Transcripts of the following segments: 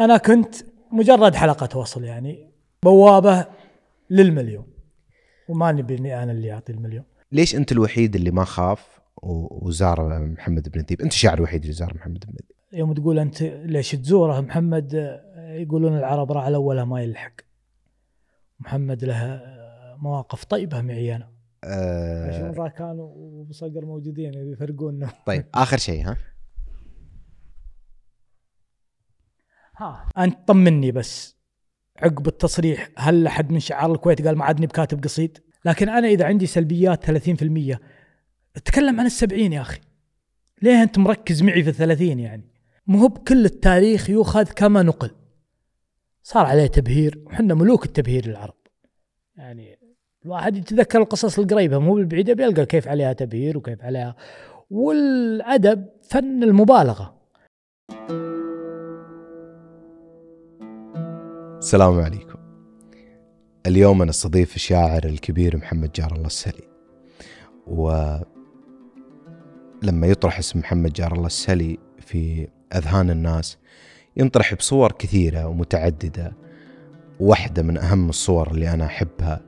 أنا كنت مجرد حلقة وصل يعني بوابة للمليون. وما نبي أنا اللي أعطي المليون. ليش أنت الوحيد اللي ما خاف وزار محمد بن ذيب أنت الشاعر الوحيد اللي زار محمد بن ذيب يوم تقول أنت ليش تزوره محمد يقولون العرب راح الاولها ما يلحق. محمد له آه، مواقف طيبة معي أنا. آه. أشوف راكان وصقر موجودين يفرقون طيب آخر شيء ها؟ ها. أنت طمني بس. عقب التصريح هل أحد من شعار الكويت قال ما عادني بكاتب قصيد؟ لكن أنا إذا عندي سلبيات 30% أتكلم عن السبعين يا أخي. ليه أنت مركز معي في الثلاثين يعني؟ مو هو بكل التاريخ يؤخذ كما نقل. صار عليه تبهير وحنا ملوك التبهير العرب. يعني الواحد يتذكر القصص القريبة مو بالبعيدة بيلقى كيف عليها تبهير وكيف عليها. والأدب فن المبالغة. السلام عليكم. اليوم أنا استضيف الشاعر الكبير محمد جار الله السلي و لما يطرح اسم محمد جار الله السلي في أذهان الناس ينطرح بصور كثيرة ومتعددة. واحدة من أهم الصور اللي أنا أحبها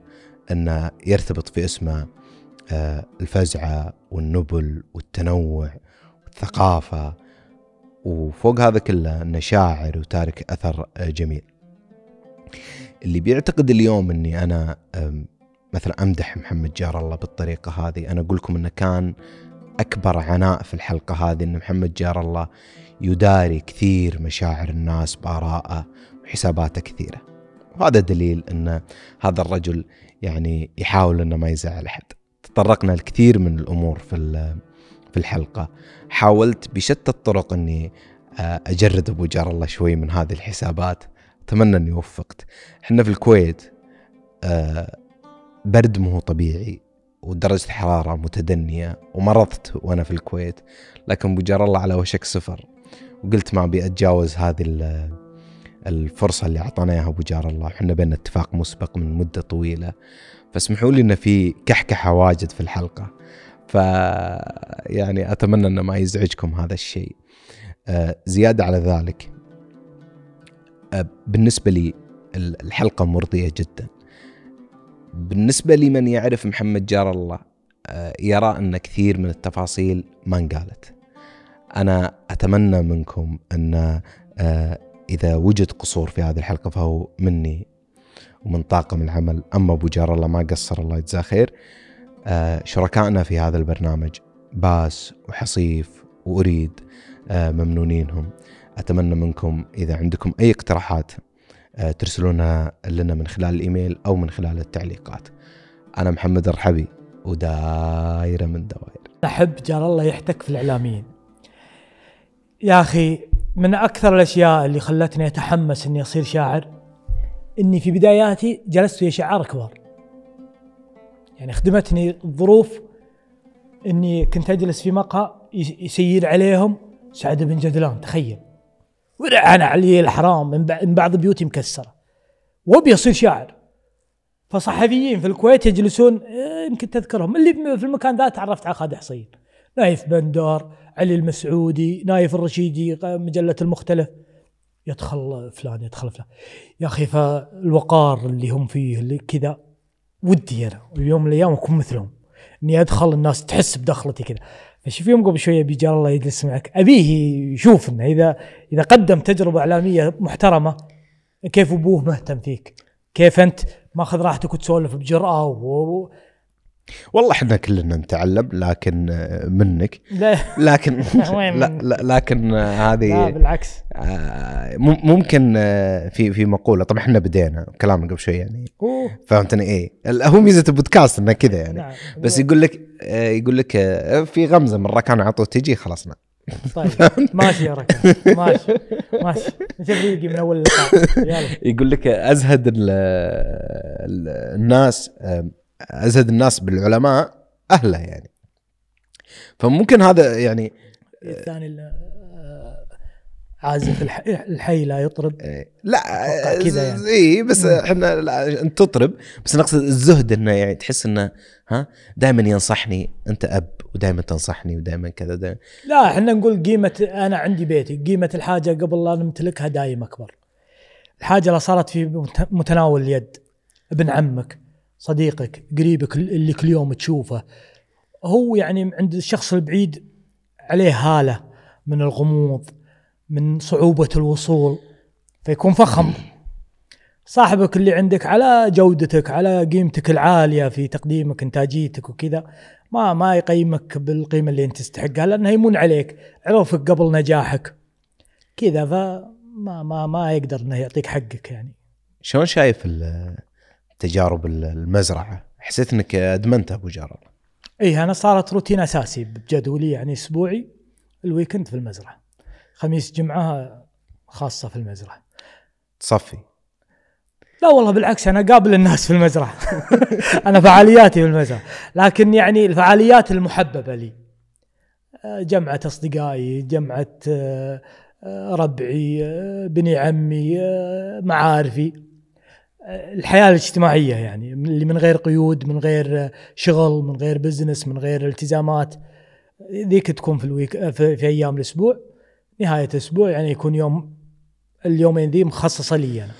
أنه يرتبط في اسمه آه، الفزعة والنبل والتنوع والثقافة. وفوق هذا كله أنه شاعر وتارك أثر آه، جميل. اللي بيعتقد اليوم إني أنا مثلا أمدح محمد جار الله بالطريقة هذه أنا أقول لكم إنه كان أكبر عناء في الحلقة هذه إن محمد جار الله يداري كثير مشاعر الناس باراءه وحساباته كثيرة. وهذا دليل إن هذا الرجل يعني يحاول إنه ما يزعل أحد. تطرقنا لكثير من الأمور في في الحلقة. حاولت بشتى الطرق إني أجرد أبو جار الله شوي من هذه الحسابات. أتمنى إني وفقت. إحنا في الكويت آه، برد مو طبيعي ودرجة الحرارة متدنية ومرضت وأنا في الكويت. لكن بجار الله على وشك صفر. وقلت ما أبي أتجاوز هذه ال- الفرصة اللي أعطانا إياها أبو جار الله. وحنا بيننا اتفاق مسبق من مدة طويلة. فاسمحوا لي إن في كحكحة واجد في الحلقة. ف يعني أتمنى أن ما يزعجكم هذا الشيء. آه، زيادة على ذلك. آه، بالنسبة لي ال- الحلقة مرضية جدا. بالنسبة لمن يعرف محمد جار الله آه، يرى أن كثير من التفاصيل ما انقالت. أنا أتمنى منكم أن آه، إذا وجد قصور في هذه الحلقة فهو مني ومن طاقم العمل. أما أبو جار الله ما قصر الله يجزاه خير. شركائنا في هذا البرنامج باس وحصيف وأريد آه، ممنونينهم. أتمنى منكم إذا عندكم أي اقتراحات آه، ترسلونها لنا من خلال الإيميل أو من خلال التعليقات. أنا محمد الرحبي ودايرة من دوائر. أحب جار الله يحتك في الإعلاميين. يا أخي من أكثر الأشياء اللي خلتني أتحمس إني أصير شاعر إني في بداياتي جلست ويا شعار كبار يعني خدمتني الظروف إني كنت أجلس في مقهى يس- يسير عليهم سعد بن جدلان تخيل. ورعنا علي الحرام من بع- من بعض بيوتي مكسرة. وابي شاعر. فصحفيين في الكويت يجلسون آه، يمكن تذكرهم. اللي في المكان ذا تعرفت على خالد حصين نايف بندر علي المسعودي نايف الرشيدي مجلة المختلف. يدخل فلان يدخل فلان. يا أخي فالوقار اللي هم فيه اللي كذا ودي أنا. اليوم من الأيام أكون مثلهم. إني أدخل الناس تحس بدخلتي كذا. فشوف يوم قبل شوية بيجار الله يجلس معك. أبيه يشوف إنه إذا إذا قدم تجربة إعلامية محترمة كيف أبوه مهتم فيك؟ كيف أنت ماخذ راحتك وتسولف بجرأة و... والله إحنا كلنا نتعلم لكن آه، منك. لا. لكن لا؟ لا لكن آه، لا هذه بالعكس. آه، مم- ممكن في في مقولة. طبعا إحنا بدينا كلامنا قبل شوي يعني. فهمتني؟ إيه. هو ميزة البودكاست إنه كذا يعني. نعم. بس يقول لك يقول لك في غمزة مرة كانوا عطوه تجي خلصنا طيب. ماشي يا ركان ماشي. ماشي. تفريقي من أول يلا. يقول لك أزهد ال- ال- الناس أزهد الناس بالعلماء أهله يعني فممكن هذا يعني الثاني ال- آه، عازف الح- الحي لا يطرب إيه. لا كذا يعني. إي بس. إحنا انت تطرب بس نقصد الزهد إنه يعني تحس إنه ها دائما ينصحني أنت أب ودائما تنصحني ودائما كذا دائما لا إحنا نقول قيمة أنا عندي بيتي قيمة الحاجة قبل لا نمتلكها دايم أكبر الحاجة اللي صارت في مت- متناول اليد ابن عمك صديقك قريبك اللي كل يوم تشوفه هو يعني عند الشخص البعيد عليه هالة من الغموض من صعوبة الوصول فيكون فخم. صاحبك اللي عندك على جودتك على قيمتك العالية في تقديمك إنتاجيتك وكذا ما ما يقيمك بالقيمة اللي أنت تستحقها لأنه يمون عليك عرفك قبل نجاحك. كذا فما ما ما يقدر إنه يعطيك حقك يعني. شلون شايف تجارب ال- المزرعة؟ حسيت إنك أدمنت أبو جرل اي أنا صارت روتين أساسي بجدولي يعني أسبوعي ال weekend في المزرعة. خميس جمعة خاصة في المزرعة. تصفي. لا والله بالعكس أنا قابل الناس في المزرعة. أنا فعالياتي في المزرعة. لكن يعني الفعاليات المحببة لي. آه، جمعة أصدقائي جمعة آه، آه، ربعي بني عمي معارفي. الحياة الاجتماعية يعني اللي من غير قيود من غير شغل من غير business من غير التزامات ذيك تكون في الويك في, في أيام الأسبوع. نهاية الأسبوع يعني يكون يوم اليومين ذي مخصصة لي أنا.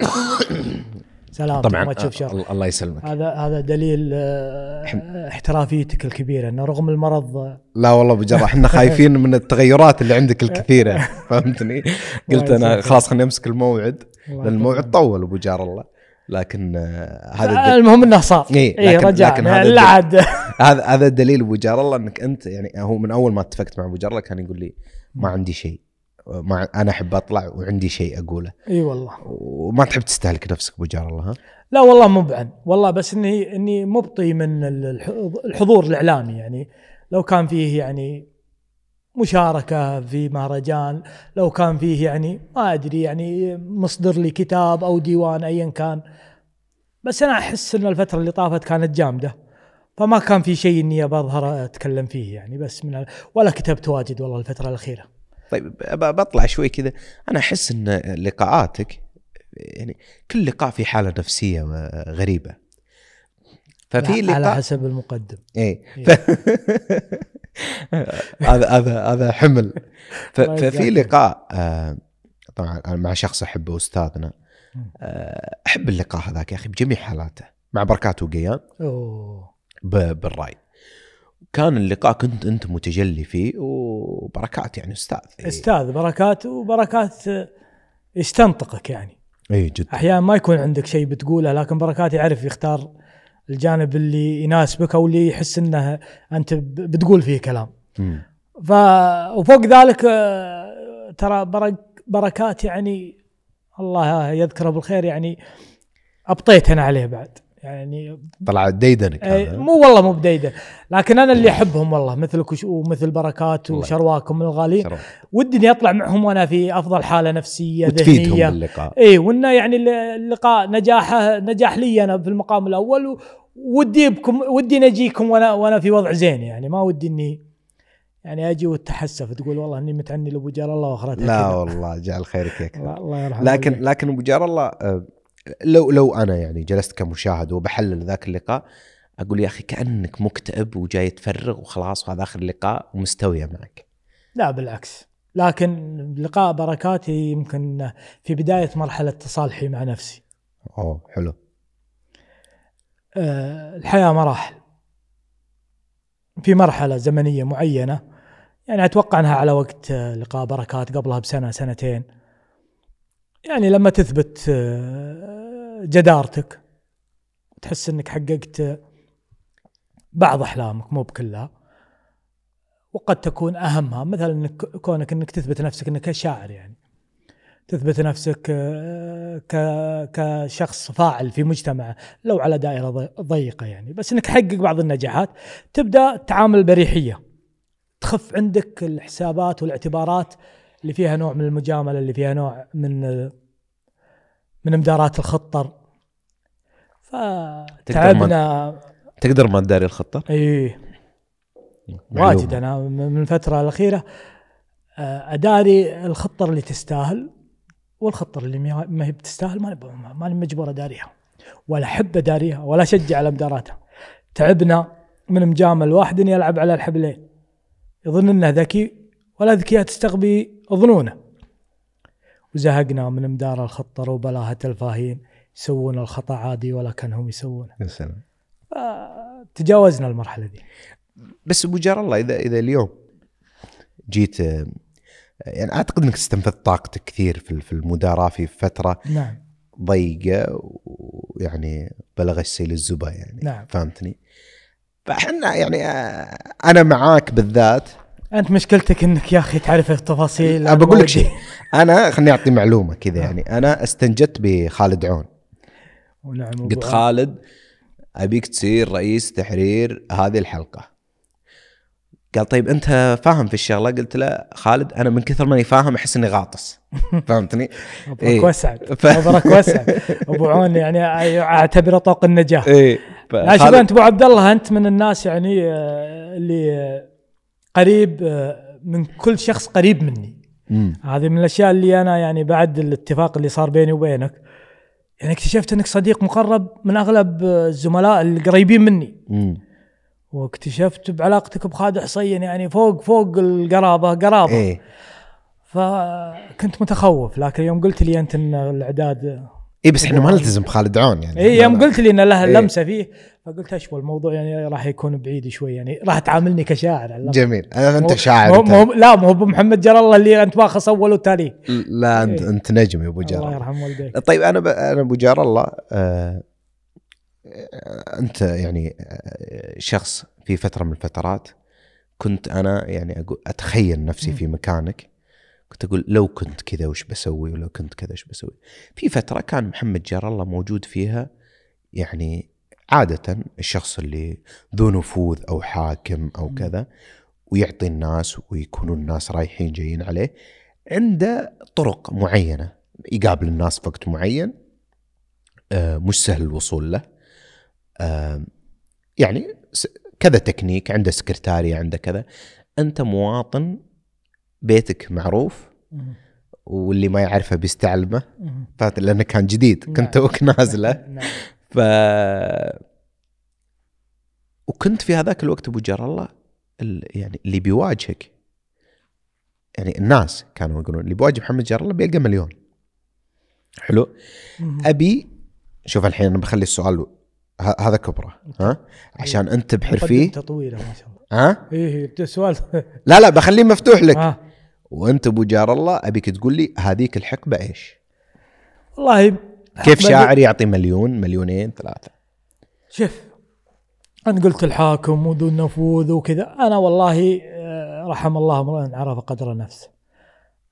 سلام طبعا ما تشوف شر الله يسلمك هذا هذا دليل آه، احترافيتك الكبيرة إنه رغم المرض آه، لا والله أبو جرل إحنا خايفين من التغيرات اللي عندك الكثيرة فهمتني؟ قلت أنا. خلاص خليني أمسك الموعد لأن الموعد. طول أبو جار الله لكن آه، هذا. المهم إنه صار إيه، اي لكن- رجعنا لكن هذا لا عاد هذا هذا دليل أبو جار الله إنك أنت يعني هو من أول ما اتفقت مع أبو جار الله كان يقول لي ما عندي شيء ما أنا أحب أطلع وعندي شيء أقوله. إي والله. وما تحب تستهلك نفسك أبو جار الله ها؟ لا والله مو بعن والله بس إني إني مبطي من الح- الحضور الإعلامي يعني. لو كان فيه يعني مشاركة في مهرجان لو كان فيه يعني ما أدري يعني مصدر لي كتاب أو ديوان ايا كان. بس أنا أحس إن الفترة اللي طافت كانت جامدة. فما كان في شيء إني بظهر أتكلم فيه يعني بس من ولا كتبت واجد والله الفترة الأخيرة. طيب بطلع شوي كذا. أنا أحس إن لقاءاتك يعني كل لقاء في حالة نفسية غريبة. ففي على لقاء حسب المقدم. إيه. إيه. ف... هذا هذا هذا حمل. ففي. لقاء آه، طبعا أنا مع شخص أحبه أستاذنا. آه، أحب اللقاء هذاك يا أخي بجميع حالاته. مع بركات وقيان أوه. ب... كان اللقاء كنت أنت متجلي فيه وبركات يعني أستاذ. أستاذ بركات وبركات يستنطقك يعني. اي جدا. أحيانا ما يكون عندك شيء بتقوله لكن بركات يعرف يختار الجانب اللي يناسبك أو اللي يحس إنه أنت بتقول فيه كلام. ف وفوق ذلك ترى برك بركات يعني الله يذكره بالخير يعني أبطيت أنا عليه بعد. يعني طلع ديدنك هذا. مو والله مو بديده لكن أنا اللي أحبهم والله مثلك ومثل بركات وشرواكم من شرف. ودي إني أطلع معهم وأنا في أفضل حالة نفسية ذهنية باللقاء إي وإنه يعني اللقاء نجاحه نجاح لي أنا في المقام الأول ودي بكم ودي نجيكم وأنا وأنا في وضع زين يعني ما ودي إني يعني أجي وأتحسف تقول والله إني متعني لأبو جار الله وأخرتها لا كذا. والله جعل خيرك يكثر الله, الله يرحمه لكن. لكن أبو جار الله آه، لو لو أنا يعني جلست كمشاهد وبحلل ذاك اللقاء أقول يا أخي كأنك مكتئب وجاي تفرغ وخلاص وهذا آخر اللقاء ومستويه معك. لا بالعكس. لكن لقاء بركاتي يمكن في بداية مرحلة تصالحي مع نفسي. أوه حلو. آه، الحياة مراحل. في مرحلة زمنية معينة. يعني أتوقع أنها على وقت لقاء بركات قبلها بسنة سنتين. يعني لما تثبت آه، جدارتك تحس أنك حققت بعض أحلامك مو بكلها. وقد تكون أهمها مثلا إنك كونك أنك تثبت نفسك أنك شاعر يعني. تثبت نفسك آه، كشخص فاعل في مجتمع لو على دائرة ضي- ضيقة يعني. بس إنك تحقق بعض النجاحات. تبدأ تعامل بريحية. تخف عندك الحسابات والاعتبارات اللي فيها نوع من المجاملة اللي فيها نوع من من مدارات الخطر. فتعبنا تقدر ما تداري الخطة؟ إي. واجد. أنا من الفترة الأخيرة آه، أداري الخطة اللي تستاهل والخطة اللي ما هي بتستاهل ماني مجبور أداريها ولا أحب أداريها ولا أشجع على مداراتها. تعبنا من مجامل واحد يلعب على الحبلين. يظن إنه ذكي ولا ذكية تستغبي ظنونه وزهقنا من مدار الخطة وبلاهة الفاهين يسوون الخطأ عادي ولا كانهم يسوونه. يا سلام. تجاوزنا المرحلة دي. بس أبو جار الله إذا إذا اليوم جيت يعني أعتقد إنك استنفذت طاقتك كثير في في المداراة في فترة نعم. ضيقة ويعني بلغ السيل الزبا يعني نعم. فهمتني؟ فإحنا يعني آه، أنا معاك بالذات. أنت مشكلتك إنك يا أخي تعرف التفاصيل. بقول ما لك شيء. أنا خليني أعطي معلومة كذا يعني أنا استنجدت بخالد عون. ونعم قلت خالد ابيك تصير رئيس تحرير هذه الحلقة. قال طيب أنت فاهم في الشغلة؟ قلت له خالد أنا من كثر ماني فاهم أحس إني غاطس. فهمتني؟ مبروك إيه. وسع ف- مبروك وسع أبو عون يعني أعتبره طوق النجاة. إيه. لا شوف أنت أبو عبد الله أنت من الناس يعني آه، اللي قريب آه، من كل شخص قريب مني. هذه من الأشياء اللي أنا يعني بعد الاتفاق اللي صار بيني وبينك يعني اكتشفت انك صديق مقرب من اغلب الزملاء القريبين مني. واكتشفت بعلاقتك بخالد حصين يعني فوق فوق القرابة قرابة. إيه. فكنت متخوف لكن يوم قلت لي أنت إن الأعداد إيه بس إحنا ما نلتزم بخالد عون يعني اي يوم قلت لي إن له إيه. لمسة فيه فقلت اشوى الموضوع يعني راح يكون بعيد شوي يعني راح تعاملني كشاعر على جميل أنا أنت شاعر مو. مو لا مو ابو محمد جر الله اللي أنت باخص أول وتالي لا انت إيه. انت نجم يا أبو الله جار يرحم والديك طيب أنا ب... أنا أبو جار الله آه... أنت يعني آه، شخص في فترة من الفترات كنت أنا يعني أقول أتخيل نفسي. في مكانك كنت أقول لو كنت كذا وش بسوي ولو كنت كذا وش بسوي. في فترة كان محمد جار الله موجود فيها يعني عادة الشخص اللي ذو نفوذ أو حاكم أو. كذا ويعطي الناس ويكونوا الناس رايحين جايين عليه عنده طرق معينة يقابل الناس في وقت معين آه، مش سهل الوصول له. آه، يعني كذا تكنيك عنده سكرتارية عنده كذا. أنت مواطن بيتك معروف. واللي ما يعرفه بيستعلمه لأنه كان جديد نعم. كنت توك نازله نعم. ف وكنت في هذاك الوقت أبو جار الله ال- يعني اللي بيواجهك يعني الناس كانوا يقولون اللي بيواجه محمد جار الله بيلقى مليون حلو. أبي شوف الحين أنا بخلي السؤال هذا كبره ها عشان أنت تبحر فيه طويله ما شاء الله ها إيه إيه، سؤال لا لا بخليه مفتوح لك آه. وانت ابو جار الله ابيك تقول لي هذيك الحقبة إيش؟ والله كيف شاعر يعطي مليون مليونين ثلاثة؟ شوف أنا قلت الحاكم وذو النفوذ وكذا. أنا والله آه، رحم الله امرئ عرف قدر نفسه.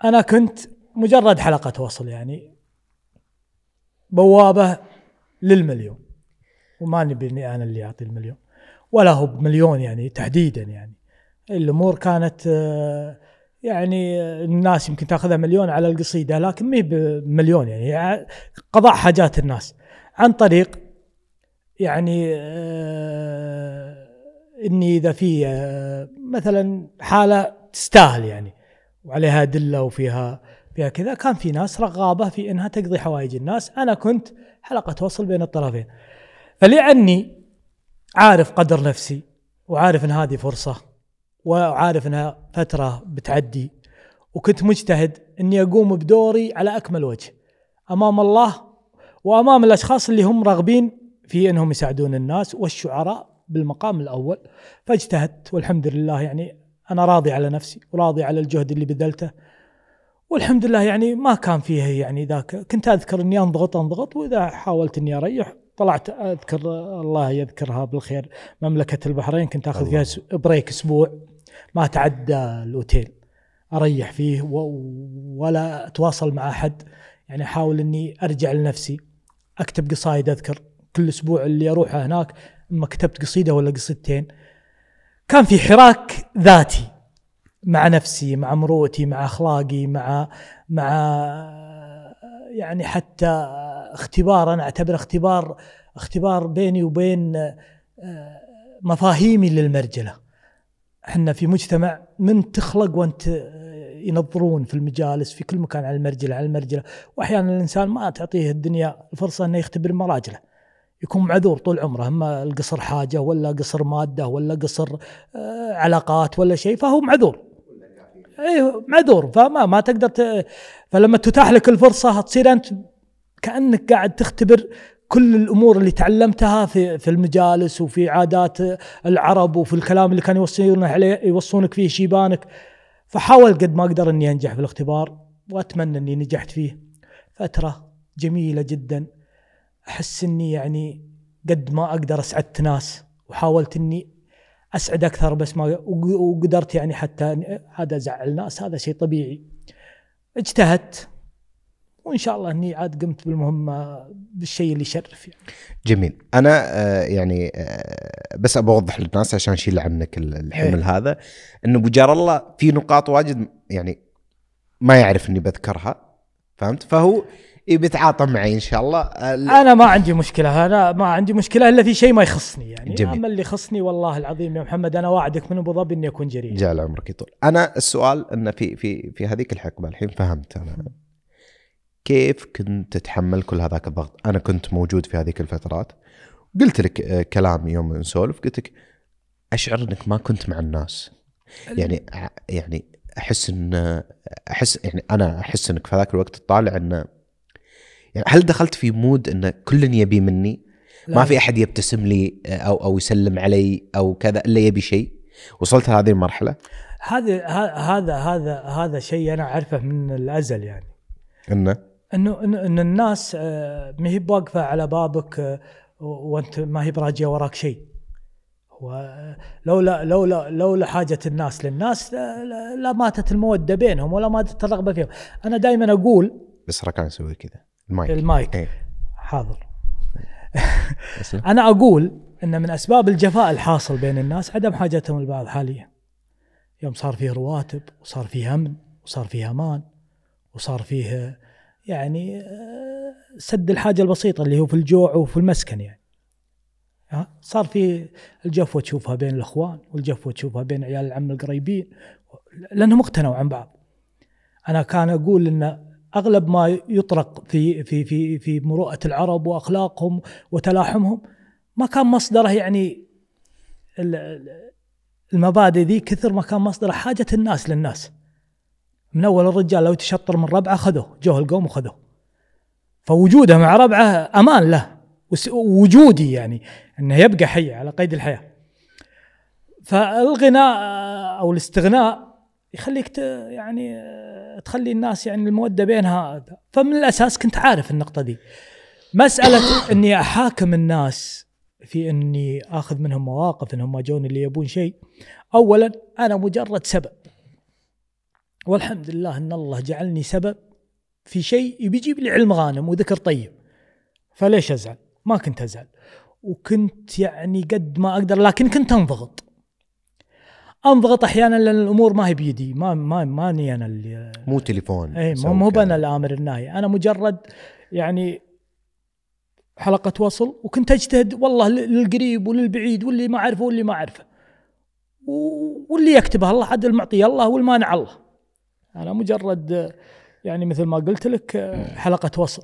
أنا كنت مجرد حلقة وصل يعني. بوابة للمليون. وما نبي أنا اللي أعطي المليون. ولا هو بمليون يعني تحديدا يعني. الأمور كانت آه، يعني الناس يمكن تاخذها مليون على القصيدة لكن ما بمليون يعني قضاء حاجات الناس. عن طريق يعني آه إني إذا في آه مثلا حالة تستاهل يعني وعليها أدلة وفيها فيها كذا كان في ناس رغابة في إنها تقضي حوائج الناس. أنا كنت حلقة وصل بين الطرفين. فلأني عارف قدر نفسي وعارف إن هذه فرصة. وعارف إنها فترة بتعدي. وكنت مجتهد إني أقوم بدوري على أكمل وجه. أمام الله وأمام الأشخاص اللي هم راغبين في إنهم يساعدون الناس والشعراء بالمقام الأول. فاجتهدت والحمد لله يعني أنا راضي على نفسي وراضي على الجهد اللي بذلته. والحمد لله يعني ما كان فيه يعني ذاك. كنت أذكر إني أنضغط أنضغط وإذا حاولت إني أريح طلعت أذكر الله يذكرها بالخير. مملكة البحرين كنت آخذ فيها بريك أسبوع. ما تعدى الأوتيل أريح فيه ولا أتواصل مع أحد. يعني أحاول إني أرجع لنفسي أكتب قصايد أذكر. كل أسبوع اللي أروح هناك أما كتبت قصيدة ولا قصيدتين. كان في حراك ذاتي مع نفسي مع مروءتي مع أخلاقي مع مع يعني حتى اختبار أنا اعتبره اختبار اختبار بيني وبين آه، مفاهيمي للمرجلة. إحنا في مجتمع من تخلق وانت آه، ينظرون في المجالس في كل مكان على المرجله على المرجله. واحيانا الإنسان ما تعطيه الدنيا الفرصة إنه يختبر مراجله. يكون معذور طول عمره اما القصر حاجة ولا قصر مادة ولا قصر آه، علاقات ولا شيء فهو معذور. اي معذور. فما ما تقدر ت... فلما تتاح لك الفرصة تصير أنت كأنك قاعد تختبر كل الأمور اللي تعلمتها في في المجالس وفي عادات العرب وفي الكلام اللي كانوا يوصونك عليه يوصونك فيه شيبانك فحاول قد ما أقدر إني أنجح في الاختبار وأتمنى إني نجحت فيه. فترة جميلة جدا. أحس إني يعني قد ما أقدر أسعدت ناس وحاولت إني أسعد أكثر بس ما وقدرت يعني حتى هذا ازعل ناس هذا شيء طبيعي. اجتهدت. وإن شاء الله إني عاد قمت بالمهمه بالشيء اللي يشرف يعني. جميل أنا آه يعني آه بس أبغى أوضح للناس عشان أشيل عنك الحمل إيه. هذا انه أبو جار الله في نقاط واجد يعني ما يعرف إني بذكرها فهمت فهو بيتعاطى معي إن شاء الله أنا ما عندي مشكلة أنا ما عندي مشكلة إلا في شيء ما يخصني يعني جميل. اما اللي يخصني والله العظيم يا محمد أنا واعدك من أبو ظبي إني أكون جريء جعل عمرك يطول أنا السؤال انه في في في هذيك الحقبة الحين فهمت أنا كيف كنت تتحمل كل هذاك الضغط؟ أنا كنت موجود في هذيك الفترات. قلت لك آه، كلام يوم نسولف قلت لك أشعر إنك ما كنت مع الناس. يعني يعني أحس إن أحس يعني أنا أحس إنك في هذاك الوقت تطالع انه يعني هل دخلت في مود إن كل يبي مني لا، ما في أحد يبتسم لي آه، أو أو يسلم علي أو كذا إلا يبي شيء؟ وصلت لهذه المرحلة؟ هذا هذا هذا هذا شيء أنا أعرفه من الأزل يعني. إنه؟ إنه إن الناس آه، ما هي بواقفة على بابك آه، وأنت ما هي براجية وراك شيء. ولولا لولا لولا حاجة الناس للناس لا, ماتت المودة بينهم ولا ماتت الرغبة فيهم. أنا دائما أقول بس ركان يسوي كذا. المايك. المايك. إيه. حاضر. أنا أقول إن من أسباب الجفاء الحاصل بين الناس عدم حاجتهم البعض حاليا. يوم صار فيه رواتب وصار فيه أمن وصار فيه أمان وصار فيه يعني آه، سد الحاجة البسيطة اللي هو في الجوع وفي المسكن يعني؟ صار في الجفوة تشوفها بين الأخوان والجفوة تشوفها بين عيال العم القريبين لأنهم اقتنوا عن بعض. أنا كان أقول إن أغلب ما يطرق في في في في مروءة العرب وأخلاقهم وتلاحمهم ما كان مصدره يعني ال- ال- المبادئ ذي كثر ما كان مصدره حاجة الناس للناس. من أول الرجال لو تشطر من ربعة خذوه جوه القوم وخذوه. فوجوده مع ربعة أمان له وجودي يعني إنه يبقى حي على قيد الحياة. فالغناء آه، أو الاستغناء يخليك يعني آه، تخلي الناس يعني المودة بينها فمن الأساس كنت عارف النقطة دي. مسألة إني أحاكم الناس في إني آخذ منهم مواقف إنهم ما جوني اللي يبون شيء. اولا أنا مجرد سبب. والحمد لله أن الله جعلني سبب في شيء يبي يجيب لي علم غانم وذكر طيب. فليش أزعل؟ ما كنت أزعل. وكنت يعني قد ما أقدر لكن كنت أنضغط. أنضغط أحيانا لأن الأمور ما هي بيدي. ما ما ماني أنا اللي مو تليفون اي مو مو. أنا الآمر الناهي. أنا مجرد يعني حلقة وصل وكنت أجتهد والله للقريب وللبعيد واللي ما أعرفه واللي ما أعرفه. واللي يكتبه الله عاد المعطي الله والمانع الله. أنا مجرد يعني مثل ما قلت لك حلقة وصل.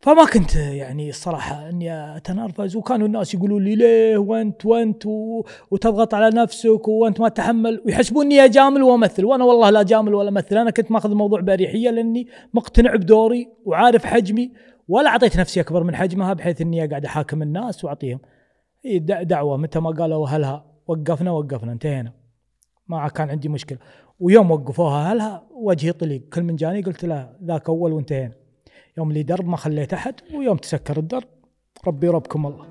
فما كنت يعني الصراحة أني أتنرفز وكانوا الناس يقولوا لي ليه وأنت وأنت و... وتضغط على نفسك وأنت ما تتحمل. ويحسبوني اجامل وامثل وأنا والله لا جامل ولا امثل أنا كنت ماخذ الموضوع بأريحية لأني مقتنع بدوري وعارف حجمي ولا أعطيت نفسي أكبر من حجمها بحيث أني اقعد أحاكم الناس د- دعوة متى ما قالوا هلها وقفنا وقفنا انتهينا. ما كان عندي مشكلة. ويوم وقفوها هلها وجهي طليق كل من جاني قلت لا ذاك أول وانتهينا. يوم لي درب ما خليت أحد ويوم تسكر الدرب ربي ربكم الله.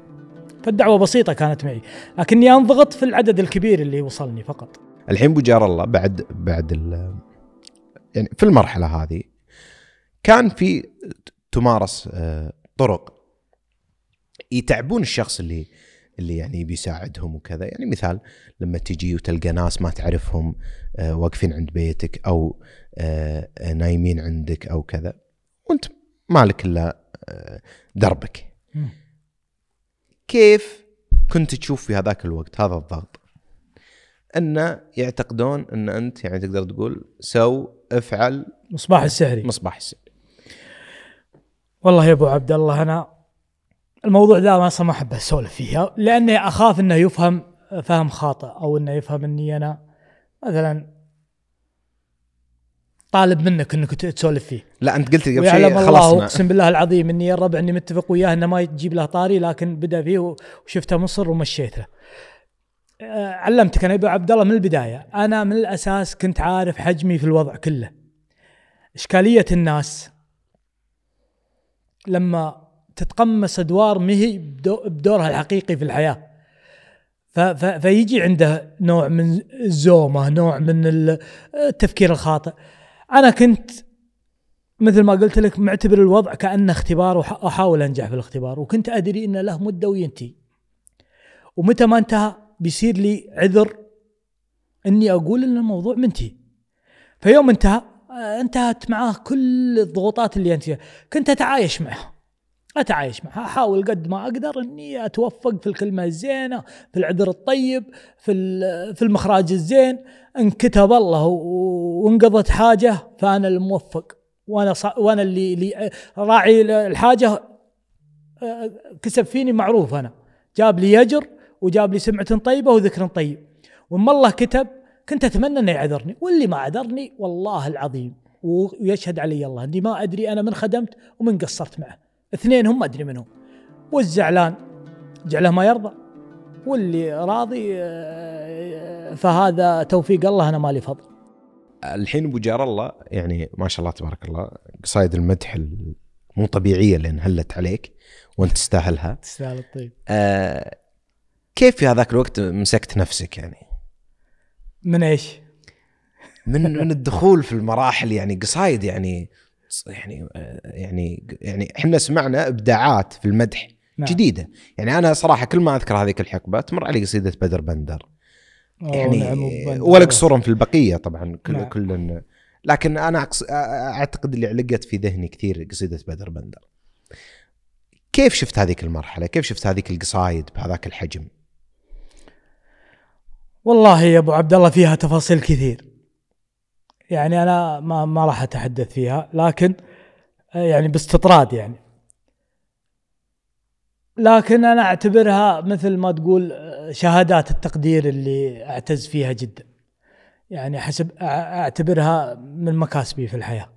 فالدعوة بسيطة كانت معي لكني أنضغط في العدد الكبير اللي وصلني فقط. الحين بجار الله بعد بعد يعني في المرحلة هذه كان في تمارس آه، طرق يتعبون الشخص اللي اللي يعني بيساعدهم وكذا. يعني مثال لما تجي وتلقى ناس ما تعرفهم آه، واقفين عند بيتك أو آه، آه، نايمين عندك أو كذا وأنت مالك إلا دربك. كيف كنت تشوف في هذاك الوقت هذا الضغط؟ أن يعتقدون أن أنت يعني تقدر تقول سو افعل مصباح السحري. مصباح السحر والله يا أبو عبد الله أنا الموضوع ذا ما أصلا ما احب أسولف فيه لأني أخاف إنه يفهم فهم خاطئ أو إنه يفهم إني أنا مثلا طالب منك إنك تسولف فيه لا أنت قلت قبل شيء خلصنا أقسم بالله العظيم إني يا الربع إني متفق وياه إنه ما تجيب له طاري لكن بدأ فيه وشفته مصر ومشيته. آه، علمتك أنا أبو عبد الله من البداية، أنا من الأساس كنت عارف حجمي في الوضع كله. إشكالية الناس لما تتقمص أدوار مهي بدو- بدورها الحقيقي في الحياة. فيجي عنده نوع من الزومة، نوع من ال- التفكير الخاطئ. أنا كنت مثل ما قلت لك معتبر الوضع كأنه اختبار وأحاول أنجح في الاختبار وكنت أدري انه له مدة وينتهي. ومتى ما انتهى بيصير لي عذر إني أقول إن الموضوع منتهي. فيوم انتهى آه، انتهت معاه كل الضغوطات اللي أنت. كنت أتعايش معها. أتعايش معها أحاول قد ما أقدر إني أتوفق في الكلمة الزينة في العذر الطيب في في المخراج الزين. إن كتب الله وانقضت حاجة فأنا الموفق. وأنا وأنا اللي, اللي راعي الحاجة كسب فيني معروف أنا. جاب لي أجر وجاب لي سمعة طيبة وذكر طيب. وما الله كتب كنت أتمنى إنه يعذرني. واللي ما عذرني والله العظيم ويشهد علي الله إني ما أدري أنا من خدمت ومن قصرت معه. اثنين هم ما أدري منهم. والزعلان جعله ما يرضى. واللي راضي آه، فهذا توفيق الله أنا مالي فضل. الحين أبو جار الله يعني ما شاء الله تبارك الله قصايد المدح مو طبيعية اللي انهلت عليك وأنت تستاهلها. تستاهل الطيب. آه كيف في هذاك الوقت مسكت نفسك يعني؟ من إيش؟ من من الدخول في المراحل يعني قصايد يعني يعني آه، يعني يعني إحنا سمعنا إبداعات في المدح نعم. جديدة يعني أنا صراحة كل ما أذكر هذيك الحقبة تمر علي قصيدة بدر بندر يعني نعم،. ولا قصورهم في البقية طبعا كل نعم. كل لكن أنا. أعتقد اللي علقت في ذهني كثير قصيدة بدر بندر كيف شفت هذيك المرحلة كيف شفت هذيك القصايد بهذاك الحجم والله يا أبو عبد الله فيها تفاصيل كثير يعني أنا ما ما راح أتحدث فيها لكن آه، يعني باستطراد يعني. لكن أنا أعتبرها مثل ما تقول آه، شهادات التقدير اللي أعتز فيها جدا. يعني حسب أعتبرها من مكاسبي في الحياة.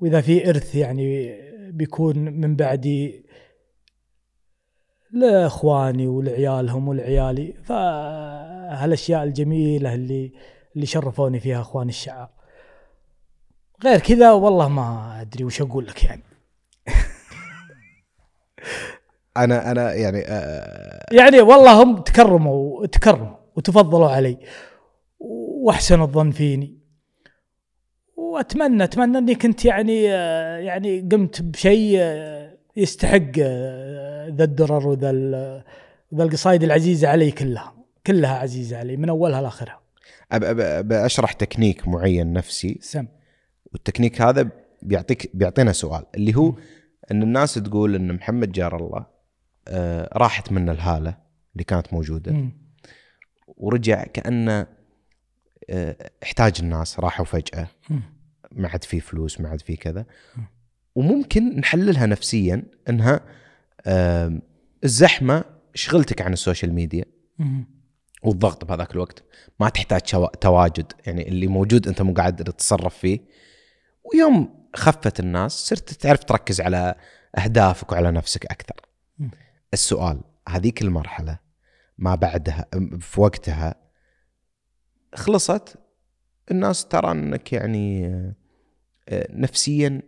وإذا في إرث يعني بيكون من بعدي لإخواني ولعيالهم ولعيالي فهالأشياء الجميلة اللي اللي شرفوني فيها إخواني الشعار غير كذا والله ما أدري وش أقول لك يعني. أنا أنا يعني آه يعني والله هم تكرموا تكرموا وتفضلوا علي واحسنوا الظن فيني. وأتمنى أتمنى إني كنت يعني آه، يعني قمت بشيء آه، يستحق آه، ذا الدرر وذا ذا القصايد العزيزة علي كلها كلها عزيزة علي من أولها لآخرها. أب أب أب أشرح تكنيك معين نفسي. سم. والتكنيك هذا بيعطيك بيعطينا سؤال اللي هو إن الناس تقول إن محمد جار الله آه راحت منه الهالة اللي كانت موجودة. ورجع كأنه آه احتاج الناس راحوا فجأة. ما عاد في فلوس ما عاد في كذا وممكن نحللها نفسيا إنها آه الزحمة شغلتك عن السوشيال ميديا. والضغط بهذاك الوقت ما تحتاج تواجد يعني اللي موجود أنت مو قاعد تتصرف فيه ويوم خفت الناس صرت تعرف تركز على أهدافك وعلى نفسك أكثر. السؤال هذيك المرحلة ما بعدها في وقتها خلصت؟ الناس ترى أنك يعني آه، نفسيا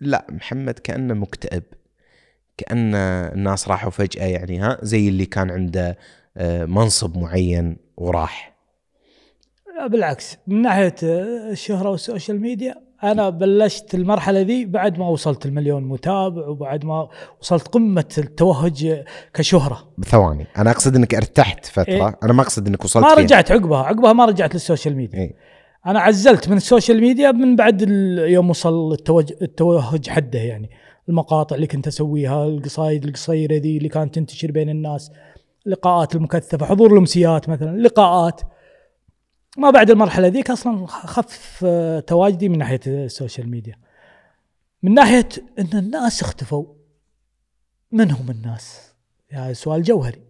لا محمد كأنه مكتئب. كأن الناس راحوا فجأة يعني ها زي اللي كان عنده آه، منصب معين وراح. بالعكس. من ناحية الشهرة وال social media أنا بلشت المرحلة ذي بعد ما وصلت المليون متابع وبعد ما وصلت قمة التوهج كشهرة. بثواني أنا أقصد إنك ارتحت فترة. إيه. أنا ما أقصد إنك وصلت ما فيها. رجعت عقبها. عقبها ما رجعت لل social media. إيه. أنا عزلت من ال social media من بعد يوم وصل التوهج... التوهج حده يعني. المقاطع اللي كنت أسويها القصايد القصيرة ذي اللي كانت تنتشر بين الناس لقاءات المكثفة حضور الأمسيات مثلا لقاءات. ما بعد المرحلة ذيك أصلا خف آه، تواجدي من ناحية ال social media. من ناحية إن الناس اختفوا. من هم الناس؟ هذا يعني سؤال جوهري.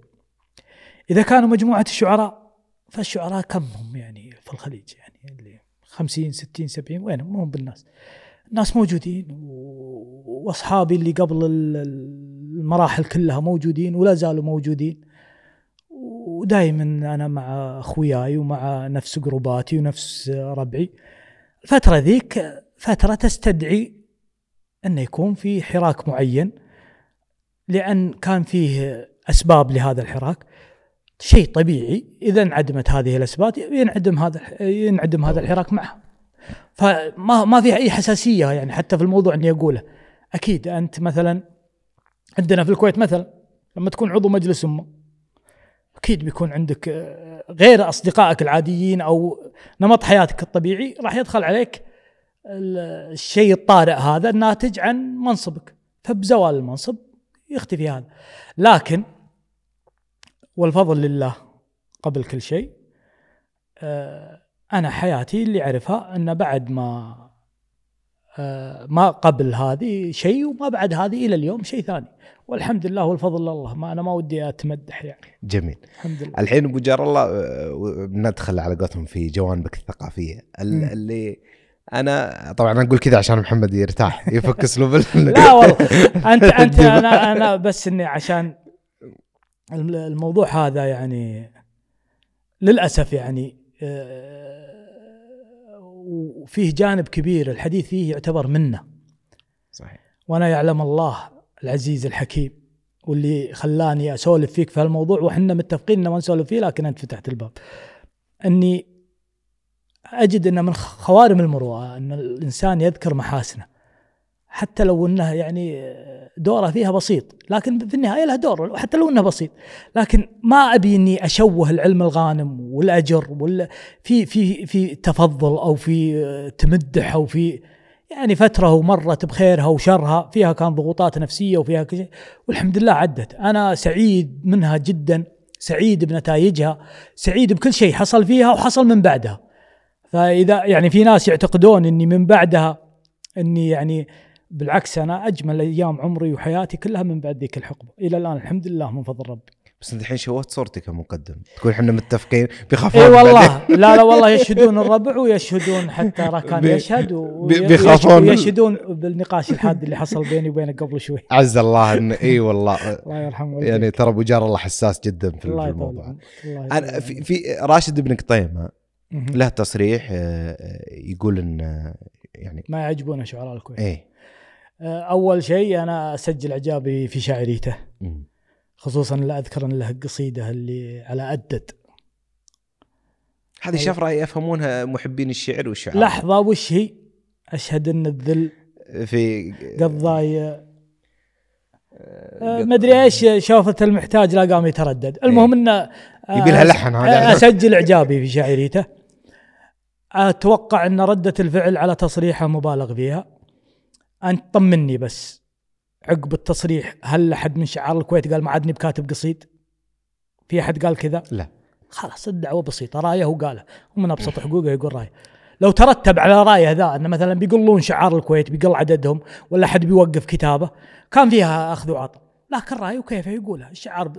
إذا كانوا مجموعة الشعراء فالشعراء كم هم يعني في الخليج؟ يعني اللي 50 60 70 وينهم؟ ما هم بالناس. الناس موجودين وأصحابي اللي قبل المراحل كلها موجودين ولا زالوا موجودين. ودائما أنا مع أخوياي ومع نفس جروباتي ونفس ربعي. الفترة ذيك فترة تستدعي انه يكون في حراك معين لأن كان فيه أسباب لهذا الحراك. شيء طبيعي إذا انعدمت هذه الأسباب ينعدم هذا ينعدم هذا الحراك معها فما ما فيها أي حساسية يعني حتى في الموضوع اني أقوله. أكيد أنت مثلا عندنا في الكويت مثلا لما تكون عضو مجلس أمة أكيد بيكون عندك آه، غير أصدقائك العاديين أو نمط حياتك الطبيعي راح يدخل عليك الشيء الطارئ هذا الناتج عن منصبك. فبزوال المنصب يختفي هذا. لكن والفضل لله قبل كل شيء آه، أنا حياتي اللي أعرفها أن بعد ما ما قبل هذه شيء وما بعد هذه إلى اليوم شيء ثاني. والحمد لله والفضل لله ما أنا ما ودي أتمدح يعني. جميل. الحمد لله. الحين أبو جار الله آه، ندخل على قولتهم في جوانبك الثقافية. اللي أنا طبعا أقول كذا عشان محمد يرتاح يفك اسلوب لا والله. انت أنت أنا أنا بس إني عشان الموضوع هذا يعني للأسف يعني آه، وفيه جانب كبير الحديث فيه يعتبر منة. صحيح. وأنا يعلم الله العزيز الحكيم واللي خلاني أسولف فيك في هالموضوع وحنا متفقين ان ما نسولف فيه لكن أنت فتحت الباب. إني أجد ان من خوارم المروءة إن الإنسان يذكر محاسنه. حتى لو انه يعني دوره فيها بسيط لكن في النهاية له دور حتى لو انه بسيط. لكن ما أبي إني أشوه العلم الغانم والأجر ولا في في في تفضل أو في تمدح أو في يعني فترة ومرت بخيرها وشرها فيها كان ضغوطات نفسية وفيها كل شيء. والحمد لله عدت. أنا سعيد منها جدا سعيد بنتائجها سعيد بكل شيء حصل فيها وحصل من بعدها. فإذا يعني في ناس يعتقدون إني من بعدها إني يعني بالعكس أنا أجمل أيام عمري وحياتي كلها من بعد ذيك الحقبة. إلى الآن الحمد لله من فضل ربي. بس أنت الحين شوهت صورتك كمقدم تقول إحنا متفقين بيخافون اي والله. لا لا والله يشهدون الربع ويشهدون حتى راكان يشهد بيخافون ويشهدون بالنقاش الحاد اللي حصل بيني وبينك قبل شوي. عز الله ان إي والله. الله يرحمه يعني ترى أبو جار الله حساس جدا في الله الموضوع. الله أنا في, في راشد بن قطيمة له تصريح آه، آه، يقول إن آه، يعني ما يعجبونه شعراء الكويت. إيه. أول شيء أنا أسجل إعجابي في شاعريته خصوصا لا أذكر إن له قصيدة اللي على أدد هذه شفرة يفهمونها محبين الشعر والشعر. لحظة وش هي؟ أشهد إن الذل في قضاي ما أدري إيش شوفة المحتاج لا قام يتردد. المهم انه يبي لها لحن هذا أسجل إعجابي في شاعريته. أتوقع إن ردة الفعل على تصريحه مبالغ فيها. انت طمني بس. عقب التصريح هل أحد من شعار الكويت قال ما عادني بكاتب قصيد؟ في أحد قال كذا؟ لا. خلاص الدعوة بسيطة. رأيه وقاله. ومن أبسط حقوقه يقول رأيه. لو ترتب على رأيه ذا انه مثلا بيقولون شعار الكويت بيقل عددهم ولا حد بيوقف كتابه كان فيها أخذ وعطاء. لكن رأيه وكيفه يقولها الشعار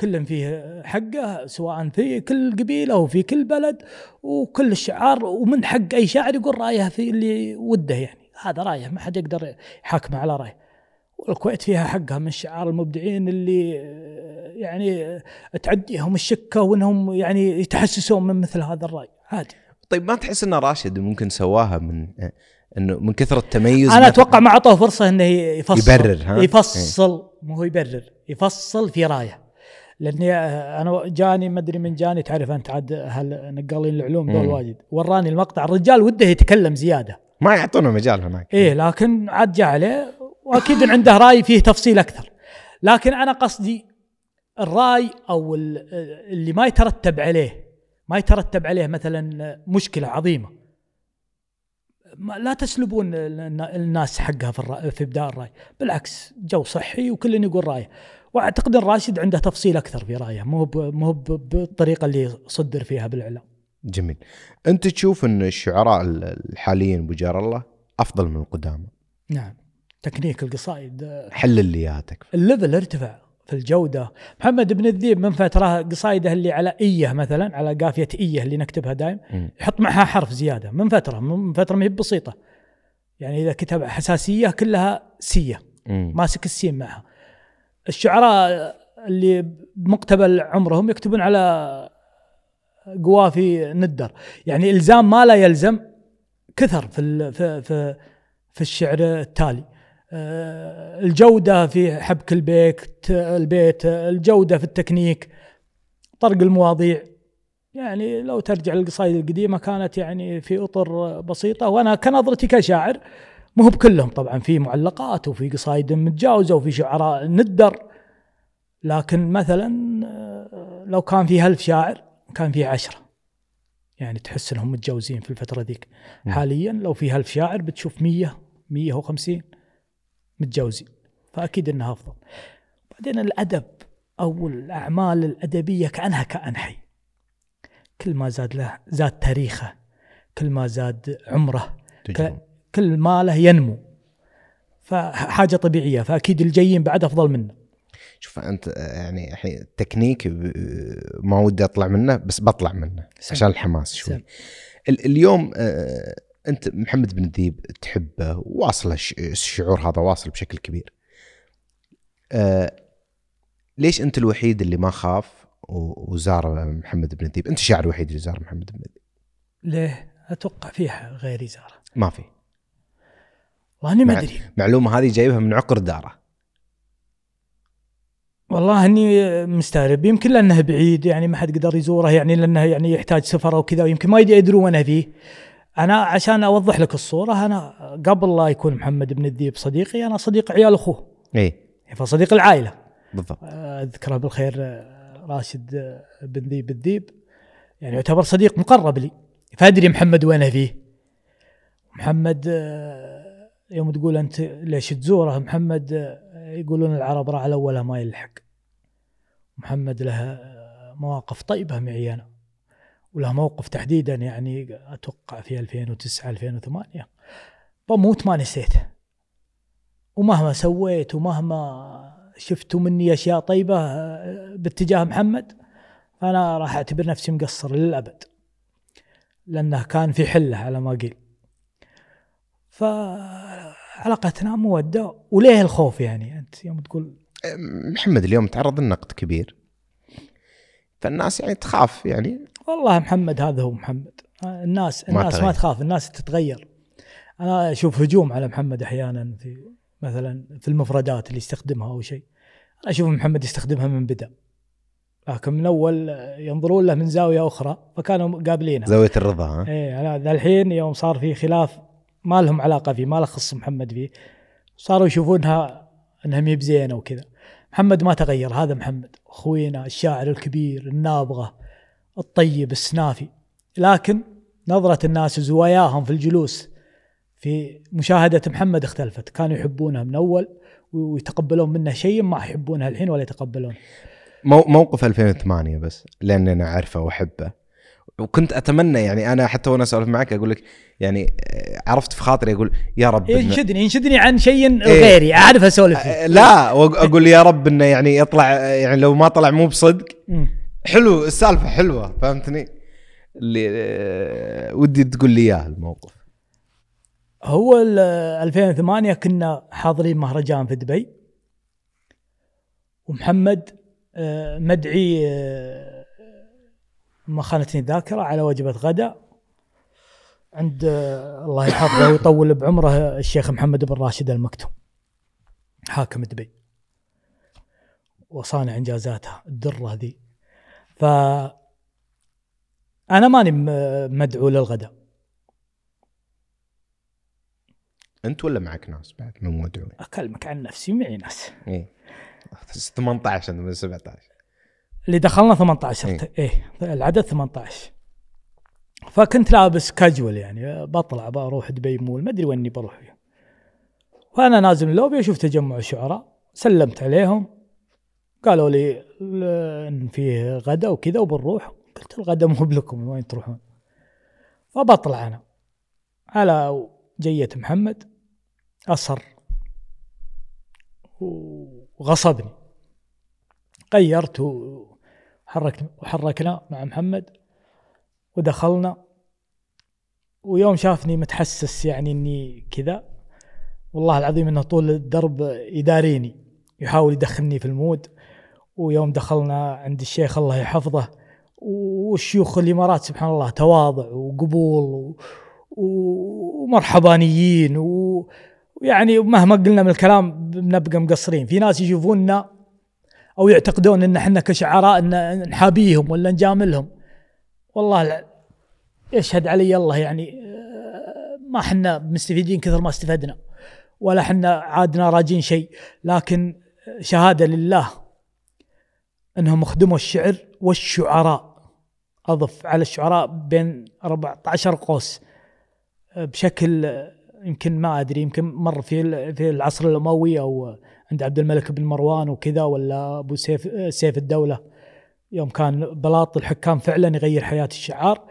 كل فيه حقه سواء في كل قبيلة وفي كل بلد وكل الشعار ومن حق أي شاعر يقول رأيه في اللي وده يعني. هذا رايه ما حد يقدر يحاكمه على رايه. والكويت فيها حقها من الشعار المبدعين اللي يعني تعديهم الشكة وإنهم يعني يتحسسون من مثل هذا الرأي. عادي. طيب ما تحس إن راشد ممكن سواها من إنه من كثر التميز أنا أتوقع ما أعطوه فرصة إنه يفصل. يبرر ها؟ يفصل. مو هو يبرر يفصل في رايه. لاني أنا جاني ما أدري من جاني تعرف أنت عاد هل نقالين العلوم دول واجد. وراني المقطع الرجال وده يتكلم زيادة. ما يعطونه مجال هناك. إيه لكن عاد جاء عليه وأكيد عنده رأي فيه تفصيل أكثر. لكن أنا قصدي الرأي أو اللي ما يترتب عليه ما يترتب عليه مثلا مشكلة عظيمة. لا تسلبون الن- الناس حقها في في إبداء الرأي. بالعكس جو صحي وكل يقول رأيه. وأعتقد إن راشد عنده تفصيل أكثر في رأيه. مو مو بالطريقة اللي صدر فيها بالإعلام. جميل. أنت تشوف إن الشعراء الحاليين ابو جار الله أفضل من القدامى. نعم. تكنيك القصائد. آه، حلل لي اياها تكفى ال level ارتفع في الجودة. محمد بن الذيب من فترة قصايده اللي على إية مثلا على قافية إية اللي نكتبها دائم. يحط معها حرف زيادة. من فترة؟ من فترة ما هي بسيطة. يعني إذا كتب حساسية كلها سية. ماسك السين معها. الشعراء اللي بمقتبل عمرهم يكتبون على قوافي ندر. يعني إلزام ما لا يلزم كثر في في في, الشعر التالي. آه، الجودة في حبك البيت البيت الجودة في التكنيك طرق المواضيع. يعني لو ترجع للقصائد القديمة كانت يعني في أطر بسيطة وأنا كنظرتي كشاعر مو بكلهم طبعا في معلقات وفي قصايد متجاوزة وفي شعراء ندر. لكن مثلا آه، لو كان في ألف شاعر كان في عشرة. يعني تحس إنهم متجاوزين في الفترة ذيك. حاليا لو في ألف شاعر بتشوف مية مية وخمسين متجاوزين. فأكيد أنها أفضل. بعدين الأدب أو الأعمال الأدبية كأنها كائن حي. كل ما زاد له زاد تاريخه كل ما زاد عمره. كل ما له ينمو. فحاجة طبيعية. فأكيد الجايين بعد أفضل منه. شوف أنت آه، يعني الحين التكنيك ب- ما ودي أطلع منه بس بطلع منه سم. عشان الحماس شوي. سم. ال- اليوم آه، أنت محمد بن ذيب تحبه؟ واصل الش- الشعور هذا واصل بشكل كبير. آه، ليش أنت الوحيد اللي ما خاف وزار محمد بن ذيب أنت الشاعر الوحيد اللي زار محمد بن ذيب ليه؟ أتوقع فيها غيري زاره ما في. والله اني ما أدري. معلومة هذه جايبها من عقر دارة. والله اني مستغرب. يمكن لأنه بعيد يعني ما حد قدر يزوره يعني لأنه يعني يحتاج سفر أو كذا ويمكن ما يدرون فيه أنا عشان أوضح لك الصورة أنا قبل لا يكون محمد بن الذيب صديقي أنا صديق عيال أخوه. اي فصديق العائلة. بالضبط. أذكره بالخير آه، راشد آه، بن ذيب الذيب. يعني يعتبر صديق مقرب لي. فأدري محمد وينه فيه محمد آه، يوم تقول أنت ليش تزوره محمد آه، يقولون العرب راعى الأول ما يلحق. محمد له آه، مواقف طيبة معي أنا وله موقف تحديدا يعني أتوقع في 2009 2008 بموت ما نسيته ومهما سويت ومهما شفتوا مني أشياء طيبة آه، باتجاه محمد فانا راح أعتبر نفسي مقصر للأبد لأنه كان في حلة على ما قيل فعلاقتنا مودة وليه الخوف يعني؟ أنت يوم تقول محمد اليوم تعرض لنقد كبير. فالناس يعني تخاف يعني. والله محمد هذا هو محمد. آه، الناس ما الناس ما, تغير. تخاف الناس تتغير. أنا أشوف هجوم على محمد أحيانا في مثلا في المفردات اللي يستخدمها أو شيء. أنا أشوف محمد يستخدمها من بدا لكن من اول ينظرون له من زاوية أخرى فكانوا قابلينها زاوية الرضا ها؟ إيه أنا ذا الحين يوم صار في خلاف ما لهم علاقة فيه ما له خص محمد فيه صاروا يشوفونها انها مي بزينه وكذا. محمد ما تغير هذا محمد. أخوينا الشاعر الكبير النابغة الطيب السنافي. لكن نظرة الناس وزواياهم في الجلوس في مشاهدة محمد اختلفت. كانوا يحبونه من أول ويتقبلون منه شيء ما يحبونه الحين ولا يتقبلون. مو موقف 2008 بس لأن أنا أعرفه وأحبه. وكنت أتمنى يعني أنا حتى وأنا أسولف معك أقول لك يعني آه، عرفت في خاطري أقول يا رب ينشدني ينشدني عن شيء إيه. غيري أعرف أسولف فيه آه، لا واقول يا رب إنه يعني يطلع يعني لو ما طلع مو بصدق. حلو السالفة حلوة فهمتني؟ اللي آه، ودي تقول لي اياه الموقف هو ال 2008 كنا حاضرين مهرجان في دبي ومحمد آه، مدعي آه، ما خانتني الذاكرة على وجبة غداء عند آه، الله يحفظه ويطول بعمره الشيخ محمد بن راشد المكتوم. حاكم دبي وصانع إنجازاتها الدرة ذي. ف أنا ماني مدعو للغداء أنت ولا معك ناس بعد من مدعوين؟ أكلمك عن نفسي معي ناس. إيه. 18 انت من 17 اللي دخلنا 18 إيه. إيه, إيه العدد 18 فكنت لابس كاجوال يعني بطلع بروح دبي مول ما أدري ويني بروح فيه. فانا نازل من اللوبي أشوف تجمع الشعراء سلمت عليهم. قالوا لي ان فيه غدا وكذا وبنروح. قلت الغدا مو بلكم وين تروحون؟ فبطلع أنا. على جية محمد أصر. وغصبني. غيرت وحركنا وحركنا مع محمد ودخلنا. ويوم شافني متحسس يعني إني كذا. والله العظيم إنه طول الدرب يداريني يحاول يدخلني في المود. ويوم دخلنا عند الشيخ الله يحفظه. والشيوخ الإمارات سبحان الله تواضع وقبول ومرحبانيين ويعني مهما قلنا من الكلام بنبقى مقصرين. في ناس يشوفوننا أو يعتقدون إن إحنا كشعراء إن نحابيهم ولا نجاملهم. والله يشهد علي الله يعني ما إحنا مستفيدين كثر ما استفدنا ولا إحنا عادنا راجين شيء. لكن شهادة لله إنهم خدموا الشعر والشعراء. أضف على الشعراء بين 14 قوس بشكل يمكن ما أدري يمكن مر في في العصر الأموي أو عند عبد الملك بن مروان وكذا ولا أبو سيف سيف الدولة. يوم كان بلاط الحكام فعلا يغير حياة الشعار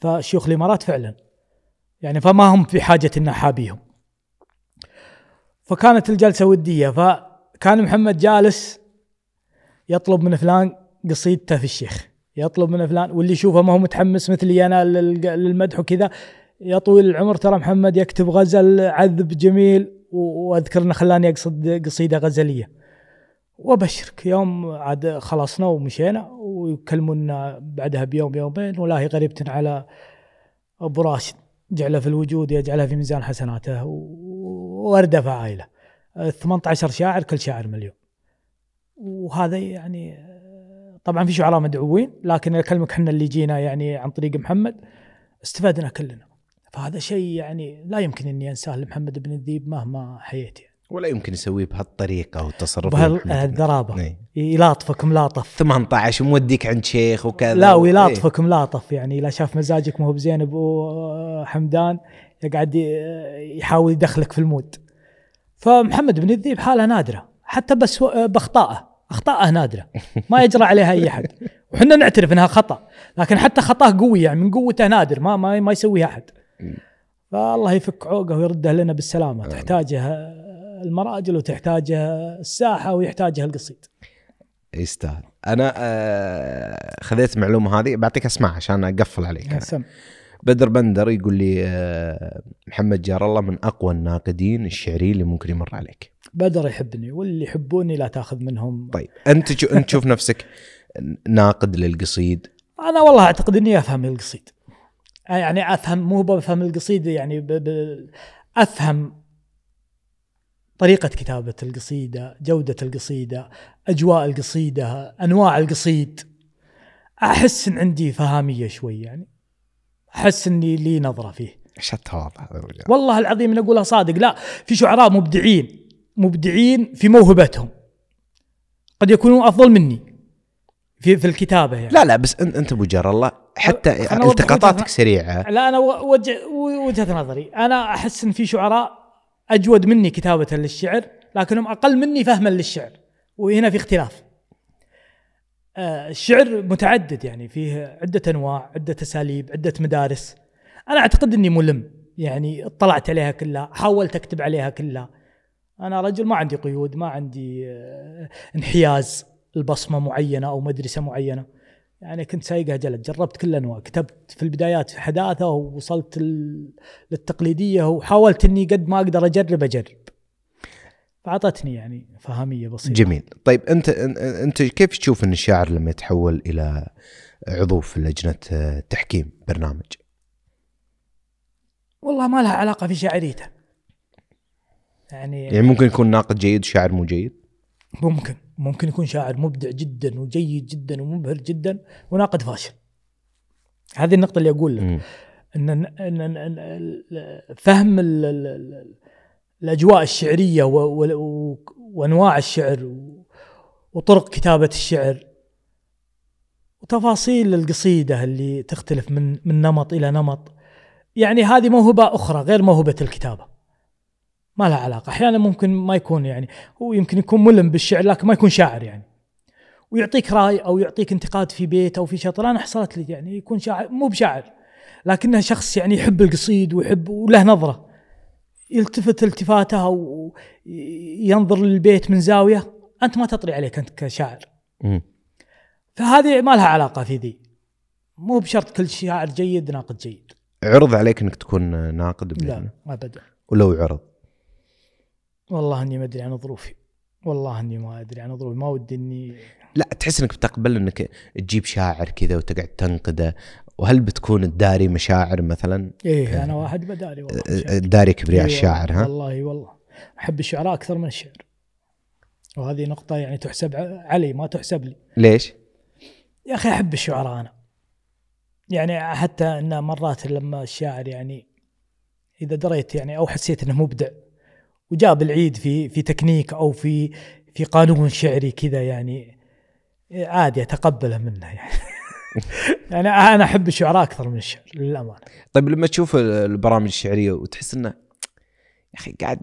فشيوخ الإمارات فعلا. يعني فما هم في حاجة ان احابيهم فكانت الجلسة ودية فكان محمد جالس يطلب من فلان قصيدته في الشيخ يطلب من فلان واللي يشوفه ما هو متحمس مثلي أنا للمدح وكذا يا طويل العمر ترى محمد يكتب غزل عذب جميل. واذكر انه خلاني أقصد قصيدة غزلية. وأبشرك يوم عاد خلصنا ومشينا ويكلمونا بعدها بيوم يومين والله غريبة على أبو راشد جعله في الوجود يجعلها في ميزان حسناته ورده فعايله 18 شاعر كل شاعر مليون. وهذا يعني طبعا في شعراء مدعوين لكن أكلمك إحنا اللي جينا يعني عن طريق محمد استفدنا كلنا. فهذا شيء يعني لا يمكن إني أنساه لمحمد بن الذيب مهما حييت يعني. ولا يمكن يسويه بهالطريقة والتصرف بهالذرابه يلاطفك ملاطف 18 وموديك عند شيخ وكذا. لا ويلاطفك إيه؟ ملاطف يعني. إذا شاف مزاجك ما هو بزين ابو حمدان يقعد يحاول يدخلك في المود. فمحمد بن الذيب حالة نادرة حتى بس باخطائه اخطائه نادرة. ما يجرى عليها أي أحد. وحنا نعترف إنها خطأ لكن حتى خطاه قوي يعني من قوته نادر. ما ما, ما يسويها أحد. فالله يفك عوقه ويرده لنا بالسلامة. تحتاجها المراجل وتحتاجها الساحة ويحتاجها القصيد. يستاهل. أنا آه خذيت المعلومه هذه بعطيك اسمع عشان أقفل عليك سم. بدر بندر يقول لي آه محمد جار الله من أقوى الناقدين الشعريين اللي ممكن يمر عليك. بدر يحبني واللي يحبوني لا تأخذ منهم. طيب أنت أنت تشوف نفسك ناقد للقصيد؟ أنا والله أعتقد إني أفهم القصيد. يعني أفهم مو بفهم القصيده يعني ب ب أفهم طريقة كتابة القصيدة، جودة القصيدة، أجواء القصيدة، أنواع القصيد. أحس إن عندي فهامية شوي يعني. أحس إني لي نظرة فيه. إيش التواضع والله العظيم نقولها صادق، لا في شعراء مبدعين مبدعين في موهبتهم. قد يكونوا أفضل مني. في في الكتابة يعني لا لا بس أنت أبو جار الله حتى التقاطاتك سريعة. لا أنا وجه وجهة نظري. أنا أحس إن في شعراء أجود مني كتابة للشعر لكنهم أقل مني فهما للشعر وهنا في اختلاف. آه، الشعر متعدد يعني فيه عدة أنواع عدة أساليب عدة مدارس. أنا أعتقد إني ملم يعني اطلعت عليها كلها حاولت أكتب عليها كلها. أنا رجل ما عندي قيود ما عندي آه، انحياز. البصمة معينة أو مدرسة معينة. يعني كنت سايقها جلد جربت كل الأنواع كتبت في البدايات في حداثة ووصلت للتقليدية وحاولت إني قد ما أقدر أجرب أجرب. فأعطتني يعني فهمية بسيطة. جميل. طيب أنت أنت كيف تشوف إن الشاعر لما يتحول إلى عضو في لجنة تحكيم برنامج؟ والله ما لها علاقة في شاعريته. يعني يعني ممكن يكون ناقد جيد وشاعر مو جيد؟ ممكن. ممكن يكون شاعر مبدع جدا وجيد جدا ومبهر جدا وناقد فاشل. هذه النقطة اللي أقول لك. إن, إن, إن فهم ال ال الأجواء الشعرية وأنواع الشعر وطرق كتابة الشعر وتفاصيل القصيدة اللي تختلف من من نمط إلى نمط. يعني هذه موهبة أخرى غير موهبة الكتابة. ما لها علاقة. أحيانا ممكن ما يكون يعني هو يمكن يكون ملم بالشعر لكن ما يكون شاعر يعني. ويعطيك رأي أو يعطيك انتقاد في بيت أو في شطر أنا حصلت لي يعني يكون شاعر مو بشاعر لكنه شخص يعني يحب القصيد ويحب وله نظرة. يلتفت التفاته وينظر للبيت من زاوية أنت ما تطري عليك أنت كشاعر. فهذه ما لها علاقة في ذي. مو بشرط كل شاعر جيد ناقد جيد. عرض عليك إنك تكون ناقد لا بإذن ابدا. ولو عرض؟ والله إني ما أدري عن ظروفي. والله إني ما أدري عن ظروفي. ما ودي إني لا تحس إنك بتقبل إنك تجيب شاعر كذا وتقعد تنقده. وهل بتكون تداري مشاعر مثلا؟ إيه أنا واحد بدالي والله شاعر. تداري كبرياء إيه الشاعر ها؟ والله والله. أحب الشعراء أكثر من الشعر. وهذه نقطة يعني تحسب علي ما تحسب لي. ليش؟ يا أخي أحب الشعراء أنا. يعني حتى إن مرات لما الشاعر يعني إذا دريت يعني أو حسيت إنه مبدع وجاب العيد في في تكنيك أو في في قانون شعري كذا يعني عادي أتقبله منه يعني. يعني أنا أحب الشعراء أكثر من الشعر للأمانة. طيب لما تشوف البرامج الشعرية وتحس إنه يا أخي قاعد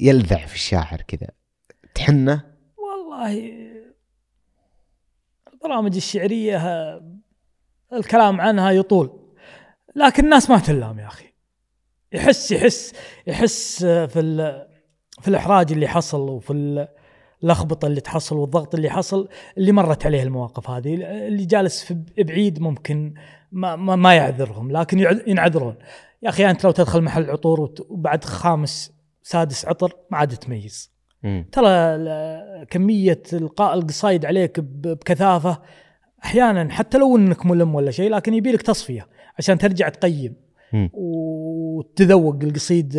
يلذع في الشاعر كذا تحنه؟ والله البرامج الشعرية الكلام عنها يطول لكن الناس ما تلام يا أخي. يحس يحس يحس في ال- في الإحراج اللي حصل وفي ال- اللخبطة اللي تحصل والضغط اللي حصل اللي مرت عليه المواقف هذه اللي جالس في بعيد ممكن ما ما, ما يعذرهم لكن ينعذرون يا أخي أنت لو تدخل محل عطور وبعد خامس سادس عطر ما عاد تميز. ترى كمية القاء القصايد عليك ب- بكثافة أحيانا حتى لو أنك ملم ولا شيء لكن يبي لك تصفية عشان ترجع تقيم. وتذوق القصيد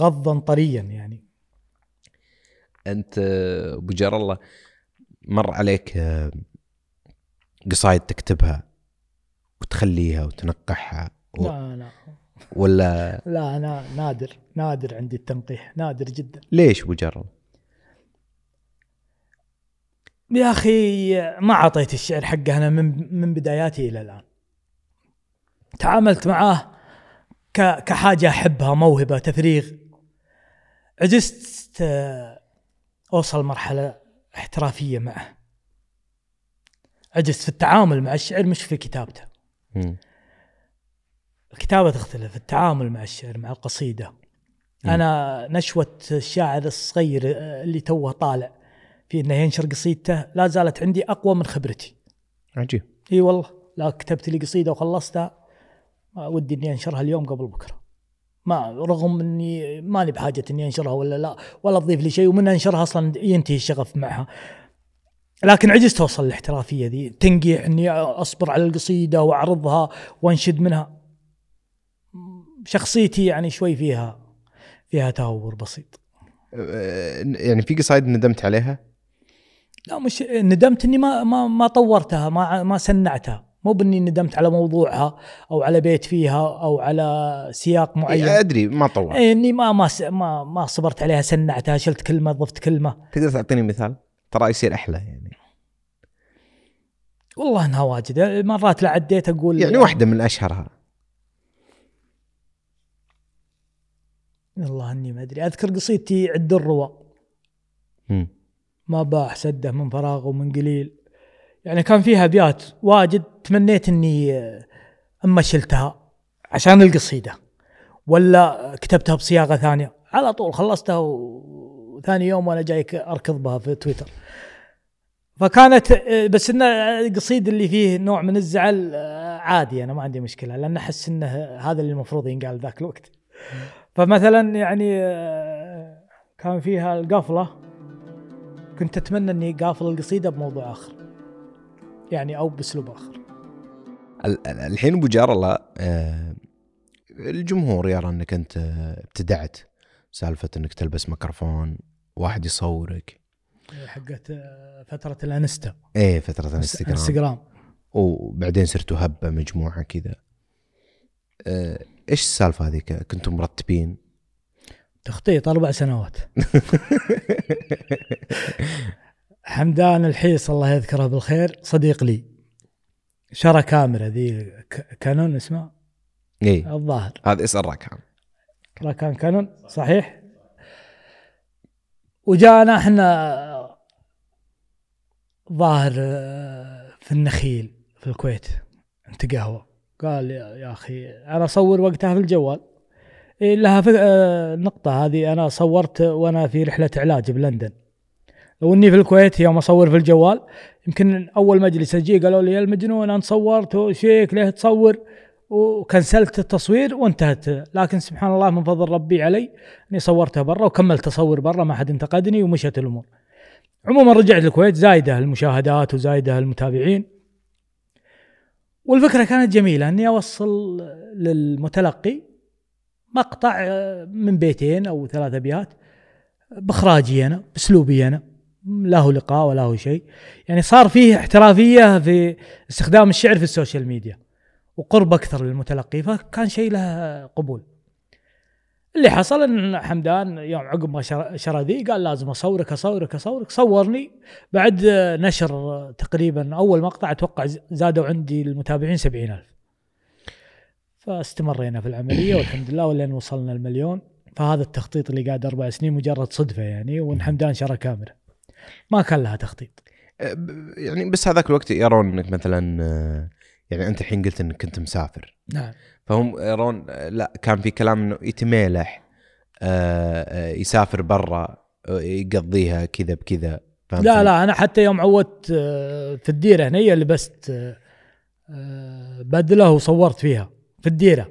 غضا طريا يعني. أنت أبو جار الله مر عليك آه، قصايد تكتبها وتخليها وتنقحها و... لا لا. ولا؟ لا أنا نادر نادر عندي التنقيح نادر جدا. ليش أبو جار الله؟ يا أخي ما أعطيت الشعر حقه أنا من من بداياتي إلى الآن. تعاملت معاه ك- كحاجة أحبها موهبة تفريغ. عجزت أوصل مرحلة احترافية معه. عجزت في التعامل مع الشعر مش في كتابته. مم. الكتابة تختلف التعامل مع الشعر مع القصيدة. مم. أنا نشوة الشاعر الصغير اللي توه طالع في أنه ينشر قصيدته لا زالت عندي أقوى من خبرتي. عجيب. إي والله لا كتبت لي قصيدة وخلصتها ودي إني أنشرها اليوم قبل بكرة. ما رغم إني ماني بحاجة إني أنشرها ولا لا ولا تضيف لي شيء ومن أنشرها أصلا ينتهي الشغف معها. لكن عجزت اوصل للاحترافيه ذي تنقيح إني أصبر على القصيدة وأعرضها وأنشد منها. شخصيتي يعني شوي فيها فيها تهور بسيط. آه، يعني في قصايد ندمت عليها؟ لا مش ندمت إني ما ما ما طورتها ما ما سنعتها. مو بإني ندمت على موضوعها أو على بيت فيها أو على سياق معين. إيه، أدري ما طور إيه إني ما ما ما ما صبرت عليها سنعتها شلت كلمة ضفت كلمة. تقدر تعطيني مثال؟ ترى يصير أحلى يعني. والله إنها واجد. مرات لا عديت أقول يعني واحدة من أشهرها. والله إني ما أدري. أذكر قصيدتي عد الروى. ما بأح سده من فراغ ومن قليل. يعني كان فيها أبيات واجد. تمنيت إني آه، أما شلتها عشان القصيده ولا كتبتها بصياغة ثانية. على طول خلصتها وثاني يوم وأنا جاي أركض بها في تويتر. فكانت آه، بس انه القصيد اللي فيه نوع من الزعل آه، عادي أنا ما عندي مشكلة لأن أحس انه هذا اللي المفروض ينقال ذاك الوقت. فمثلا يعني كان فيها القفلة كنت أتمنى إني قافل القصيده بموضوع آخر يعني أو بأسلوب آخر. الحين أبو جار الله آه، الجمهور يرى أنك أنت ابتدعت سالفة أنك تلبس ميكروفون واحد يصورك. حقت آه، فترة الانستا. إيه فترة الانستغرام. إنستغرام. وبعدين صرتوا هبة مجموعة كذا. آه، إيش السالفة هذيك كنتم مرتبين؟ تخطيط أربع سنوات. حمدان الحيص الله يذكره بالخير صديق لي. شرى كاميرا ذي كانون اسمها إي. الظاهر. هذا اسال راكان راكان كانون؟ صحيح. وجانا إحنا ظاهر آه، في النخيل في الكويت انت قهوه قال يا أخي أنا أصور وقتها في الجوال. إيه لها آه، النقطه هذه. أنا صورت وأنا في رحلة علاج بلندن. لو اني في الكويت يوم أصور في الجوال يمكن أول مجلس أجي قالوا لي يا المجنون أنا صورت وشيك ليه تصور وكنسلت التصوير وانتهت لكن سبحان الله من فضل ربي علي أني صورتها برا وكملت تصور برا ما حد انتقدني ومشت الأمور. عموما رجعت الكويت زايدة المشاهدات وزايدة المتابعين. والفكرة كانت جميلة أني أوصل للمتلقي مقطع من بيتين أو ثلاث ابيات بإخراجي أنا بأسلوبي أنا لا هو لقاء ولا هو شيء. يعني صار فيه احترافية في استخدام الشعر في ال social media. وقرب أكثر للمتلقي فكان شيء له قبول. اللي حصل إن حمدان يوم عقب ما شر- شرى ذي قال لازم أصورك أصورك أصورك. صورني بعد نشر تقريبا أول مقطع أتوقع زادوا عندي المتابعين سبعين ألف. فاستمرينا في العملية والحمد لله ولين وصلنا المليون. فهذا التخطيط اللي قاعد أربع سنين مجرد صدفة يعني وإن حمدان شرى كاميرا ما كان لها تخطيط. أه، يعني بس هذاك الوقت يرون إنك مثلا آه، يعني أنت الحين قلت إنك كنت مسافر. نعم. فهم يرون آه، لا كان في كلام إنه يتميلح يسافر برا يقضيها كذا بكذا؟ لا لا أنا حتى يوم عودت في الديرة هنا لبست بدلة وصورت فيها في الديرة.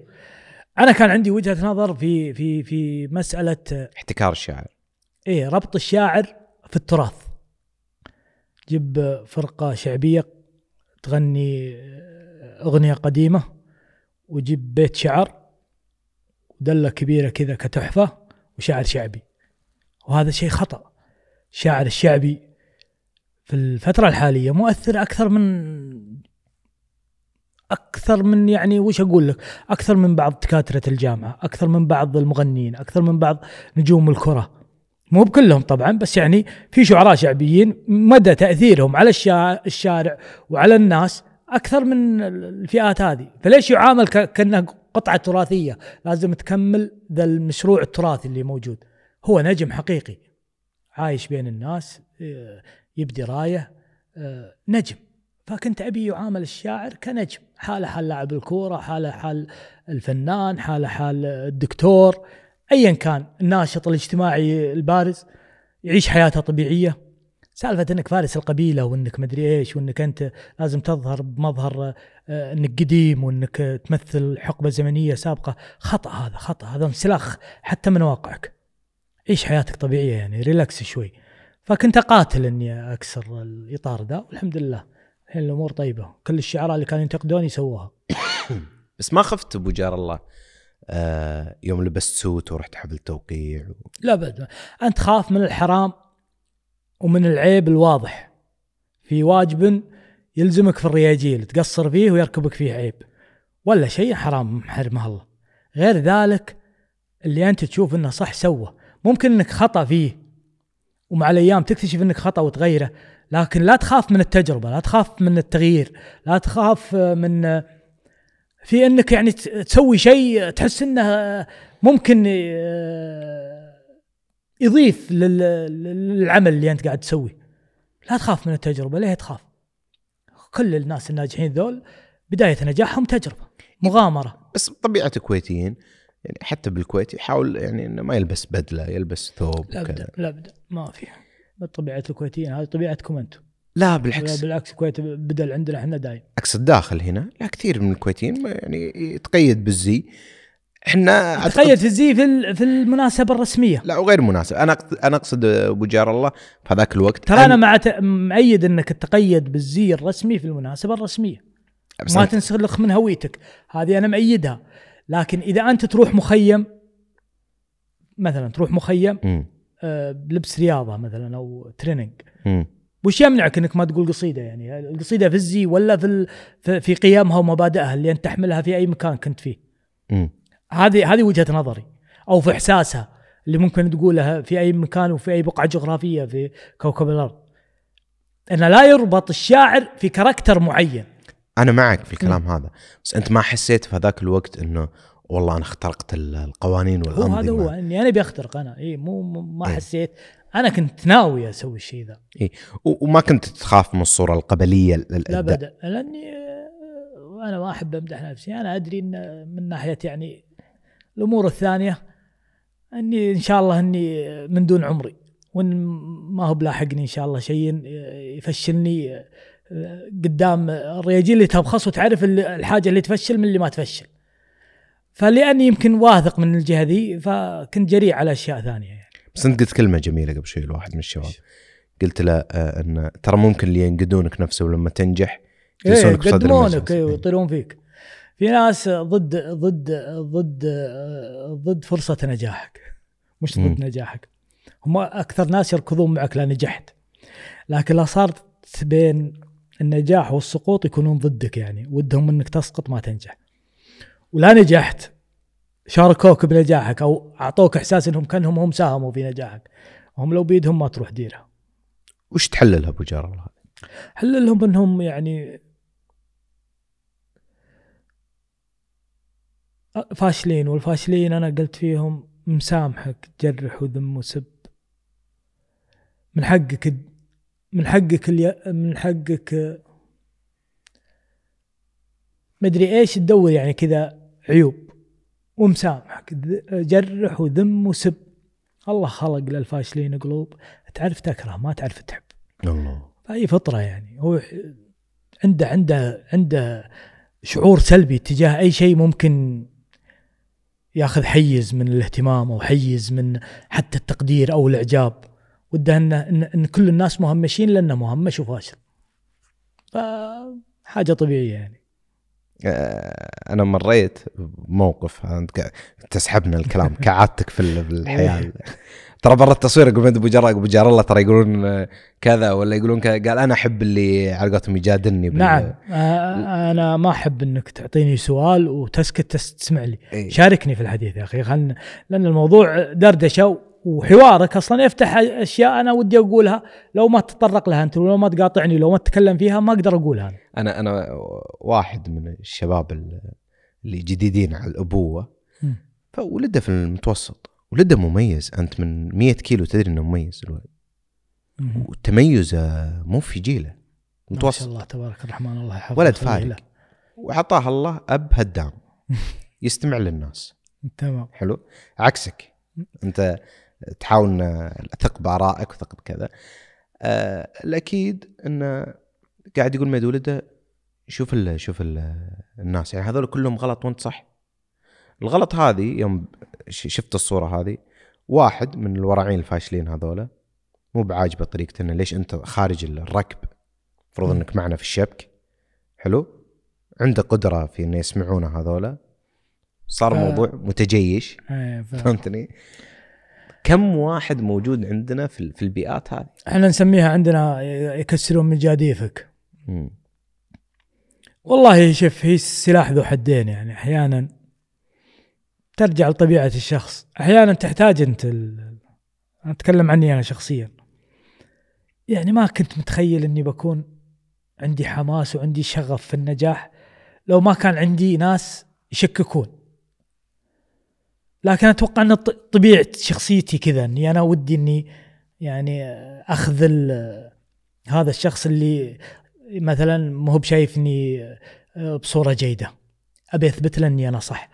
أنا كان عندي وجهة نظر في في في مسألة احتكار الشاعر. إيه ربط الشاعر في التراث. جيب فرقة شعبية تغني أغنية قديمة وجيب بيت شعر ودلة كبيرة كذا كتحفة وشعر شعبي. وهذا شيء خطأ. الشاعر الشعبي في الفترة الحالية مؤثر أكثر من أكثر من يعني وش أقول لك؟ أكثر من بعض دكاترة الجامعة أكثر من بعض المغنيين أكثر من بعض نجوم الكرة. مو بكلهم طبعا بس يعني في شعراء شعبيين مدى تأثيرهم على الشا- الشارع وعلى الناس أكثر من الفئات هذه. فليش يعامل كانه قطعة تراثية؟ لازم تكمل ذا المشروع التراثي اللي موجود. هو نجم حقيقي عايش بين الناس آه، يبدي رايه آه، نجم. فكنت أبي يعامل الشاعر كنجم. حاله حال لاعب الكورة حاله حال الفنان حاله حال الدكتور. ايا كان الناشط الاجتماعي البارز يعيش حياته طبيعية. سالفة إنك فارس القبيلة وإنك مدري إيش وإنك أنت لازم تظهر بمظهر آه، إنك قديم وإنك تمثل حقبة زمنية سابقة. خطأ هذا خطأ هذا انسلاخ حتى من واقعك. عيش حياتك طبيعية يعني relax شوي. فكنت أقاتل إني أكسر الإطار ذا والحمد لله. الحين الأمور طيبة. كل الشعراء اللي كانوا ينتقدوني سووها بس ما خفت أبو جار الله. آه، يوم لبست سوت ورحت حفل توقيع و... لا بد أنت خاف من الحرام ومن العيب الواضح. في واجب يلزمك في الرياجيل تقصر فيه ويركبك فيه عيب. ولا شيء حرام محرمه الله. غير ذلك اللي أنت تشوف إنه صح سوى ممكن إنك خطأ فيه ومع الأيام تكتشف إنك خطأ وتغيره لكن لا تخاف من التجربة لا تخاف من التغيير لا تخاف من في انك يعني تسوي شيء تحس انه ممكن آه، يضيف لل- للعمل اللي انت قاعد تسويه لا تخاف من التجربة ليه تخاف؟ كل الناس الناجحين ذول بداية نجاحهم تجربة مغامرة. بس طبيعة الكويتيين يعني حتى بالكويت يحاول يعني إنه ما يلبس بدلة يلبس ثوب لا ابدا لا ابدا ما في. طبيعة الكويتيين هذه طبيعتكم أنتم. لا بالعكس. بالعكس الكويت بدل عندنا إحنا دايم. عكس الداخل هنا لا كثير من الكويتيين يعني يتقيد بالزي. إحنا تقيد في الزي في في المناسبة الرسمية. لا وغير مناسب أنا أنا أقصد أبو جار الله في هذاك الوقت ترى أنا مع مؤيد إنك تقيد بالزي الرسمي في المناسبة الرسمية. ما تنسلخ من هويتك. هذه أنا مؤيدها لكن إذا أنت تروح مخيم مثلا تروح مخيم. آه، بلبس رياضة مثلا أو تريننج. وش يمنعك إنك ما تقول قصيدة يعني؟ القصيدة في الزي ولا في ال- في- قيمها ومبادئها اللي أنت تحملها في أي مكان كنت فيه. هذه هذه وجهة نظري. أو في إحساسها اللي ممكن تقولها في أي مكان وفي أي بقعة جغرافية في كوكب الأرض. أن لا يربط الشاعر في character معين. أنا معك في الكلام هذا بس أنت ما حسيت في هذاك الوقت إنه والله أنا اخترقت ال- القوانين والأنظمة. هذا هو إني أنا بخترق أنا. إي مو مو- ما إيه. حسيت أنا كنت ناوي أسوي الشيء ذا. و- وما كنت تخاف من الصورة القبلية ال- لا ابدا لأني آه، أنا ما أحب أمدح نفسي. أنا أدري إن من ناحية يعني الأمور الثانية إني إن شاء الله إني من دون عمري وإن ما هو بلاحقني إن شاء الله شيء يفشلني آه، قدام الرياجيل اللي تبخص وتعرف الحاجة اللي تفشل من اللي ما تفشل. فلأني يمكن واثق من الجهة ذي فكنت جريء على أشياء ثانية يعني. بس انت قلت كلمة جميلة قبل شوي لواحد من الشباب. قلت له آه، إن ترى ممكن اللي ينقدونك نفسه ولما تنجح يجلسونك صدر يقدمونك إيه إيه. ويطيرون فيك. في ناس ضد ضد ضد ضد فرصة نجاحك مش ضد مم. نجاحك. هم أكثر ناس يركضون معك لا نجحت. لكن لا صارت بين النجاح والسقوط يكونون ضدك يعني ودهم إنك تسقط ما تنجح. ولا نجحت. شاركوك بنجاحك أو أعطوك إحساس إنهم كأنهم هم ساهموا في نجاحك. هم لو بيدهم ما تروح ديرها. وش تحللها أبو جار الله حللهم إنهم يعني فاشلين والفاشلين أنا قلت فيهم مسامحك جرح وذم وسب. من حقك من حقك الي... من حقك مدري إيش تدور يعني كذا عيوب. ومسامحك جرح وذم وسب. الله خلق للفاشلين قلوب. تعرف تكره ما تعرف تحب. الله. فهي فطرة يعني. هو عنده عنده عنده شعور سلبي تجاه أي شيء ممكن ياخذ حيز من الاهتمام أو حيز من حتى التقدير أو الإعجاب. وده إن إن, كل الناس مهمشين لأنه مهمش وفاشل. فحاجه طبيعية يعني. أنا مريت بموقف تسحبنا الكلام كعادتك في ال- في الحياة. ترى برا التصوير يقولون أبو جار أبو جار الله ترى يقولون آه، كذا ولا يقولون كذا. قال أنا أحب اللي على قولتهم يجادلني بال- نعم. آه، أنا ما أحب إنك تعطيني سؤال وتسكت تس- تسمع لي. إيه. شاركني في الحديث يا أخي. خلنا لأن الموضوع دردشة وحوارك أصلا. يفتح أشياء أنا ودي أقولها. لو ما تتطرق لها أنت ولو ما تقاطعني لو ما تتكلم فيها ما أقدر أقولها. أنا. أنا واحد من الشباب ال- اللي جديدين على الأبوة. فولده في المتوسط. ولده مميز. أنت من 100 كيلو تدري إنه مميز الولد. وتميزه مو في جيله. ما شاء متوسط. الله تبارك الرحمن. الله يحفظه ولد فارق. وعطاه الله أب هدام. يستمع للناس. تمام. حلو؟ عكسك. أنت تحاول اثق بآرائك وثق بكذا. آه الأكيد انه قاعد يقول ميد ولده شوف ال شوف ال الناس. يعني هذول كلهم غلط وأنت صح. الغلط هذه يوم شفت الصورة هذه واحد من الورعين الفاشلين هذولا مو بعاجبه طريقته إنه ليش أنت خارج الركب؟ المفروض. إنك معنا في الشبك. حلو؟ عنده قدرة في إنه يسمعونه هذولا. صار ف- موضوع متجيش. إيه، فهمتني؟ كم واحد موجود عندنا في في البيئات هذه؟ إحنا نسميها عندنا يكسرون من جاديفك. والله شوف هي سلاح ذو حدين يعني. أحيانا ترجع لطبيعة الشخص. أحيانا تحتاج أنت ال... أنا أتكلم عني أنا شخصيا. يعني ما كنت متخيل إني بكون عندي حماس وعندي شغف في النجاح. لو ما كان عندي ناس يشككون. لكن أتوقع أن طبيعة شخصيتي كذا إني أنا ودي إني يعني أخذ هذا الشخص اللي مثلا ما هو بشايفني بصورة جيدة. أبي أثبت له إني أنا صح.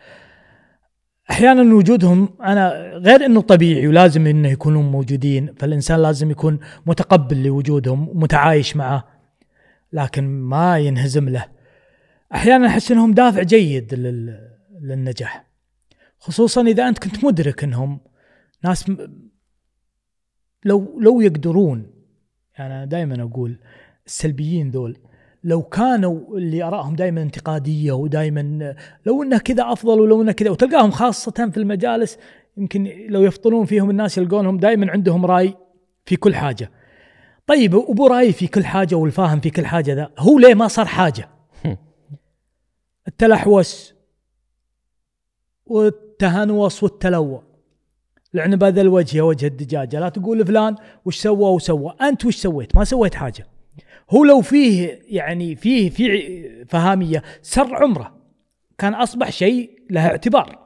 أحيانا وجودهم أنا غير إنه طبيعي ولازم إنه يكونون موجودين فالإنسان لازم يكون متقبل لوجودهم ومتعايش معه لكن ما ينهزم له. أحيانا أحس إنهم دافع جيد لل- للنجاح. خصوصا إذا أنت كنت مدرك إنهم ناس م- لو لو يقدرون يعني أنا دائما أقول السلبيين ذول لو كانوا اللي ارائهم دائما انتقادية ودائما لو إنه كذا أفضل ولو إنه كذا وتلقاهم خاصة في المجالس يمكن لو يفطنون فيهم الناس يلقونهم دائما عندهم رأي في كل حاجة. طيب ابو رأي في كل حاجة والفاهم في كل حاجة ذا هو ليه ما صار حاجة؟ التلحوس والتهنوس والتلوى لعنب هذا الوجه يا وجه الدجاجة. لا تقول فلان وش سوى وسوى. أنت وش سويت؟ ما سويت حاجة. هو لو فيه يعني فيه في فهامية سر عمره. كان أصبح شيء له اعتبار.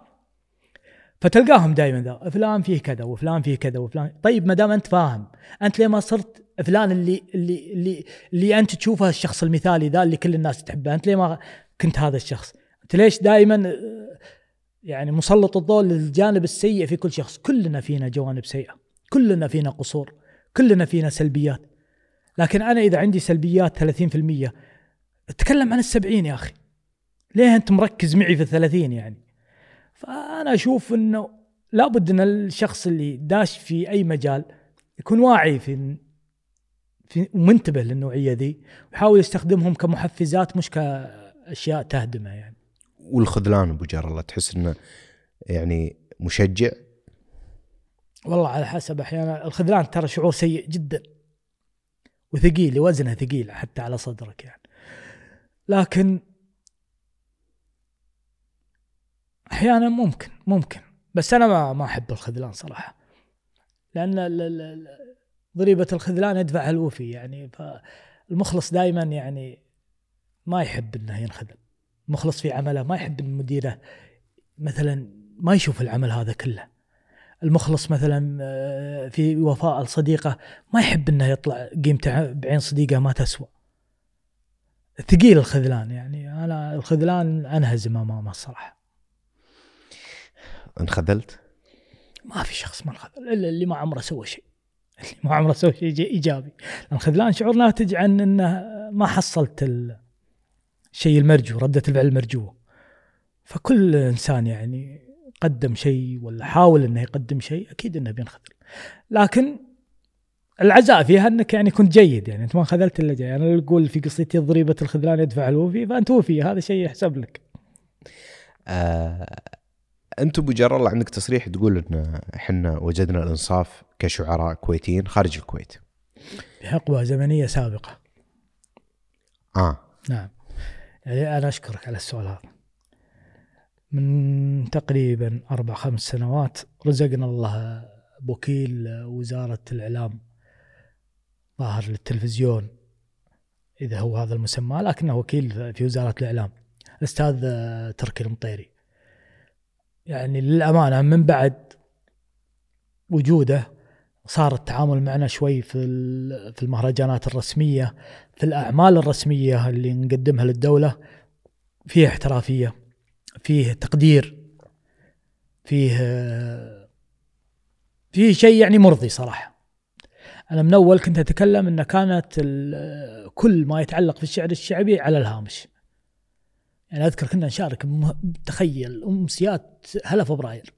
فتلقاهم دائما ذا فلان فيه كذا وفلان فيه كذا وفلان. طيب ما دام أنت فاهم أنت ليه ما صرت فلان اللي اللي اللي اللي أنت تشوفه الشخص المثالي ذا اللي كل الناس تحبه؟ أنت ليه ما كنت هذا الشخص؟ أنت ليش دائما يعني مسلط الضوء للجانب السيء في كل شخص. كلنا فينا جوانب سيئة. كلنا فينا قصور. كلنا فينا سلبيات. لكن أنا إذا عندي سلبيات 30% أتكلم عن السبعين يا أخي. ليه أنت مركز معي في الثلاثين يعني؟ فأنا أشوف إنه لابد إن الشخص اللي داش في أي مجال يكون واعي في في ومنتبه للنوعية ذي ويحاول يستخدمهم كمحفزات مش كأشياء تهدمة يعني. والخذلان أبو جار الله تحس إنه يعني مشجع. والله على حسب أحيانا الخذلان ترى شعور سيء جدا وثقيل وزنه ثقيل حتى على صدرك يعني. لكن أحيانا ممكن ممكن بس أنا ما ما أحب الخذلان صراحة. لأن ضريبة الخذلان يدفعها الوفي يعني فالمخلص دائما يعني ما يحب إنه ينخذل. مخلص في عمله ما يحب ان مديره مثلا ما يشوف العمل هذا كله. المخلص مثلا آه، في وفاء الصديقة ما يحب إنه يطلع قيمته بعين صديقة ما تسوى. ثقيل الخذلان يعني. أنا الخذلان أنهزم أمامه الصراحة. انخذلت؟ ما في شخص ما انخذل إلا اللي ما عمره سوى شيء. اللي ما عمره سوى شيء إيجابي. الخذلان شعور ناتج عن إنه ما حصلت الشيء المرجو ردة الفعل المرجوه فكل إنسان يعني قدم شيء ولا حاول إنه يقدم شيء أكيد إنه بينخذل لكن العزاء فيها إنك يعني كنت جيد يعني أنت ما خذلت إلا جاي أنا أقول في قصتي ضريبة الخذلان يدفع الوفي فأنت وفي هذا شيء يحسب لك. آه أنت أبو جر الله عندك تصريح تقول إن إحنا وجدنا الإنصاف كشعراء كويتيين خارج الكويت. في حقبه زمنية سابقة. آه نعم. يعني أنا أشكرك على السؤال هذا. من تقريبا أربع خمس سنوات رزقنا الله بوكيل وزارة الإعلام ظاهر للتلفزيون إذا هو هذا المسمى لكنه وكيل في وزارة الإعلام الأستاذ تركي المطيري يعني للأمانة من بعد وجوده صار التعامل معنا شوي في في المهرجانات الرسمية في الأعمال الرسمية اللي نقدمها للدولة فيه احترافية فيه تقدير فيه فيه شيء يعني مرضي صراحة. أنا من أول كنت أتكلم إن كانت كل ما يتعلق في الشعر الشعبي على الهامش. يعني أذكر كنا نشارك تخيل أمسيات هلا فبراير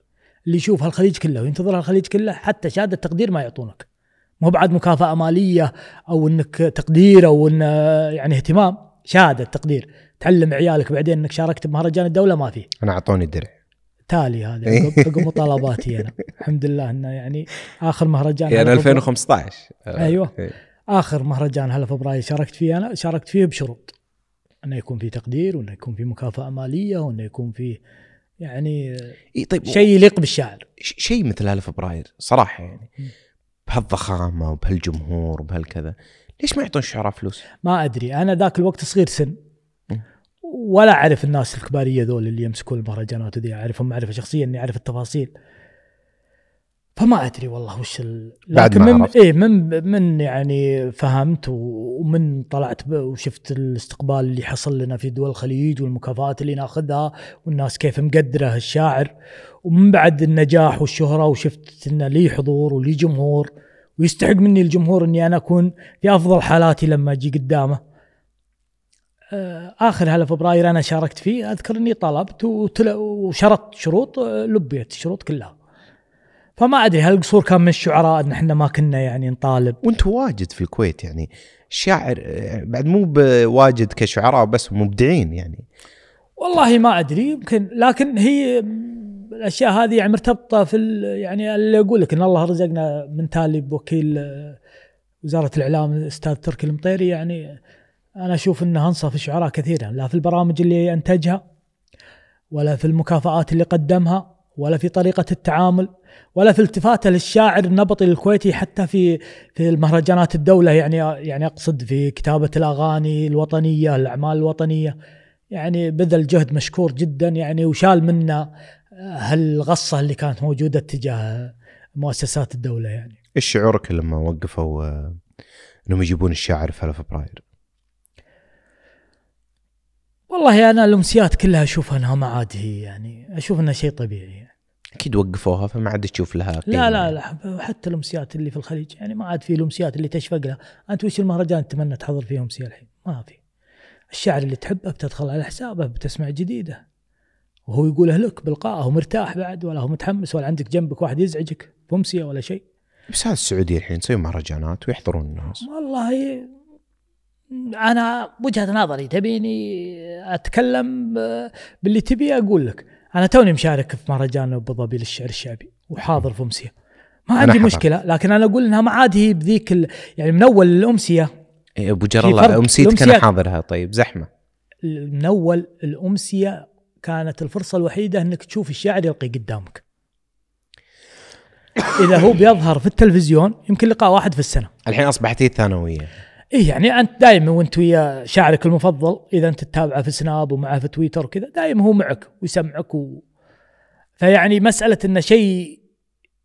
اللي يشوف هالخليج كله وينتظر هالخليج كله حتى شهادة تقدير ما يعطونك. مو بعد مكافأة مالية أو إنك تقدير أو إن يعني اهتمام شهادة تقدير. تعلم عيالك بعدين إنك شاركت بمهرجان الدولة ما فيه أنا أعطوني الدرع. تالي هذا عقب مطالباتي أنا. الحمد لله إنه يعني آخر مهرجان يعني 2015 أيوه. إيه. آخر مهرجان هلا فبراير شاركت فيه أنا شاركت فيه بشروط. إنه يكون في تقدير وإنه يكون في مكافأة مالية وإنه يكون في يعني إيه طيب شيء يليق بالشاعر. شيء مثل هلا فبراير صراحة يعني. بهالضخامة وبهالجمهور وبهالكذا ليش ما يعطون الشعراء فلوس؟ ما أدري أنا ذاك الوقت صغير سن. ولا أعرف الناس الكبارية ذول اللي يمسكون المهرجانات ذي أعرفهم معرفه شخصيه اني أعرف التفاصيل. فما أدري والله وش ال... لكن من إيه من من يعني فهمت ومن طلعت وشفت الاستقبال اللي حصل لنا في دول الخليج والمكافآت اللي ناخذها والناس كيف مقدرة الشاعر ومن بعد النجاح والشهرة وشفت انه لي حضور ولي جمهور. ويستحق مني الجمهور إني أنا أكون في أفضل حالاتي لما أجي قدامه. آه، آخر هلا فبراير أنا شاركت فيه أذكر إني طلبت وشرطت شروط آه، لبيت الشروط كلها. فما أدري هل القصور كان من الشعراء إن إحنا ما كنا يعني نطالب؟ وأنت واجد في الكويت يعني شاعر آه، بعد مو واجد كشعراء بس مبدعين يعني. والله ما أدري يمكن لكن هي الأشياء هذه يعني مرتبطة في يعني اللي أقول لك إن الله رزقنا من تالي بوكيل وزارة الإعلام الاستاذ تركي المطيري يعني أنا أشوف انه أنصف الشعراء كثيرا لا في البرامج اللي أنتجها ولا في المكافآت اللي قدمها ولا في طريقة التعامل ولا في التفاته للشاعر النبطي الكويتي حتى في في المهرجانات الدولة يعني يعني أقصد في كتابة الأغاني الوطنية الأعمال الوطنية يعني بذل جهد مشكور جدا يعني وشال منا هالغصة اللي كانت موجودة تجاه مؤسسات الدولة يعني إيش شعورك لما وقفوا آه، إنهم يجيبون الشاعر في 1 فبراير؟ والله أنا الأمسيات كلها اشوفها أنها ما عاد هي يعني أشوف إنها شيء طبيعي يعني. أكيد وقفوها فما عاد تشوف لها لا. لا لا حتى الأمسيات اللي في الخليج يعني ما عاد في الأمسيات اللي تشفق لها. أنت وش المهرجان تتمنى تحضر فيه أمسية الحين؟ ما في. الشاعر اللي تحبه بتدخل على حسابه بتسمع جديدة. وهو يقوله لك بلقائه ومرتاح بعد ولا هو متحمس ولا عندك جنبك واحد يزعجك بامسيه ولا شيء. بس هذا السعوديه الحين تسوي مهرجانات ويحضرون الناس. والله أنا وجهة نظري تبيني أتكلم باللي تبي أقول لك. أنا توني مشارك في مهرجان أبو ظبي للشعر الشعبي وحاضر في أمسية. ما عندي. مشكلة لكن أنا أقول إنها ما عاد هي بذيك ال... يعني من أول الأمسية. إيه، أبو جر الله. امسيتك أنا حاضرها. طيب زحمة. من أول الأمسية كانت الفرصة الوحيدة إنك تشوف الشاعر يلقي قدامك. إذا هو بيظهر في التلفزيون يمكن لقاء واحد في السنة. الحين أصبحت هي الثانوية. إيه يعني أنت دائما وأنت ويا شاعرك المفضل إذا أنت تتابعه في سناب ومعه في تويتر وكذا دائما هو معك ويسمعك و... فيعني مسألة إنه شيء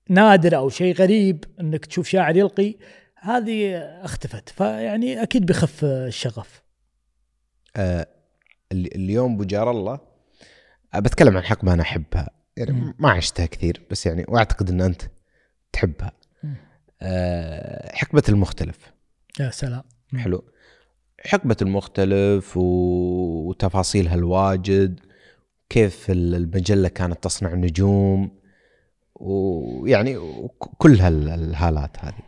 نادر أو شيء غريب إنك تشوف شاعر يلقي هذه اختفت فيعني أكيد بيخف الشغف آه ال- اليوم أبو جار الله آه، بتكلم عن حقبه أنا أحبها يعني. ما عشتها كثير بس يعني وأعتقد إن أنت تحبها. آه حقبة المختلف يا سلام. حلو. حقبة المختلف وتفاصيلها الواجد كيف ال- المجلة كانت تصنع نجوم ويعني كل هال- الهالات هذه.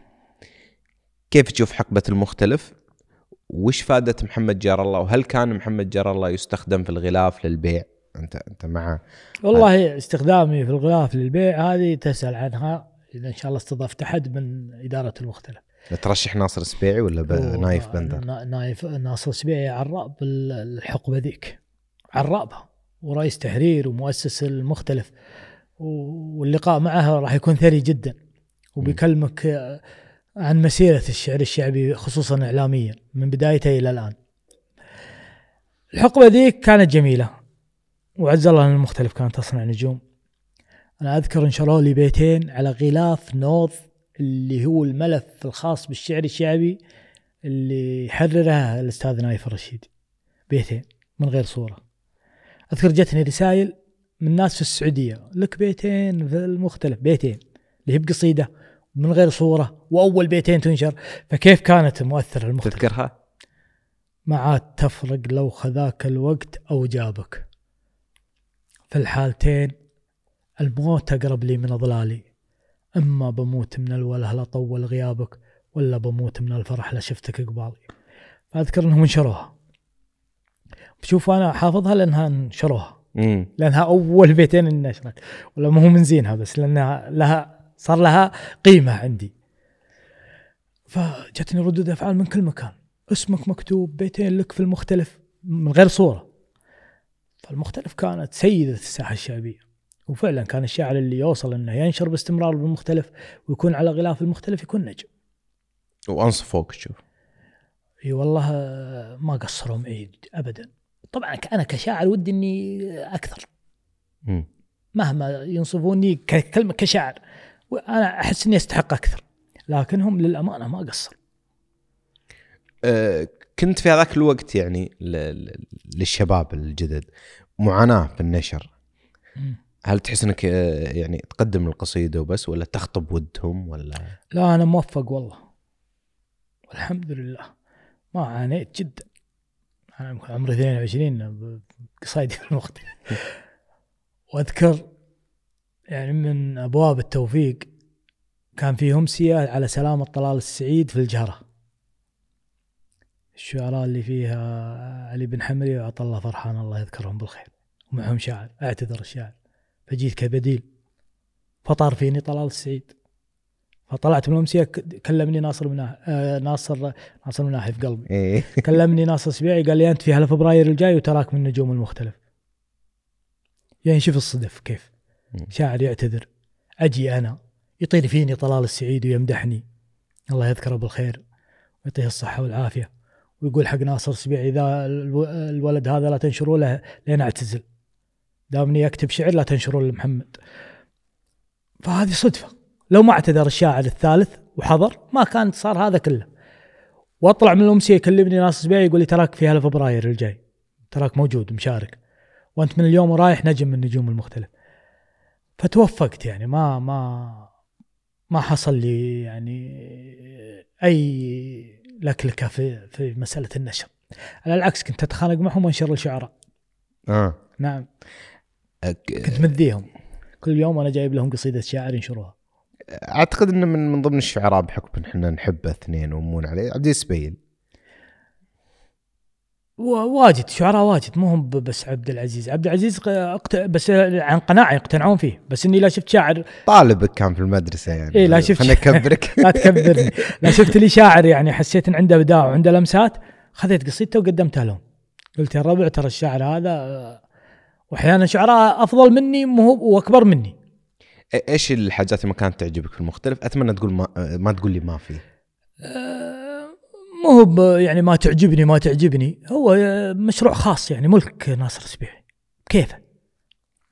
كيف تشوف حقبة المختلف؟ وش فادت محمد جار الله؟ وهل كان محمد جار الله يستخدم في الغلاف للبيع؟ أنت أنت مع والله استخدامي في الغلاف للبيع هذه تسأل عنها إذا إن شاء الله استضفت أحد من إدارة المختلف. ترشح ناصر السبيعي ولا ب- نايف بندر؟ نا- نايف ناصر سبيعي عراب ال- الحقبه ذيك عرابها ورئيس تحرير ومؤسس المختلف. و- واللقاء معه راح يكون ثري جدا. وبيكلمك عن مسيرة الشعر الشعبي خصوصا اعلاميا من بدايته إلى الآن. الحقبة ذيك كانت جميلة. وعز الله المختلف كانت تصنع نجوم. أنا أذكر انشروا لي بيتين على غلاف نوض اللي هو الملف الخاص بالشعر الشعبي اللي حرره الأستاذ نايف الرشيدي بيتين من غير صورة. أذكر جتني رسائل من ناس في السعودية. لك بيتين في المختلف بيتين اللي هي بقصيدة من غير صورة وأول بيتين تنشر. فكيف كانت مؤثره المختلف؟ تذكرها؟ ما عاد تفرق لو خذاك الوقت أو جابك. في الحالتين الموت أقرب لي من أضلالي. أما بموت من الوله لا طول غيابك ولا بموت من الفرح لا شفتك قبالي. فأذكر إنهم انشروها. شوف أنا حافظها لأنها انشروها. لأنها أول بيتين انشرت ولا ما هو من زينها بس لأنها لها صار لها قيمة عندي. فجتني ردود أفعال من كل مكان. اسمك مكتوب بيتين لك في المختلف من غير صورة. فالمختلف كانت سيدة الساحة الشعبية. وفعلا كان الشاعر اللي يوصل إنه ينشر باستمرار بالمختلف ويكون على غلاف المختلف يكون نجم. وانصفوك تشوف إي والله ما قصروا معي ابدا. طبعا أنا كشاعر ودي إني أكثر. مم. مهما ينصفوني ككلمة كشاعر وأنا أحس إني أستحق أكثر. لكنهم للأمانة ما قصروا. آه، كنت في هذاك الوقت يعني للشباب الجدد معاناة في النشر هل تحس إنك آه، يعني تقدم القصيدة وبس ولا تخطب ودهم ولا؟ لا أنا موفق والله. والحمد لله. ما عانيت جدا. أنا عمري 22 قصايدي في المختلف وأذكر يعني من أبواب التوفيق كان في امسيه على سلامه طلال السعيد في الجهرة. الشعراء اللي فيها علي بن حمري وعطا الله فرحان الله يذكرهم بالخير. ومعهم شاعر أعتذر الشاعر. فجيت كبديل فطار فيني طلال السعيد. فطلعت من الأمسية كلمني ناصر مناح آه ناصر ناصر مناحي في قلبي. إيه. كلمني ناصر سبيعي قال لي أنت في هلا فبراير الجاي وتراك من النجوم المختلف. يعني شوف الصدف كيف. شاعر يعتذر. أجي أنا يطير فيني طلال السعيد ويمدحني. الله يذكره بالخير ويعطيه الصحة والعافية ويقول حق ناصر السبيعي إذا الو- الولد هذا لا تنشروا له لين أعتزل. دامني أكتب شعر لا تنشروا لمحمد. فهذه صدفة. لو ما اعتذر الشاعر الثالث وحضر ما كان صار هذا كله. وأطلع من الأمسية يكلمني ناصر السبيعي يقول لي تراك في هلا فبراير الجاي. تراك موجود مشارك. وأنت من اليوم ورايح نجم من النجوم المختلف. فتوفقت يعني. ما ما ما حصل لي يعني أي لكلكه في في مسألة النشر. على العكس كنت أتخانق معهم وأنشر الشعراء آه. نعم. كنت مذيهم. كل يوم أنا جايب لهم قصيدة شاعر ينشروها. أعتقد إنه من من ضمن الشعراء بحكم ان إحنا نحبه اثنين ومون عليه عبد السبيل واجد شعراء واجد مو هم بس عبد العزيز. عبد العزيز. بس عن قناعة يقتنعون فيه بس إني لا شفت شاعر. طالبك كان في المدرسة يعني. إيه، لا شفت- خلنا نكبرك. لا تكبرني. لا شفت لي شاعر يعني حسيت إن عنده إبداع وعنده لمسات. خذيت قصيدته وقدمتها لهم. قلت يا ربع ترى الشاعر هذا آه، وأحيانا شعراء أفضل مني وأكبر مني. إيش الحاجات اللي ما كانت تعجبك في المختلف؟ أتمنى تقول ما, ما تقول لي ما في. آه، مو هو يعني ما تعجبني ما تعجبني. هو آه، مشروع خاص يعني ملك ناصر السبيعي. كيفه؟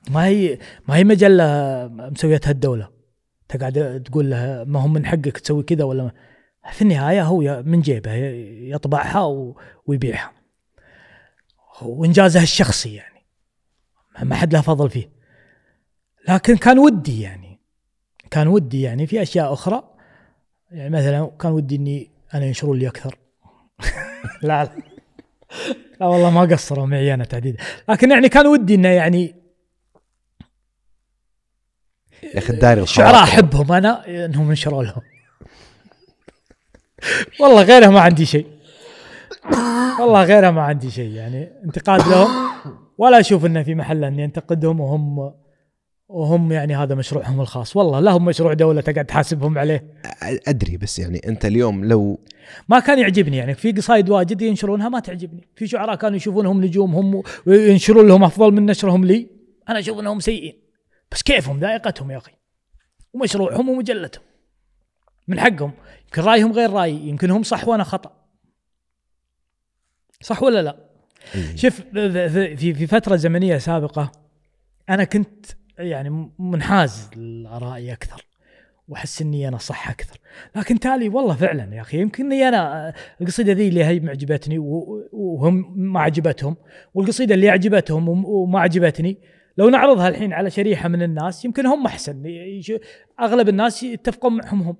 ما هي ما هي مجلة مسويتها الدولة. تقعد تقول له ما هم من حقك تسوي كذا ولا ما. في النهاية هو من جيبه يطبعها ويبيعها. وإنجازه الشخصي يعني. ما حد له فضل فيه. لكن كان ودي يعني كان ودي يعني في أشياء أخرى. يعني مثلا كان ودي إني أنا ينشرون لي أكثر. لا لا والله ما قصروا معي أنا تحديدا لكن يعني كان ودي إنه يعني يا أخي الداري الشعراء. أحبهم أنا إنهم ينشروا لهم. والله غيرها ما عندي شيء. والله غيرها ما عندي شيء يعني. انتقاد لهم. ولا أشوف إنه في محل اني انتقدهم وهم وهم يعني هذا مشروعهم الخاص. والله لهم مشروع دولة تقعد تحاسبهم عليه. أدري بس يعني أنت اليوم لو ما كان يعجبني يعني. في قصايد واجد ينشرونها ما تعجبني. في شعراء كانوا يشوفونهم نجوم هم وينشرون لهم أفضل من نشرهم لي. أنا أشوف إنهم سيئين. بس كيفهم؟ ذائقتهم يا أخي. ومشروعهم ومجلتهم. من حقهم. يمكن رأيهم غير رأيي. يمكن هم صح وأنا خطأ. صح ولا لا؟ إيه. شوف في في- فترة زمنية سابقة أنا كنت يعني منحاز لارائي أكثر وأحس إني أنا صح أكثر. لكن تالي والله فعلا يا أخي يمكن إني أنا القصيدة ذي اللي هي معجبتني وهم ما عجبتهم والقصيدة اللي عجبتهم وم- وما عجبتني لو نعرضها الحين على شريحة من الناس يمكن هم أحسن. أغلب الناس يتفقون معهم هم.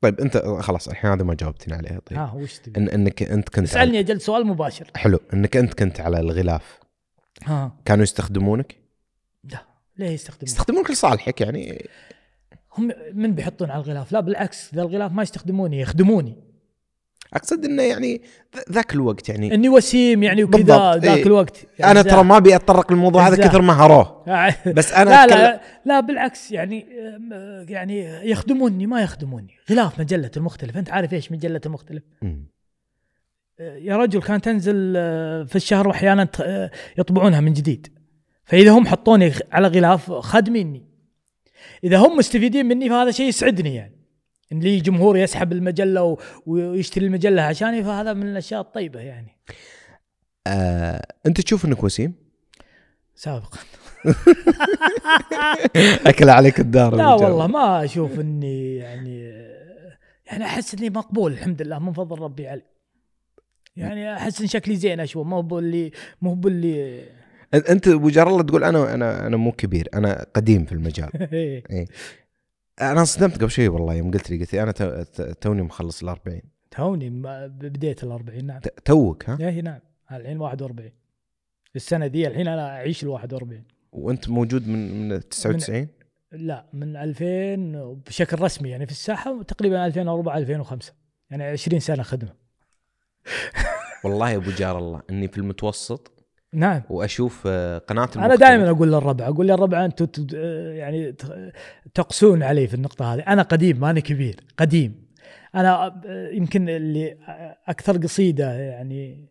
طيب أنت خلاص الحين هذا ما جاوبتني عليه طيب. ها وش تبي؟ إن إنك أنت كنت على... اسألني أجل سؤال مباشر. حلو إنك أنت كنت على الغلاف. ها. كانوا يستخدمونك؟ لا ليه يستخدمون يستخدمونك لصالحك يعني. هم من بيحطون على الغلاف؟ لا بالعكس ذا الغلاف ما يستخدموني يخدموني. أقصد إنه يعني ذاك الوقت يعني. إني وسيم يعني وكذا ذاك إيه. الوقت. أنا ترى ما أبي أتطرق للموضوع هذا؟ كثر ما هروه. بس أنا لا أتكلم- لا لا بالعكس يعني أم، يعني يخدموني ما يخدموني. غلاف مجلة المختلف. أنت عارف إيش مجلة المختلف؟ مم. يا رجل كانت تنزل آه، في الشهر وأحيانا آه، يطبعونها من جديد. فإذا هم حطوني على غلاف خادميني. إذا هم مستفيدين مني فهذا شيء يسعدني يعني. لي جمهور يسحب المجلة ويشتري المجلة عشاني فهذا من الأشياء الطيبة يعني. آه، أنت تشوف إنك وسيم؟ سابقا. أكل عليك الدار لا. والله ما أشوف إني يعني يعني أحس إني مقبول الحمد لله من فضل ربي علي. يعني أحس إن شكلي زين أشوف مو باللي مو باللي أنت ابو الله تقول أنا أنا أنا مو كبير أنا قديم في المجال. أنا انصدمت قبل شوي والله يوم قلت لي قلت لي أنا توني مخلص ال 40 توني بديت ال 40 نعم توك ها؟ إيه نعم. الحين 41 السنة دي الحين أنا أعيش ال 41 وأنت موجود من من 99 لا من 2000 بشكل رسمي يعني في الساحة تقريبا 2004 2005 يعني 20 سنة خدمة. والله يا أبو جار الله إني في المتوسط نعم. وأشوف آه، قناة أنا. دائما أقول للربع أقول للربع أنتم تد- يعني تقسون علي في النقطة هذه. أنا قديم ماني كبير قديم. أنا يمكن اللي أكثر قصيدة يعني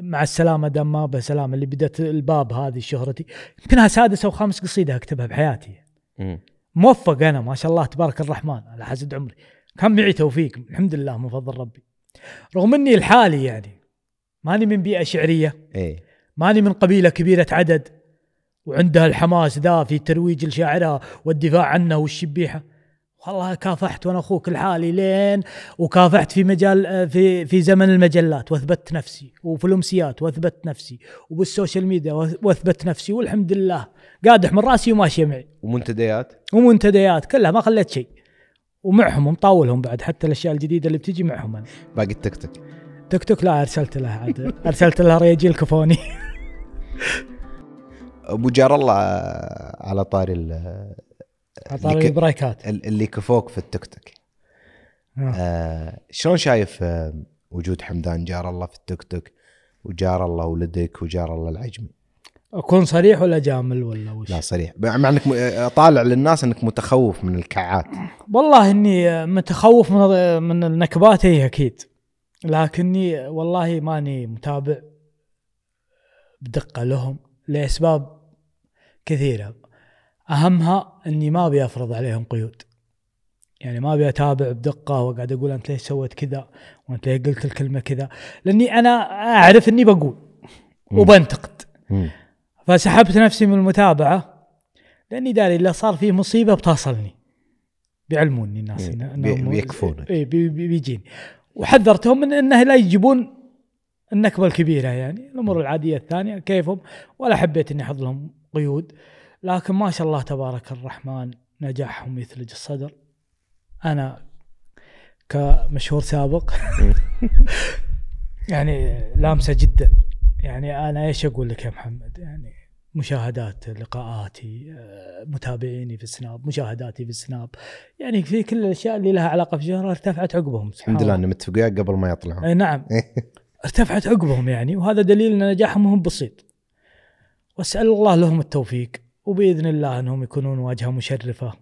مع السلامة دام ما بسلامة اللي بدت الباب هذه شهرتي. يمكنها سادس أو خامس قصيدة أكتبها بحياتي. مم. موفق أنا ما شاء الله تبارك الرحمن على حسد عمري. كان معي توفيق الحمد لله من فضل ربي. رغم إني لحالي يعني ماني من بيئة شعرية. إيه. ماني من قبيلة كبيرة عدد وعندها الحماس ذا في ترويج لشاعرها والدفاع عنه والشبيحة. والله كافحت وأنا أخوك لحالي لين وكافحت في مجال في في زمن المجلات وأثبت نفسي وفي الأمسيات وأثبت نفسي وبال social media وأثبت نفسي والحمد لله. قادح من رأسي وماشيه معي. ومنتديات؟ ومنتديات كلها ما خليت شيء. ومعهم ومطاولهم بعد حتى الأشياء الجديدة اللي بتجي معهم أنا. باقي التيك توك تيك توك لا أرسلت له عاد أرسلت له ريجيل كفوني. أبو جار الله على طاري اللي ك- البريكات ال- اللي كفوك في التيك توك. آه. آه شلون شايف آه وجود حمدان جار الله في التيك توك وجار الله ولدك وجار الله العجمي؟ أكون صريح ولا جامل ولا وش؟ لا صريح. مع إنك آه، طالع للناس إنك متخوف من الكعات. والله إني متخوف من من النكبات هي أكيد. لكني والله ماني متابع. بدقة لهم لأسباب كثيرة. أهمها إني ما أبي أفرض عليهم قيود. يعني ما أبي أتابع بدقة وأقعد أقول أنت ليش سويت كذا وأنت ليش قلت الكلمة كذا. لأني أنا أعرف إني بقول. وبنتقد. فسحبت نفسي من المتابعة لأني داري الا صار فيه مصيبة بتصلني. بيعلموني الناس بيكفونك. اي بي بي بيجيني. وحذرتهم من إنه لا يجيبون النكبة الكبيرة يعني الأمور العادية الثانية كيفهم؟ ولا حبيت إني أحط لهم قيود لكن ما شاء الله تبارك الرحمن نجاحهم يثلج الصدر. أنا كمشهور سابق يعني لامسة جدا. يعني أنا إيش أقول لك يا محمد؟ يعني مشاهدات لقاءاتي آه، متابعيني في السناب مشاهداتي في السناب. يعني في كل الأشياء اللي لها علاقة في شهره ارتفعت عقبهم الحمد لله. ان متفق وياك قبل ما يطلعون. نعم. ارتفعت عقبهم يعني وهذا دليل إن نجاحهم هم بسيط. وأسأل الله لهم التوفيق وبإذن الله إنهم يكونون واجهة مشرفة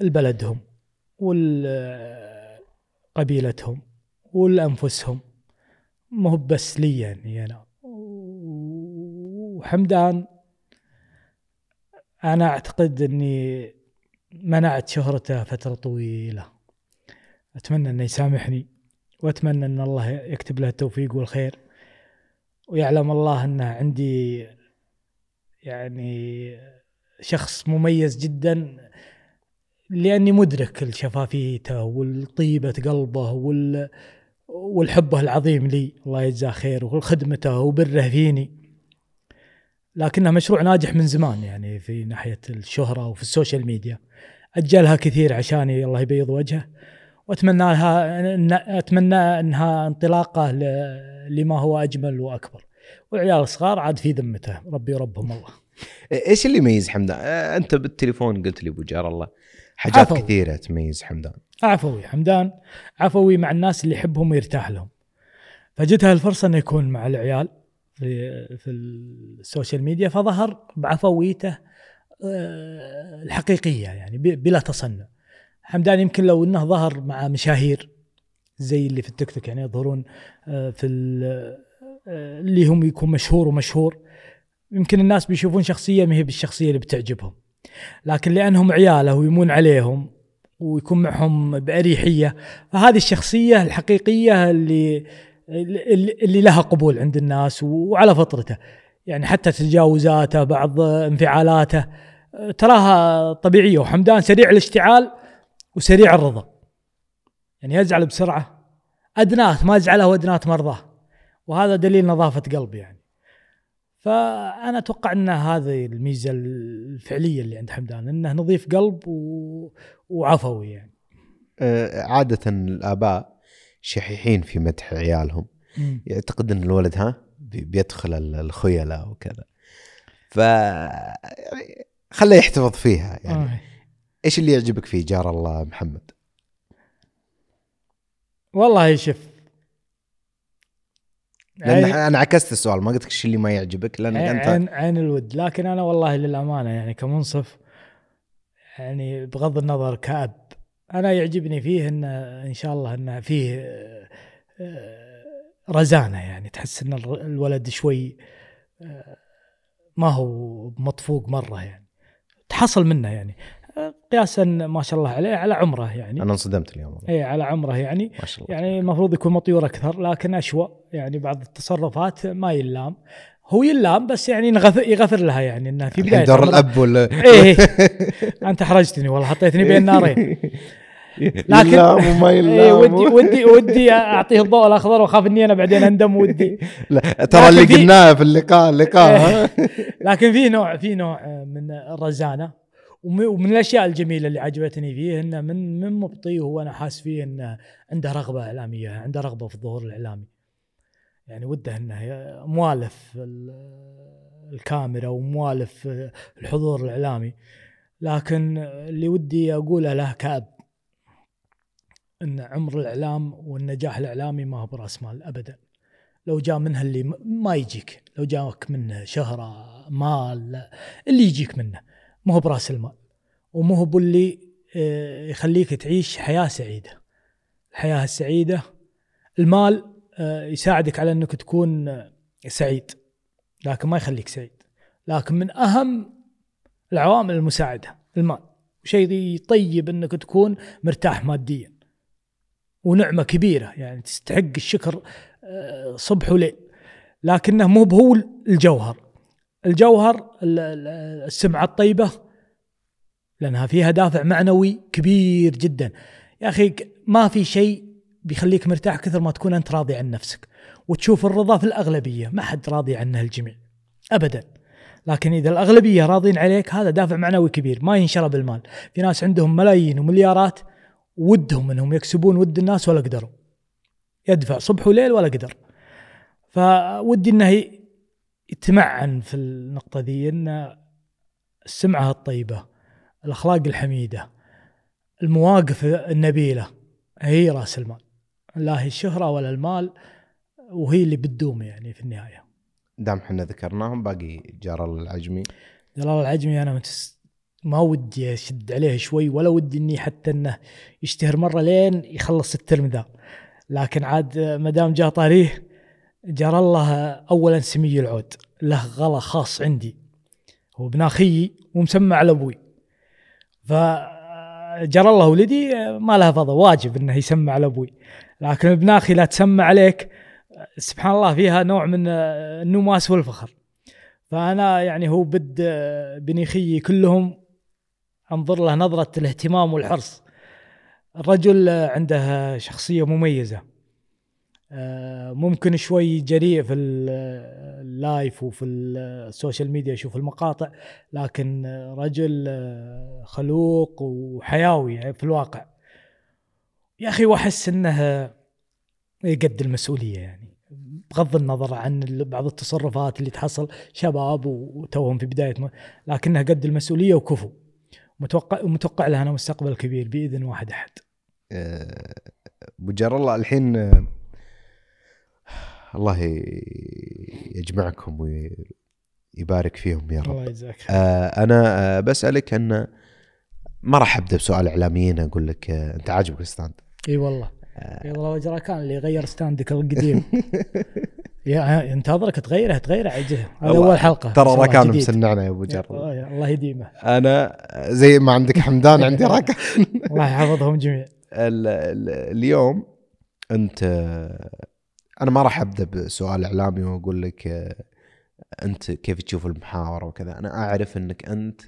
لبلدهم ولقبيلتهم ولانفسهم ما هو بس لي يعني أنا وحمدان أنا أعتقد إني منعت شهرته فترة طويلة. أتمنى إنه يسامحني. وأتمنى أن الله يكتب له التوفيق والخير. ويعلم الله أن عندي يعني شخص مميز جدا لأني مدرك لشفافيته والطيبة قلبه وال والحبه العظيم لي. الله يجزاه خير وخدمته وبره فيني. لكنه مشروع ناجح من زمان يعني في ناحية الشهرة وفي ال social media. أجلها كثير عشاني الله يبيض وجهه. واتمنى لها أتمنى إنها انطلاقة لما هو أجمل وأكبر. والعيال الصغار عاد في ذمته. ربي وربهم الله. إيش اللي يميز حمدان؟ آه، أنت بالتليفون قلت لي أبو جار الله. حاجات عفو. كثيرة تميز حمدان. عفوي. حمدان عفوي مع الناس اللي يحبهم ويرتاح لهم. فجتها الفرصة إنه يكون مع العيال في في ال social media فظهر بعفويته آه، الحقيقية يعني بلا تصنع. حمدان يمكن لو إنه ظهر مع مشاهير زي اللي في التيك توك يعني يظهرون آه، في آه، اللي هم يكون مشهور ومشهور يمكن الناس بيشوفون شخصية ما هي بالشخصية اللي بتعجبهم. لكن لأنهم عياله ويمون عليهم ويكون معهم بأريحية فهذه الشخصية الحقيقية اللي اللي لها قبول عند الناس وعلى فطرته. يعني حتى تجاوزاته بعض انفعالاته تراها طبيعية. وحمدان سريع الاشتعال وسريع الرضا. يعني يزعل بسرعة أدنات ما زعله وأدنات مرضاه وهذا دليل نظافة قلب يعني. فأنا أتوقع أن هذه الميزة الفعلية اللي عند حمدان أنه نظيف قلب و... وعفوي يعني. آه، عادة الآباء شحيحين في مدح عيالهم. يعتقد أن الولد ها بي- بيدخل ال- الخيلاء وكذا. ف يعني خليه يحتفظ فيها يعني. آه. إيش اللي يعجبك في جار الله محمد؟ والله شوف. لأن عين, أنا عكست السؤال ما قلت لك إيش اللي ما يعجبك لأنك أنت عين, عين الود. لكن أنا والله للأمانة يعني كمنصف يعني بغض النظر كأب أنا يعجبني فيه انه إن شاء الله انه فيه آه، رزانة يعني. تحس إن الولد شوي آه، ما هو مطفوق مرة يعني. تحصل منه يعني. قياسا ما شاء الله عليه على عمره يعني. أنا انصدمت اليوم. اي على عمره يعني. ما شاء الله. يعني المفروض يكون مطيور أكثر لكن اشوى يعني بعض التصرفات ما يلام. هو يلام بس يعني يغفر لها يعني إنها في بداية الحين دور الأب ولا؟ إيه. أنت احرجتني والله حطيتني بين نارين. لكن يلام وما إيه يلام. ودي ودي ودي أعطيه الضوء الأخضر وأخاف إني أنا بعدين أندم ودي. لا ترى اللي قلناه في اللقاء اللقاء. ها؟ لكن في نوع في نوع من الرزانة. ومن الأشياء الجميلة اللي عجبتني فيه إنه من من مبطي هو أنا حاس فيه إنه عنده رغبة إعلامية عنده رغبة في الظهور الإعلامي. يعني وده إنه موالف ال- الكاميرا وموالف الحضور الإعلامي. لكن اللي ودي أقوله له كأب إن عمر الإعلام والنجاح الإعلامي ما هو برأس مال ابدا. لو جاء منها اللي ما يجيك. لو جاك منه شهرة مال اللي يجيك منه. ما هو براس المال ومو هو باللي آه، يخليك تعيش حياة سعيدة. الحياة السعيدة المال آه، يساعدك على إنك تكون سعيد لكن ما يخليك سعيد. لكن من أهم العوامل المساعدة المال. شيء طيب إنك تكون مرتاح ماديا ونعمة كبيرة يعني تستحق الشكر آه، صبح وليل. لكنه مو هو الجوهر. الجوهر ال- ال- السمعة الطيبة لأنها فيها دافع معنوي كبير جدا. يا أخي ك- ما في شيء بيخليك مرتاح كثر ما تكون أنت راضي عن نفسك وتشوف الرضا في الأغلبية. ما حد راضي عنه الجميع أبدا. لكن إذا الأغلبية راضين عليك هذا دافع معنوي كبير ما ينشرى بالمال في ناس عندهم ملايين ومليارات ودهم إنهم يكسبون ود الناس ولا قدروا. يدفع صبح وليل ولا قدر. فودي إنه يتمعن في النقطة ذي إن السمعة الطيبة الأخلاق الحميدة المواقف النبيلة. هي راس المال. لا هي الشهرة ولا المال وهي اللي بتدوم يعني في النهاية. دام إحنا ذكرناهم باقي جارل العجمي. جلال العجمي أنا متس... ما ودي أشد عليه شوي ولا ودي إني حتى إنه يشتهر مرة لين يخلص الترم ذا. لكن عاد ما دام جاء طاريه جرى الله اولا سمي العود. له غلا خاص عندي. هو ابن أخي ومسمى على أبوي. فجرى الله ولدي ما له فضل واجب إنه يسمى على أبوي. لكن ابن أخي لا تسمى عليك. سبحان الله فيها نوع من النماس والفخر. فأنا يعني هو بد بني خيي كلهم أنظر له نظرة الاهتمام والحرص. الرجل عنده شخصية مميزة. ممكن شوي جريء في ال- ال live وفي ال social media يشوف المقاطع لكن رجل آه، خلوق وحيوي في الواقع. يا أخي وأحس إنه قد المسؤولية يعني بغض النظر عن بعض التصرفات اللي تحصل شباب وتوهم في بداية م... لكنها قد المسؤولية وكفو. متوقع ومتوقع لها أنا مستقبل كبير بإذن واحد أحد. آه، أبو جار الله الحين آه، الله يجمعكم ويبارك فيهم يا رب. الله يجزاك. آه، أنا آه، بسألك أن ما راح أبدأ بسؤال إعلاميين أقول لك آه، أنت عاجبك الستاند. إي والله. إي والله وجرى كان اللي غير ستاندك القديم. يا انتظرك تغيره تغيره عجل هذا أول حلقة. ترى ركان جديد. مسنعنا يا أبو يا- الله يديمه. أنا زي ما عندك حمدان عندي ركان الله يحفظهم جميع. ال- ال- اليوم أنت أنا ما راح أبدأ بسؤال إعلامي وأقول لك آه، أنت كيف تشوف المحاوره وكذا. أنا أعرف إنك أنت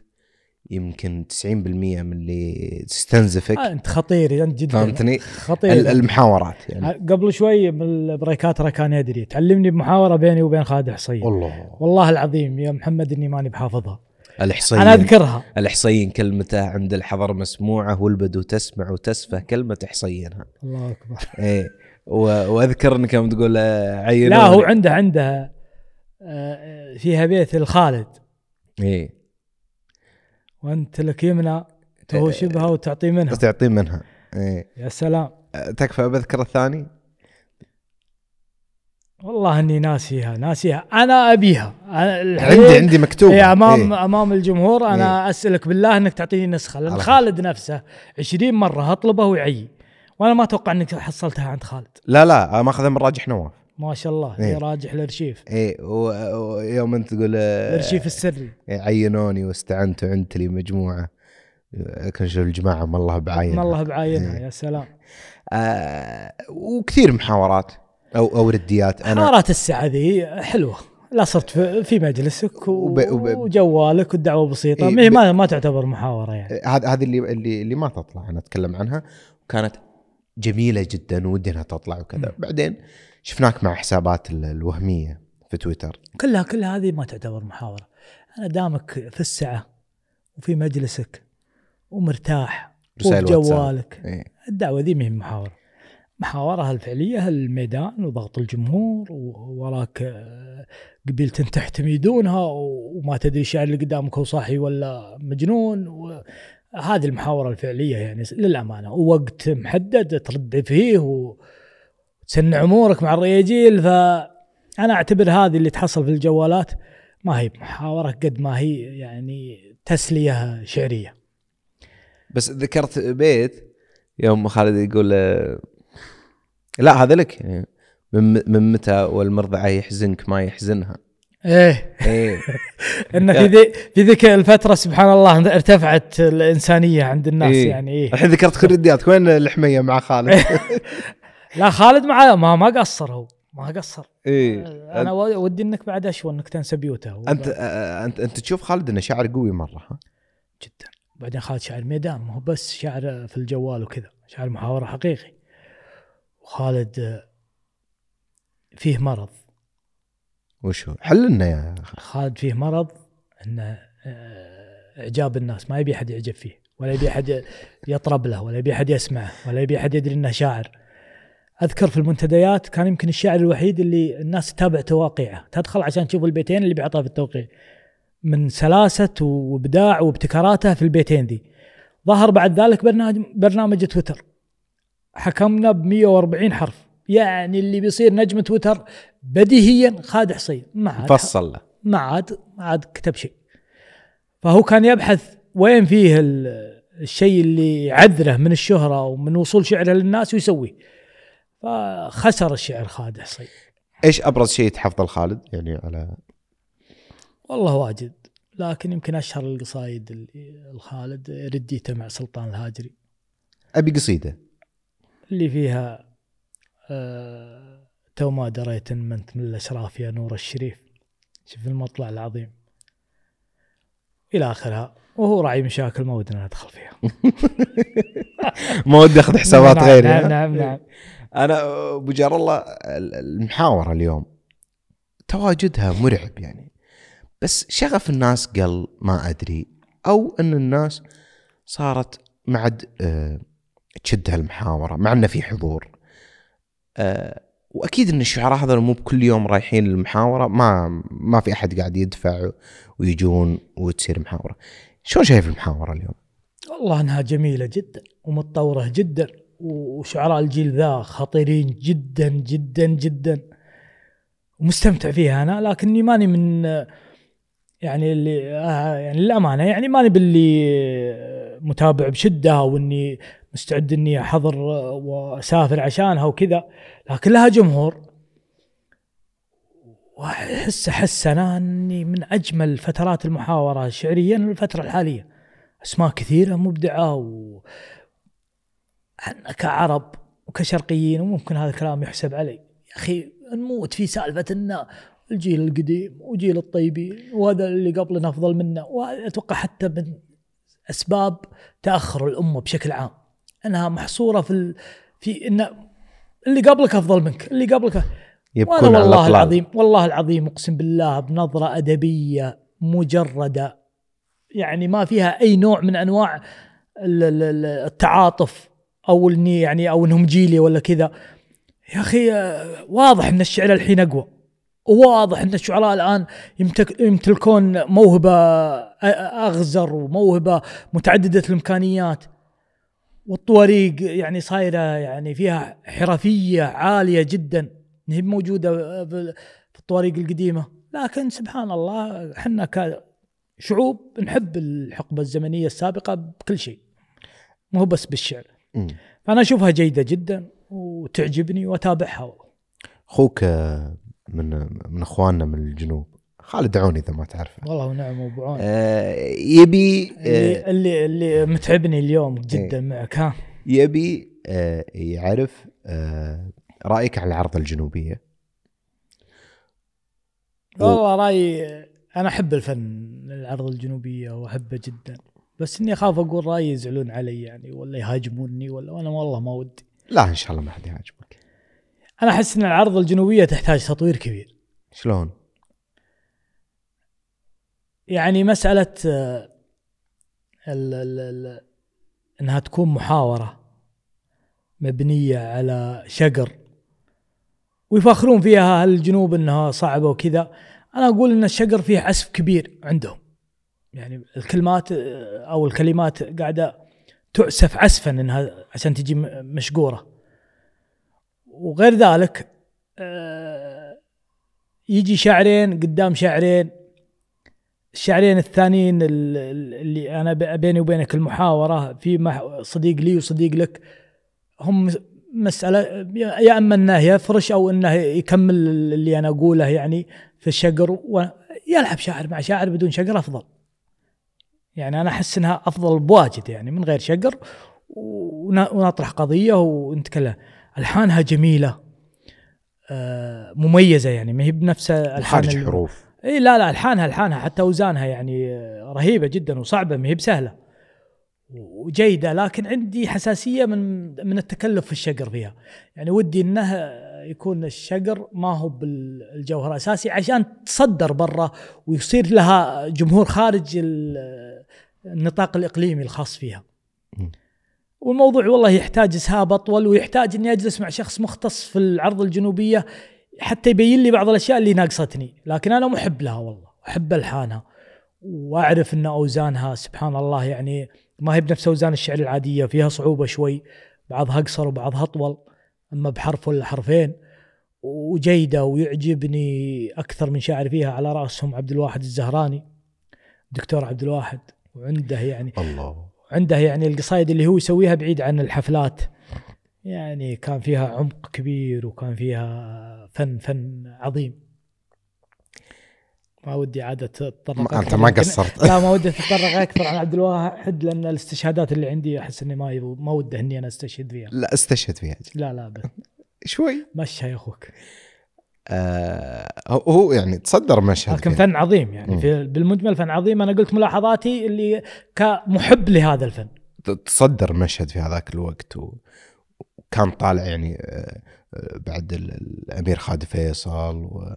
يمكن 90% من اللي تستنزفك. آه أنت خطير أنت جدا. فهمتني؟ خطير. ال- المحاورات يعني. قبل شوي بالبريكات ترى كان يدري تعلمني بمحاورة بيني وبين خالد حصين والله. والله العظيم يا محمد إني ماني بحافظها. الاحصائيين أنا أذكرها. الاحصائيين كلمته عند الحضر مسموعة والبدو تسمع وتسفه كلمة احصينها الله أكبر. إيه. وأذكر إنك يوم تقول عينوني. لا هو عنده عنده آه، فيها بيت الخالد إيه وأنت لك يمنى تهو شبهه وتعطي منها. تعطيه منها. إيه يا سلام. آه، تكفى بذكر الثاني؟ والله إني ناسيها ناسيها. أنا أبيها. أنا عندي عندي مكتوب إيه أمام أمام الجمهور أنا إيه. أسألك بالله إنك تعطيني نسخة لأن خالد نفسه 20 مرة أطلبه ويعي وأنا ما أتوقع انك حصلتها عند خالد. لا لا ماخذها من راجح نواف. ما شاء الله إيه. يراجح الارشيف اي ويوم انت تقول آه، الارشيف السري. عينوني واستعنت وعنت لي مجموعة. لكن شو الجماعة ما الله بعاين ما الله بعاينها إيه. يا سلام. آه وكثير محاورات أو أو رديات. أنا حوارات الساعة ذي حلوة. لا صرت في- مجلسك و- وب- وب- وجوالك والدعوة بسيطة. إيه، ما ب- ما, تعتبر محاورة يعني. هذا هذه اللي اللي اللي ما تطلع أنا أتكلم عنها. وكانت جميلة جدا ودي إنها تطلع وكذا بعدين شفناك مع حسابات ال- الوهمية في تويتر كلها كلها هذه ما تعتبر محاورة أنا دامك في السعة وفي مجلسك ومرتاح رسائل وفي. جوالك إيه. الدعوة ذي ما هي محاورة محاورة الفعلية الميدان وضغط الجمهور ووراك آه، قبيلة تحتمي دونها وما تدري الشاعر اللي قدامك هو صاحي ولا مجنون. هذه المحاورة الفعلية يعني للأمانة ووقت محدد ترد فيه وتسنع أمورك مع الرياجيل فأنا أعتبر هذه اللي تحصل في الجوالات ما هي محاورة قد ما هي يعني تسلية شعرية. بس ذكرت بيت يوم خالد يقول لا هذا لك يعني من متى والمرضعة يحزنك ما يحزنها؟ إيه. إيه. ان في ذي في ذيك الفترة سبحان الله ارتفعت الإنسانية عند الناس إيه. يعني. إيه الحين ذكرت كل ردياتك وين الحمية مع خالد؟ لا خالد مع ما ما قصر هو. ما قصر. إيه. أنا ودي إنك بعد اشوى إنك تنسى بيوته. انت انت أنت تشوف خالد إنه شاعر قوي مرة ها؟ جدا. بعدين خالد شاعر ميدان. ما هو بس شاعر في الجوال وكذا. شاعر محاورة حقيقي. وخالد فيه مرض. وشو؟ حل لنا يا خالد فيه مرض إنه آه، إعجاب الناس. ما يبي أحد يعجب فيه ولا يبي أحد يطرب له ولا يبي أحد يسمعه ولا يبي أحد يدري إنه شاعر. أذكر في المنتديات كان يمكن الشاعر الوحيد اللي الناس تتابع تواقيعه. تدخل عشان تشوف البيتين اللي بيعطاه في التوقيع. من سلاسة وإبداع وابتكاراته في البيتين ذي. ظهر بعد ذلك برنامج برنامج تويتر. حكمنا ب 140 حرف. يعني اللي بيصير نجم تويتر بديهيا خالد حصين ما عاد فصل. له ما عاد ما عاد كتب شيء. فهو كان يبحث وين فيه ال- الشيء اللي يعذره من الشهرة ومن وصول شعره للناس ويسويه. فخسر الشعر خالد حصين إيش أبرز شيء تحفظه لخالد؟ يعني على والله واجد. لكن يمكن أشهر القصايد اللي الخالد رديته مع سلطان الهاجري. أبي قصيدة. اللي فيها آه تو ما دريت إن انت من الاشراف يا نور الشريف. شوف المطلع العظيم. إلى آخرها. وهو راعي مشاكل ما ودنا ندخل فيها. ما ودي أخذ حسابات نعم غيري نعم؟ نعم, نعم. أنا أبو جار الله ال- المحاورة اليوم تواجدها مرعب يعني. بس شغف الناس قل ما أدري أو إن الناس صارت ما عاد آه، تشد هالمحاورة مع إنه في حضور. آه، وأكيد إن الشعراء هذول مو بكل يوم رايحين للمحاورة ما ما في أحد قاعد يدفع ويجون وتصير محاورة شلون شايف المحاورة اليوم؟ والله إنها جميلة جدا ومتطورة جدا وشعراء الجيل ذا خطيرين جدا جدا جدا ومستمتع فيها أنا لكني ماني من يعني اللي آه يعني للأمانة يعني ماني باللي متابع بشدة أو اني مستعد إني أحضر وأسافر عشانها وكذا. لكن لها جمهور. وأحس أحس أنا إني من أجمل فترات المحاورة شعريا الفترة الحالية. أسماء كثيرة مبدعة و كعرب وكشرقيين وممكن هذا الكلام يحسب علي. يا أخي نموت في سالفة إن الجيل القديم وجيل الطيبين وهذا اللي قبلنا أفضل منا. وأتوقع حتى من أسباب تأخر الأمة بشكل عام. إنها محصورة في ال... في ان اللي قبلك أفضل منك اللي قبلك وأنا يبكون على والله الأطلال. العظيم والله العظيم أقسم بالله بنظرة أدبية مجردة يعني ما فيها أي نوع من أنواع ال- ال- ال- التعاطف أو إني يعني أو إنهم جيلي ولا كذا. يا أخي آه، واضح إن الشعر الحين أقوى. وواضح إن الشعراء الآن يمتلكون موهبة أغزر وموهبة متعددة الإمكانيات. والطواريق يعني صايرة يعني فيها حرفية عالية جدا. هي موجودة في الطواريق القديمة. لكن سبحان الله إحنا كشعوب نحب الحقبة الزمنية السابقة بكل شيء. مو بس بالشعر. فأنا أشوفها جيدة جدا وتعجبني وأتابعها. أخوك من من إخواننا من الجنوب. خالد عون إذا ما تعرفه. والله ونعم أبو عون. آه، يبي اللي, آه، اللي اللي متعبني اليوم جدا إيه. معك ها؟ يبي آه، يعرف آه، رأيك عن العرض الجنوبية. والله رأيي أنا أحب الفن العرض الجنوبية وأحبه جدا. بس إني أخاف أقول رأيي يزعلون علي يعني ولا يهاجموني ولا وأنا والله ما ودي. لا إن شاء الله ما حد يعجبك أنا أحس إن العرض الجنوبية تحتاج تطوير كبير. شلون؟ يعني مسألة آه، ال ال ال إنها تكون محاورة مبنية على شقر ويفخرون فيها أهل الجنوب إنها صعبة وكذا. أنا أقول إن الشقر فيه عسف كبير عندهم. يعني الكلمات آه، أو الكلمات قاعدة تعسف عسفا إنها عشان تجي مشقوره وغير ذلك آه، يجي شاعرين قدام شاعرين الشاعرين الثانيين ال- ال- اللي أنا بيني وبينك المحاورة في صديق لي وصديق لك هم مسألة يا أما إنه يفرش أو إنه يكمل اللي أنا أقوله يعني في الشقر ويلعب شاعر مع شاعر بدون شقر أفضل. يعني أنا أحس إنها أفضل بواجد يعني من غير شقر ون- ونطرح قضية ونتكلم ألحانها جميلة آه، مميزة يعني ما هي بنفس ألحان خارج حروف اي لا لا الحانها الحانها حتى أوزانها يعني رهيبة جدا وصعبة ما هي بسهلة. وجيدة لكن عندي حساسية من من التكلف في الشقر فيها. يعني ودي إنه يكون الشقر ما هو بالجوهر الأساسي عشان تصدر برا ويصير لها جمهور خارج ال- النطاق الإقليمي الخاص فيها. والموضوع والله يحتاج إسهاب أطول ويحتاج إني أجلس مع شخص مختص في العرض الجنوبية حتى يبين لي بعض الأشياء اللي ناقصتني لكن أنا محب لها والله أحب ألحانها. وأعرف إن أوزانها سبحان الله يعني ما هي بنفس أوزان الشعر العادية فيها صعوبة شوي بعضها أقصر وبعضها أطول أما بحرف ولا حرفين وجيدة ويعجبني أكثر من شاعر فيها على رأسهم عبد الواحد الزهراني دكتور عبد الواحد. وعنده يعني الله. عنده يعني القصايد اللي هو يسويها بعيد عن الحفلات. يعني كان فيها عمق كبير وكان فيها فن فن عظيم. ما ودي عادة أتطرق أنت ما قصرت. لا ما ودي أتطرق أكثر عن عبد الواحد لأن الاستشهادات اللي عندي أحس إني ما ما وده إني أنا أستشهد فيها. لا استشهد فيها. لا لا بس شوي. مشها يا أخوك. آه هو- يعني تصدر مشهد لكن. فن عظيم يعني. في بالمجمل فن عظيم. أنا قلت ملاحظاتي اللي كمحب لهذا الفن. تصدر مشهد في هذاك الوقت و- وكان طالع يعني آه، آه، بعد ال- الأمير خالد فيصل و.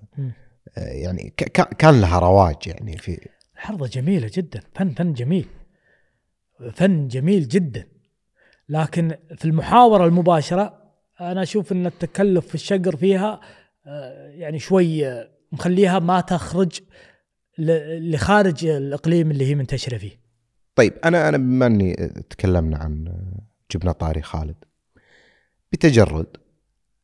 آه، يعني كان لها رواج يعني في حرضة جميلة جدا فن فن جميل فن جميل جدا لكن في المحاورة المباشرة أنا أشوف أن التكلف في الشقر فيها يعني شوي مخليها ما تخرج لخارج الإقليم اللي هي منتشرة فيه طيب أنا أنا بما أني تكلمنا عن جبنا طاري خالد بتجرد.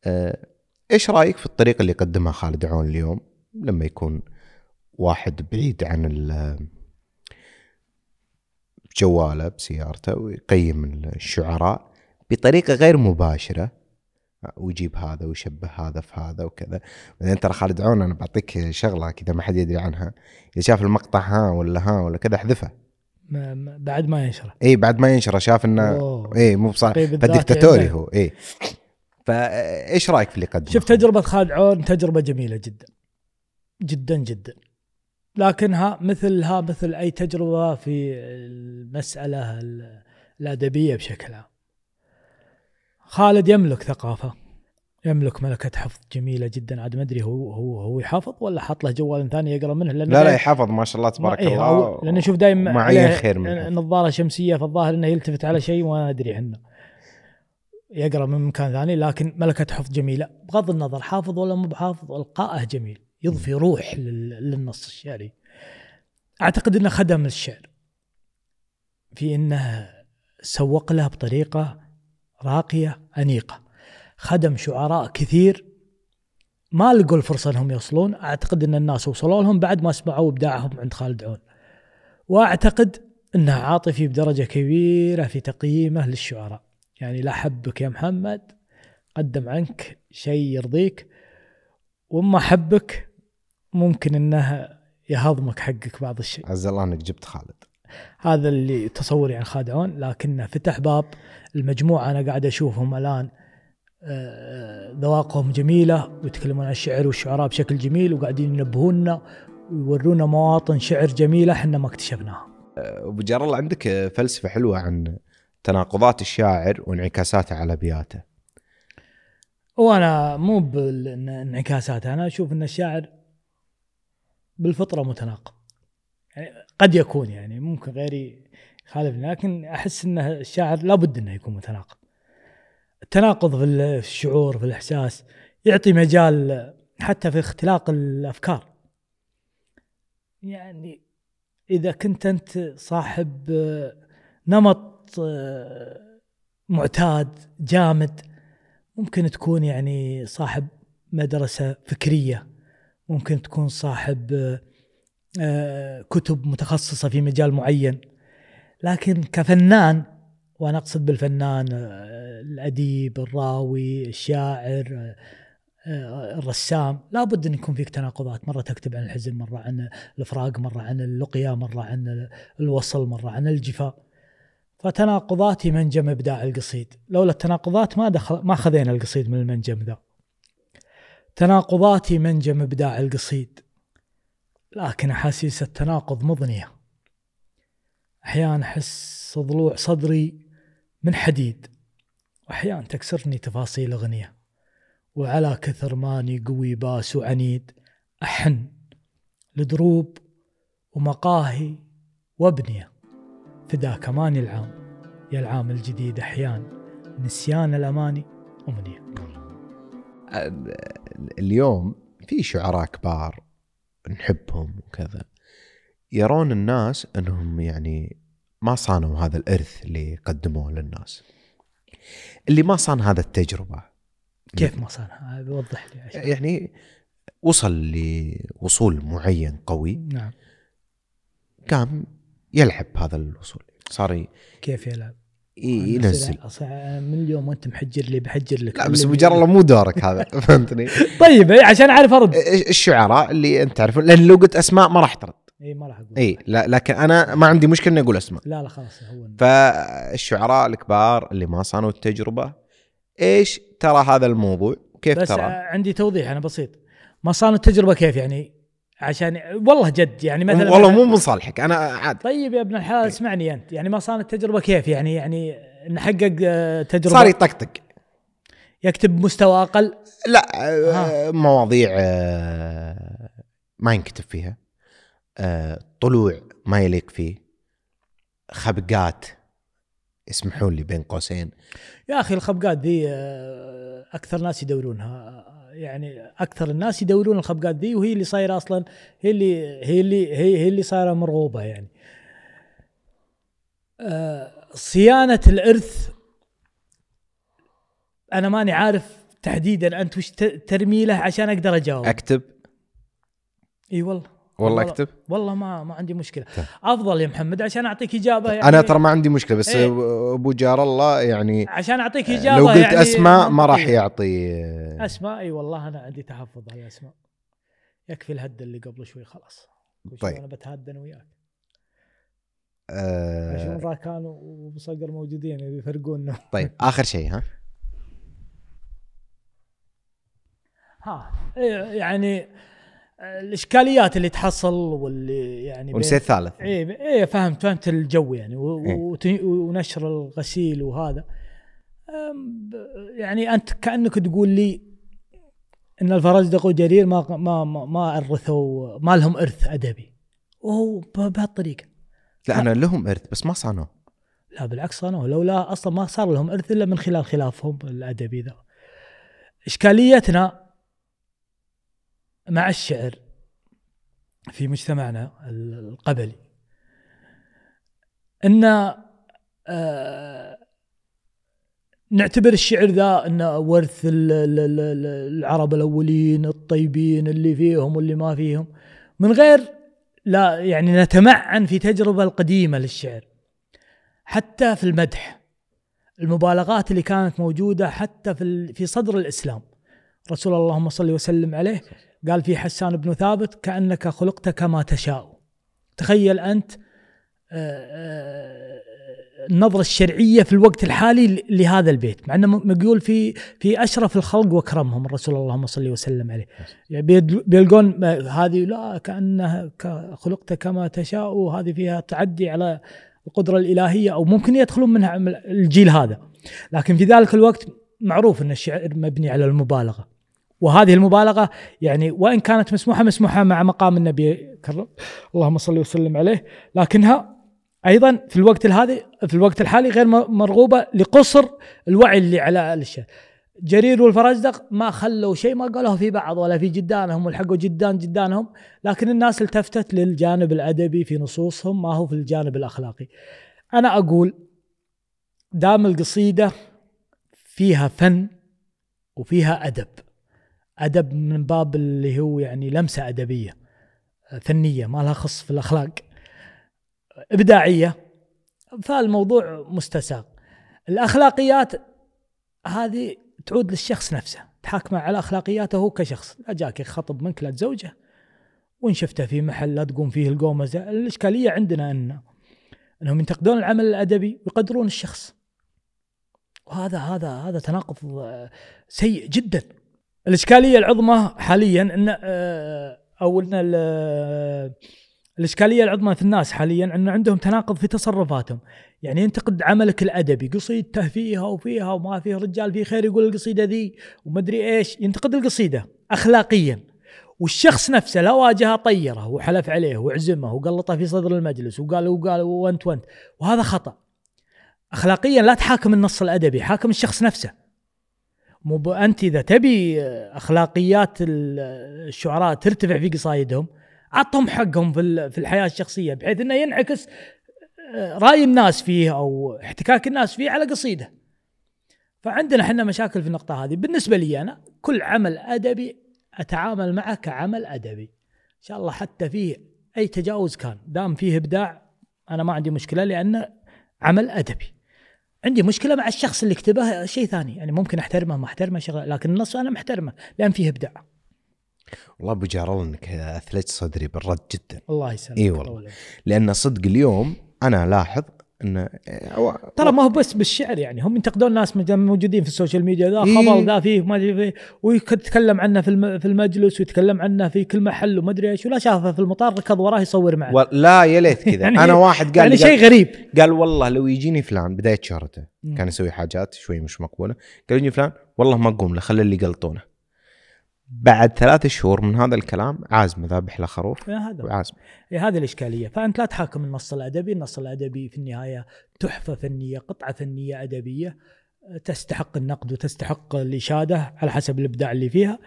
آه، إيش رأيك في الطريقة اللي قدمها خالد عون اليوم؟ لما يكون واحد بعيد عن ال- جواله بسيارته ويقيم الشعراء بطريقة غير مباشرة. ويجيب هذا ويشبه هذا في هذا وكذا. بعدين ترى خالد عون أنا بعطيك شغلة كذا ما حد يدري عنها. إذا شاف المقطع ها ولا ها ولا كذا أحذفه. ما- بعد ما ينشره اي بعد ما ينشره شاف انه. اي مو بصح طيب عنده. هو اي فايش رأيك في اللي قدمه شوف تجربة خالد عون تجربة جميلة جدا. جدا جدا. لكنها مثلها مثل أي تجربة في المسألة ال- الأدبية بشكل عام. خالد يملك ثقافة. يملك ملكة حفظ جميلة جدا. عاد ما أدري هو هو هو يحافظ ولا حاط له جوال ثاني يقرأ منه؟ لأنه لا لا يحافظ ما شاء الله تبارك إيه، الله. لأنه شوف دايما مع عين عليه خير منه. نظارة شمسية فالظاهر أنه يلتفت على شيء وما أدري عنه يقرأ من مكان ثاني. لكن ملكة حفظ جميلة. بغض النظر حافظ ولا مو بحافظ إلقائه جميل. يضفي روح لل- للنص الشعري. أعتقد أنه خدم الشعر. في أنه سوق له بطريقة راقية أنيقة. خدم شعراء كثير. ما لقوا الفرصة أنهم يوصلون. أعتقد أن الناس وصلوا لهم بعد ما سمعوا إبداعهم عند خالد عون. وأعتقد أنه عاطفي بدرجة كبيرة في تقييمه للشعراء يعني لا حبك يا محمد قدم عنك شيء يرضيك. وما حبك ممكن إنه يهضمك حقك بعض الشيء. عز الله إنك جبت خالد. هذا اللي تصوري عن خادعون لكنه فتح باب المجموعة أنا قاعد أشوفهم الآن. آه، ذواقهم جميلة ويتكلمون عن الشعر والشعراء بشكل جميل وقاعدين ينبهونا ويورونا مواطن شعر جميلة إحنا ما اكتشفناها. أبو جار الله عندك فلسفة حلوة عن تناقضات الشاعر وانعكاساته على بيئاته وأنا مو بالانعكاسات أنا أشوف إن الشاعر بالفطرة متناقض. يعني قد يكون يعني ممكن غيري يخالفني لكن أحس إن الشاعر لابد إنه يكون متناقض. التناقض في الشعور في الإحساس يعطي مجال حتى في اختلاق الأفكار. يعني إذا كنت أنت صاحب نمط معتاد جامد ممكن تكون يعني صاحب مدرسة فكرية ممكن تكون صاحب كتب متخصصة في مجال معين. لكن كفنان وأنا أقصد بالفنان الأديب الراوي الشاعر الرسام. لابد أن يكون فيك تناقضات. مرة تكتب عن الحزن مرة عن الإفراق مرة عن اللقيا مرة عن الوصل مرة عن الجفاء. فتناقضاتي منجم إبداع القصيد. لولا التناقضات ما دخل ما خذينا القصيد من المنجم ذا. تناقضاتي منجم إبداع القصيد. لكن أحاسيس التناقض مضنية. أحيانا أحس ضلوع صدري من حديد. وأحيانا تكسرني تفاصيل أغنية. وعلى كثر ماني قوي باس وعنيد أحن لدروب ومقاهي وأبنية. فداك ماني العام يا العام الجديد أحيان نسيان الأماني أمنية اليوم في شعراء كبار نحبهم وكذا. يرون الناس أنهم يعني ما صانوا هذا الإرث اللي قدموه للناس. اللي ما صان هذا التجربة. كيف ما صانها؟ وضح لي عشان. يعني وصل لوصول معين قوي. نعم. قام يلعب هذا الوصول. صار ي- كيف يلعب؟ ينزل. من اليوم وأنت محجر لي بحجر لك. لا بس الله مو دورك هذا. فهمتني؟ طيب إيه، عشان أعرف أرد. الشعراء اللي أنت تعرفون؟ لأن لو قلت أسماء ما راح ترد. اي ما راح أقول. اي لا لكن أنا ما عندي مشكلة إني أقول أسماء. لا لا خلاص هو فالشعراء الكبار اللي ما صانوا التجربة إيش ترى هذا الموضوع؟ كيف بس ترى؟ عندي توضيح أنا بسيط. ما صار التجربة كيف يعني؟ عشان والله جد يعني مثلا والله مو من صالحك أنا عاد. طيب يا ابن الحلال اسمعني أنت. يعني ما صار التجربة كيف يعني؟ يعني نحقق آه، تجربة. صار يطقطق. يكتب مستوى أقل؟ لا آه، ها. مواضيع آه، ما ينكتب فيها. آه، طلوع ما يليق فيه خبقات يسمحون لي بين قوسين. يا أخي الخبقات ذي آه، أكثر ناس يدورونها. يعني أكثر الناس يدورون الخبقات ذي وهي اللي صايرة أصلا هي اللي هي اللي هي, هي اللي صايرة مرغوبة يعني. آه، صيانة الإرث أنا ماني عارف تحديدا أنت وش ترمي له عشان أقدر أجاوب. أكتب. إي والله. والله اكتب والله ما ما عندي مشكلة طيب. أفضل يا محمد عشان أعطيك إجابة يعني أنا ترى ما عندي مشكلة بس إيه. أبو جار الله يعني عشان أعطيك إجابة لو قلت يعني أسماء ما راح. يعطي أسماء أي والله أنا عندي تحفظ على الاسماء يكفي الهد اللي قبل شوي خلاص طيب. أنا بتهدى أنا وياك آه، عشان راكان وبصقر موجودين يفرقونا طيب آخر شيء ها ها إيه، يعني الإشكاليات اللي تحصل واللي يعني ونسيت ثالث إيه إيه فهمت فهمت الجو يعني إيه. ونشر الغسيل وهذا. يعني أنت كأنك تقول لي إن الفرزدق وجرير ما ما ما, ارثوا ما لهم إرث أدبي. وهو بهالطريقة. لا أنا لهم إرث بس ما صانوه لا بالعكس صانوا. لولا أصلا ما صار لهم إرث إلا من خلال خلافهم الأدبي ذا. إشكاليتنا مع الشعر في مجتمعنا ال- القبلي. إن آه، نعتبر الشعر ذا إنه ورث ال- ال- ال- ال- العرب الأولين الطيبين اللي فيهم واللي ما فيهم. من غير لا يعني نتمعن في تجربة القديمة للشعر. حتى في المدح المبالغات اللي كانت موجودة حتى في في صدر الإسلام. رسول الله اللهم صل وسلم عليه. قال في حسان بن ثابت كأنك خلقت كما تشاء. تخيل أنت آه، آه، النظرة الشرعية في الوقت الحالي لهذا البيت. مع أنه مقول في في أشرف الخلق وأكرمهم الرسول اللهم صل وسلم عليه. يعني بيلقون هذه لا كأنها خلقت كما تشاء وهذه فيها تعدي على القدرة الإلهية أو ممكن يدخلون منها الجيل هذا. لكن في ذلك الوقت معروف أن الشعر مبني على المبالغة. وهذه المبالغة يعني وإن كانت مسموحة مسموحة مع مقام النبي كرم اللهم صل وسلم عليه. لكنها أيضا في الوقت الهذي في الوقت الحالي غير مرغوبة لقصر الوعي اللي على الشيء جرير والفرزدق ما خلوا شيء ما قالوه في بعض ولا في جدانهم والحقوا جدان جدانهم. لكن الناس التفتت للجانب الأدبي في نصوصهم ما هو في الجانب الأخلاقي. أنا أقول دام القصيدة فيها فن وفيها أدب. أدب من باب اللي هو يعني لمسة أدبية فنية ما لها خص في الأخلاق. إبداعية فالموضوع مستساغ. الأخلاقيات هذه تعود للشخص نفسه تحاكمه على أخلاقياته هو كشخص. لا جاك خطب منك لا تزوجه. وإن شفته في محل لا تقوم فيه القومزة. الإشكالية عندنا أن أنهم ينتقدون العمل الأدبي ويقدرون الشخص. وهذا هذا هذا تناقض سيء جدا. الإشكالية العظمى حاليا إن آه، أو إن ال- الإشكالية العظمى في الناس حاليا انه عندهم تناقض في تصرفاتهم. يعني ينتقد عملك الأدبي قصيدته فيها وفيها وما فيه رجال فيه خير يقول القصيدة ذي ومدري إيش ينتقد القصيدة اخلاقيا. والشخص نفسه لا واجهه طيره وحلف عليه وعزمه وقلطه في صدر المجلس وقال وقال وأنت وأنت. وهذا خطأ. اخلاقيا لا تحاكم النص الأدبي حاكم الشخص نفسه. مو أنت إذا تبي أخلاقيات ال- الشعراء ترتفع في قصايدهم عطهم حقهم في في الحياة الشخصية بحيث إنه ينعكس آه، رأي الناس فيه أو احتكاك الناس فيه على قصيدة. فعندنا إحنا مشاكل في النقطة هذه، بالنسبة لي أنا كل عمل أدبي أتعامل معه كعمل أدبي. إن شاء الله حتى فيه أي تجاوز كان، دام فيه إبداع أنا ما عندي مشكلة لأنه عمل أدبي. عندي مشكلة مع الشخص اللي كتبه شيء ثاني، يعني ممكن أحترمه ما أحترمه شغله، لكن النص أنا محترمه لأن فيه إبداع. والله أبو جار الله إنك أثلجت صدري بالرد جدا الله يسلمك. إي والله. لأن صدق اليوم أنا الاحظ إن أو- ترى ما هو بس بالشعر يعني هم ينتقدون ناس موجودين في ال social media ذا إيه. خبر ذا فيه ما أدري فيه ويتكلم عنه في في المجلس ويتكلم عنه في كل محل وما أدري إيش ولا شافه في المطار ركض وراه يصور معه و- لا يا ليت كذا يعني- أنا واحد قال يعني شيء غريب قال والله لو يجيني فلان بداية شهرته. كان يسوي حاجات شوي مش مقبولة قال يجيني فلان والله ما أقوم له خلي اللي يقلطونه بعد ثلاث شهور من هذا الكلام عازمه ذابح له خروف هذا هو. وعازمه إيه هذه الإشكالية فأنت لا تحاكم النص الأدبي، النص الأدبي في النهاية تحفة فنية، قطعة فنية أدبية تستحق النقد وتستحق الإشادة على حسب الإبداع اللي فيها.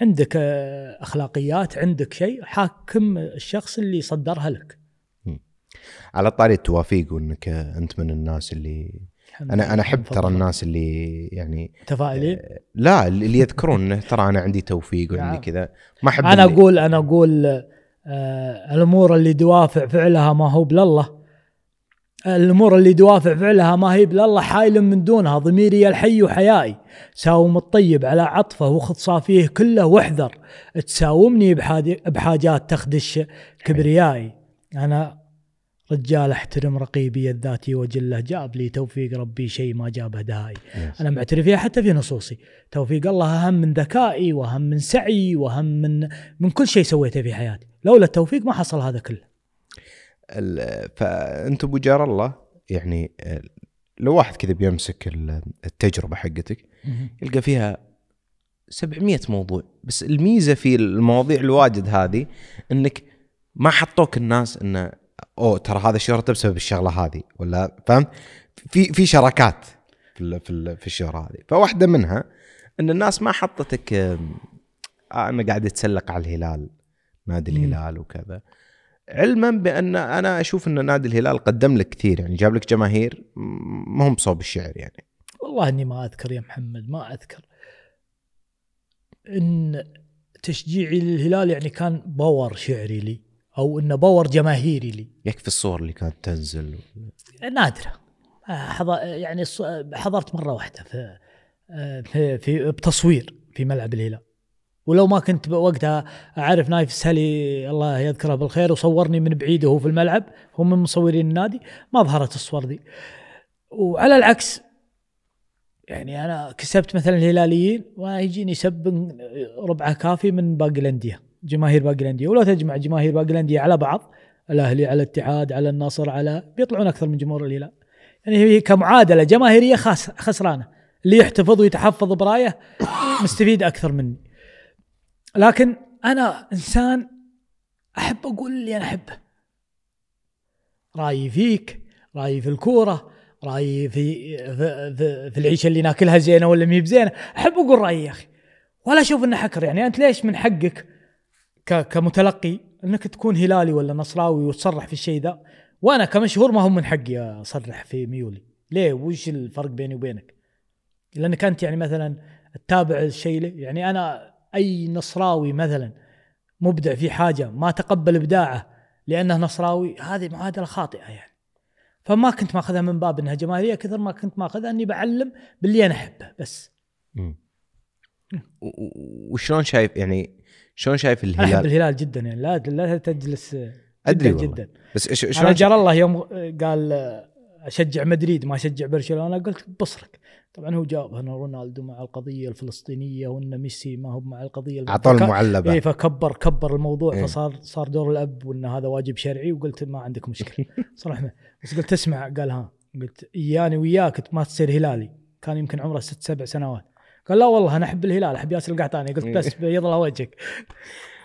عندك آه، أخلاقيات، عندك شيء حاكم الشخص اللي صدرها لك. على طاري التوافيق وإنك أنت من الناس اللي أنا. أنا أحب ترى. الناس اللي يعني متفائلين لا اللي يذكرون إنه ترى أنا عندي توفيق وعندي. كذا ما أحب أنا اللي- أقول أنا أقول آه الأمور اللي دوافع فعلها ما هو بلله الأمور اللي دوافع فعلها ما هي بلله حايل من دونها ضميري الحي وحيائي ساوم الطيب على عطفه وخذ صافيه كله واحذر تساومني بحاج- بحاجات تخدش كبريائي أنا رجال احترم رقيبي الذاتي وجله جاب لي توفيق ربي شيء ما جابه دهائي يس. أنا معترف فيها حتى في نصوصي. توفيق الله أهم من ذكائي وأهم من سعي وأهم من من كل شيء سويته في حياتي. لولا التوفيق ما حصل هذا كله. ال- فأنت أبو جار الله يعني لو واحد كذا بيمسك ال- التجربة حقتك يلقى فيها 700 موضوع. بس الميزة في المواضيع الواجد هذه إنك ما حطوك الناس إنه أوه ترى هذا شهرته بسبب الشغلة هذه. ولا فهمت؟ في في شراكات في في في الشهره هذه. فواحدة منها إن الناس ما حطتك آه أنا قاعد أتسلق على الهلال نادي. الهلال وكذا. علما بأن أنا أشوف إن نادي الهلال قدم لك كثير يعني جاب لك جماهير ما هم بصوب الشعر يعني. والله إني ما أذكر يا محمد ما أذكر. إن تشجيعي للهلال يعني كان power شعري لي. أو إنه power جماهيري لي. يكفي الصور اللي كانت تنزل. نادرة. حضر يعني حضرت مرة واحدة في في, في بتصوير في ملعب الهلال. ولو ما كنت وقتها أعرف نايف السهلي الله يذكره بالخير وصورني من بعيد وهو في الملعب. هو من مصورين النادي. ما ظهرت الصور دي. وعلى العكس يعني أنا كسبت مثلا الهلاليين ويجيني سب ربعة كافي من باقي الأندية. جماهير باقي الأندية ولو تجمع جماهير باقي الأندية على بعض الأهلي على الاتحاد على النصر على بيطلعون أكثر من جمهور الهلال. يعني هي كمعادلة جماهيرية خاس خسرانة. اللي يحتفظ ويتحفظ برايه مستفيد أكثر مني. لكن أنا إنسان أحب أقول اللي أنا أحبه. رأيي فيك رأيي في الكورة رأيي في في, العيشه اللي ناكلها زينة ولا مي بزينة. أحب أقول رأيي يا أخي. ولا أشوف إنه حكر. يعني أنت ليش من حقك كمتلقي انك تكون هلالي ولا نصراوي وتصرح في الشيء ذا. وأنا كمشهور ما هو من حقي اصرح في ميولي. ليه؟ وش الفرق بيني وبينك؟ لانك انت يعني مثلا تتابع الشيء يعني أنا اي نصراوي مثلا مبدع في حاجة ما تقبل ابداعه لأنه نصراوي هذه معادلة خاطئة يعني. فما كنت ماخذها من باب إنها جماهيرية كثر ما كنت ماخذها إني بعلم باللي أنا أحبه بس. وشلون شايف يعني شلون شايف الهلال؟ أحب الهلال؟ جدا يعني. لا لا تجلس أدري جدا, جدا. بس شلون جرى الله يوم قال أشجع مدريد ما أشجع برشلونة قلت بصرك. طبعا هو جاب ان رونالدو مع القضية الفلسطينية وان ميسي ما هو مع القضية أعطاه المعلبة. اي فكبر كبر الموضوع إيه؟ فصار صار دور الأب وان هذا واجب شرعي وقلت ما عندك مشكلة. صراحة. بس قلت اسمع قال ها قلت إياني وياك ما تصير هلالي. كان يمكن عمره ست سبع سنوات. قال لا والله أنا أحب الهلال أحب ياسر القحطاني. قلت بس بيض الله وجهك.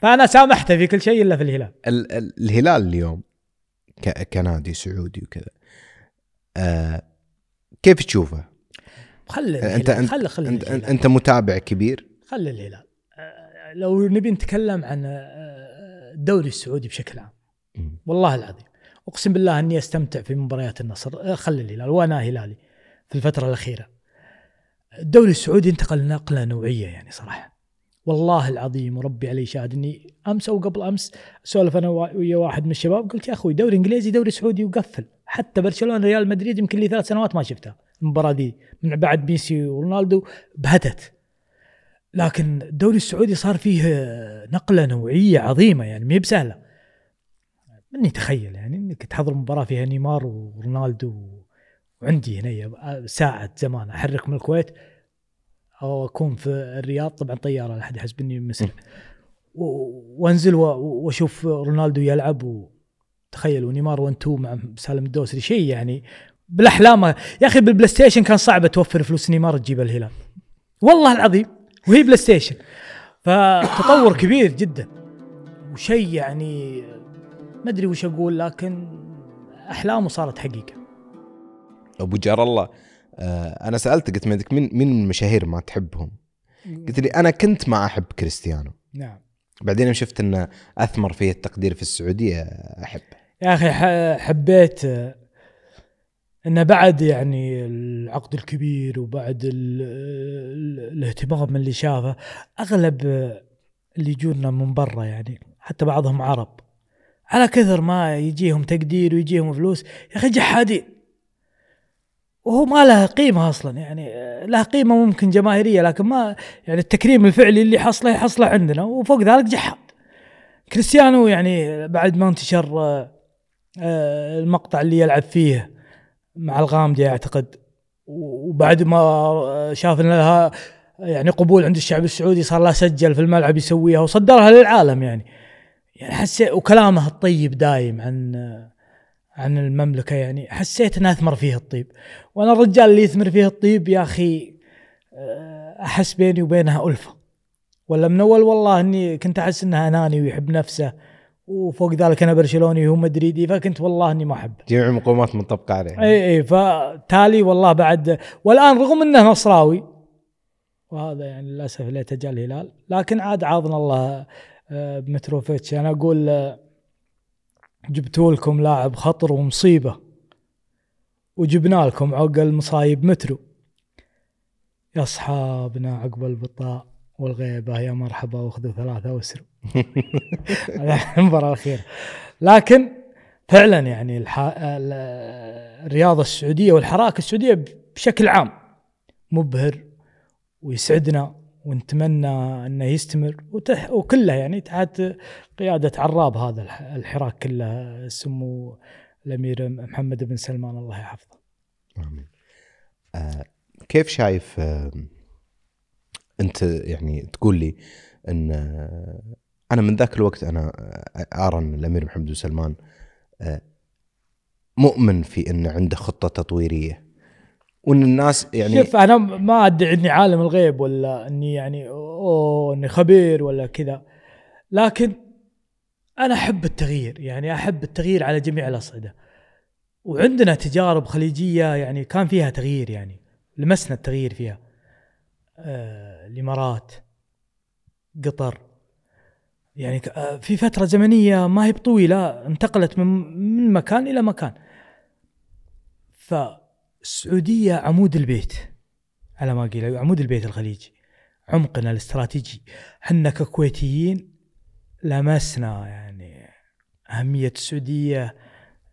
فأنا سامحته في كل شيء إلا في الهلال. ال- ال- الهلال اليوم ك- كنادي سعودي وكذا آه كيف تشوفه؟ خلي أنت أنت خلي خلي أنت, أنت متابع كبير؟ خلي الهلال. آه لو نبي نتكلم عن آه، الدوري السعودي بشكل عام. والله العظيم. أقسم بالله أني أستمتع في مباريات النصر. آه، خلي الهلال. وأنا هلالي في الفترة الأخيرة. الدوري السعودي انتقل نقله نوعية يعني صراحة. والله العظيم وربي علي شاهد إني أمس أو قبل أمس اسولف أنا ويا واحد من الشباب قلت يا أخوي دوري إنجليزي دوري سعودي وقفل. حتى برشلونة ريال مدريد يمكن لي ثلاث سنوات ما شفتها. المباراة دي من بعد ميسي ورونالدو بهتت. لكن الدوري السعودي صار فيه نقلة نوعية عظيمة يعني ما بسهلة. إني تخيل يعني إنك تحضر مباراة فيها نيمار ورونالدو وعندي هنا ساعة زمان. أحرك من الكويت أو أكون في الرياض. طبعا طيارة لا أحد يحسبني مسرع وأنزل وأشوف رونالدو يلعب. وتخيل ونيمار 1 2 مع سالم الدوسري. شيء يعني بالأحلام. يا أخي بال PlayStation كان صعب توفر فلوس نيمار تجيب الهلال. والله العظيم وهي PlayStation فتطور كبير جدا. وشيء يعني ما أدري وش أقول لكن أحلامه صارت حقيقة. أبو جار الله آه، أنا سالت قلت مين مين من المشاهير ما تحبهم؟ قلت لي أنا كنت ما أحب كريستيانو. نعم. بعدين شفت إنه أثمر فيه التقدير في السعودية أحب. يا أخي حبيت آه، إنه بعد يعني العقد الكبير وبعد الاهتمام اللي شافه أغلب اللي يجونا من برا يعني حتى بعضهم عرب. على كثر ما يجيهم تقدير ويجيهم فلوس يا أخي جحادين وهو ما له قيمة أصلا يعني له قيمة ممكن جماهيرية لكن ما يعني التكريم الفعلي اللي حصله يحصله عندنا وفوق ذلك جحاد كريستيانو يعني بعد ما انتشر آه، المقطع اللي يلعب فيه مع الغامدي أعتقد وبعد ما شاف إن لها يعني قبول عند الشعب السعودي صار لا سجل في الملعب يسويها وصدرها للعالم يعني. يعني حسيت وكلامه الطيب دايم عن عن المملكة يعني. حسيت إنه أثمر فيه الطيب. وأنا الرجال اللي يثمر فيه الطيب يا أخي آه، أحس بيني وبينها ألفة. ولا من أول والله إني كنت أحس إنه أناني ويحب نفسه وفوق ذلك أنا برشلوني وهو مدريدي فكنت والله إني ما أحبه. جميع مقومات منطبقه عليه. إي إي فتالي والله بعد والآن رغم إنه نصراوي وهذا يعني للأسف لا تجاه الهلال لكن عاد عاضنا الله آه، بمتروفيتش. أنا أقول آه، جبتوا لكم لاعب خطر ومصيبة وجبنا لكم عقل مصايب مترو. يا أصحابنا عقب البطاء والغيبة يا مرحبا واخذوا ثلاثة واسروا. المباراه الاخيره لكن فعلا يعني الح... الرياضة السعودية والحراك السعودية بشكل عام مبهر ويسعدنا ونتمنى إنه يستمر وتح وكله يعني تحت قيادة عراب هذا الح- الحراك كله سمو الأمير محمد بن سلمان الله يحفظه. آمين. آه كيف شايف آه أنت يعني تقول لي إن آه أنا من ذاك الوقت أنا آه، ارى ان الأمير محمد بن سلمان آه مؤمن في إن عنده خطة تطويرية وإن الناس يعني شوف أنا ما ادعي إني عالم الغيب ولا إني يعني أوه إني خبير ولا كذا. لكن أنا أحب التغيير يعني أحب التغيير على جميع الأصعدة. وعندنا تجارب خليجية يعني كان فيها تغيير يعني لمسنا التغيير فيها. آه الإمارات قطر. يعني آه، في فترة زمنية ما هي بطويلة انتقلت من من مكان إلى مكان. فالسعوديه عمود البيت. على ما قيل عمود البيت الخليجي. عمقنا الاستراتيجي. حنا ككويتيين لمسنا يعني أهمية السعودية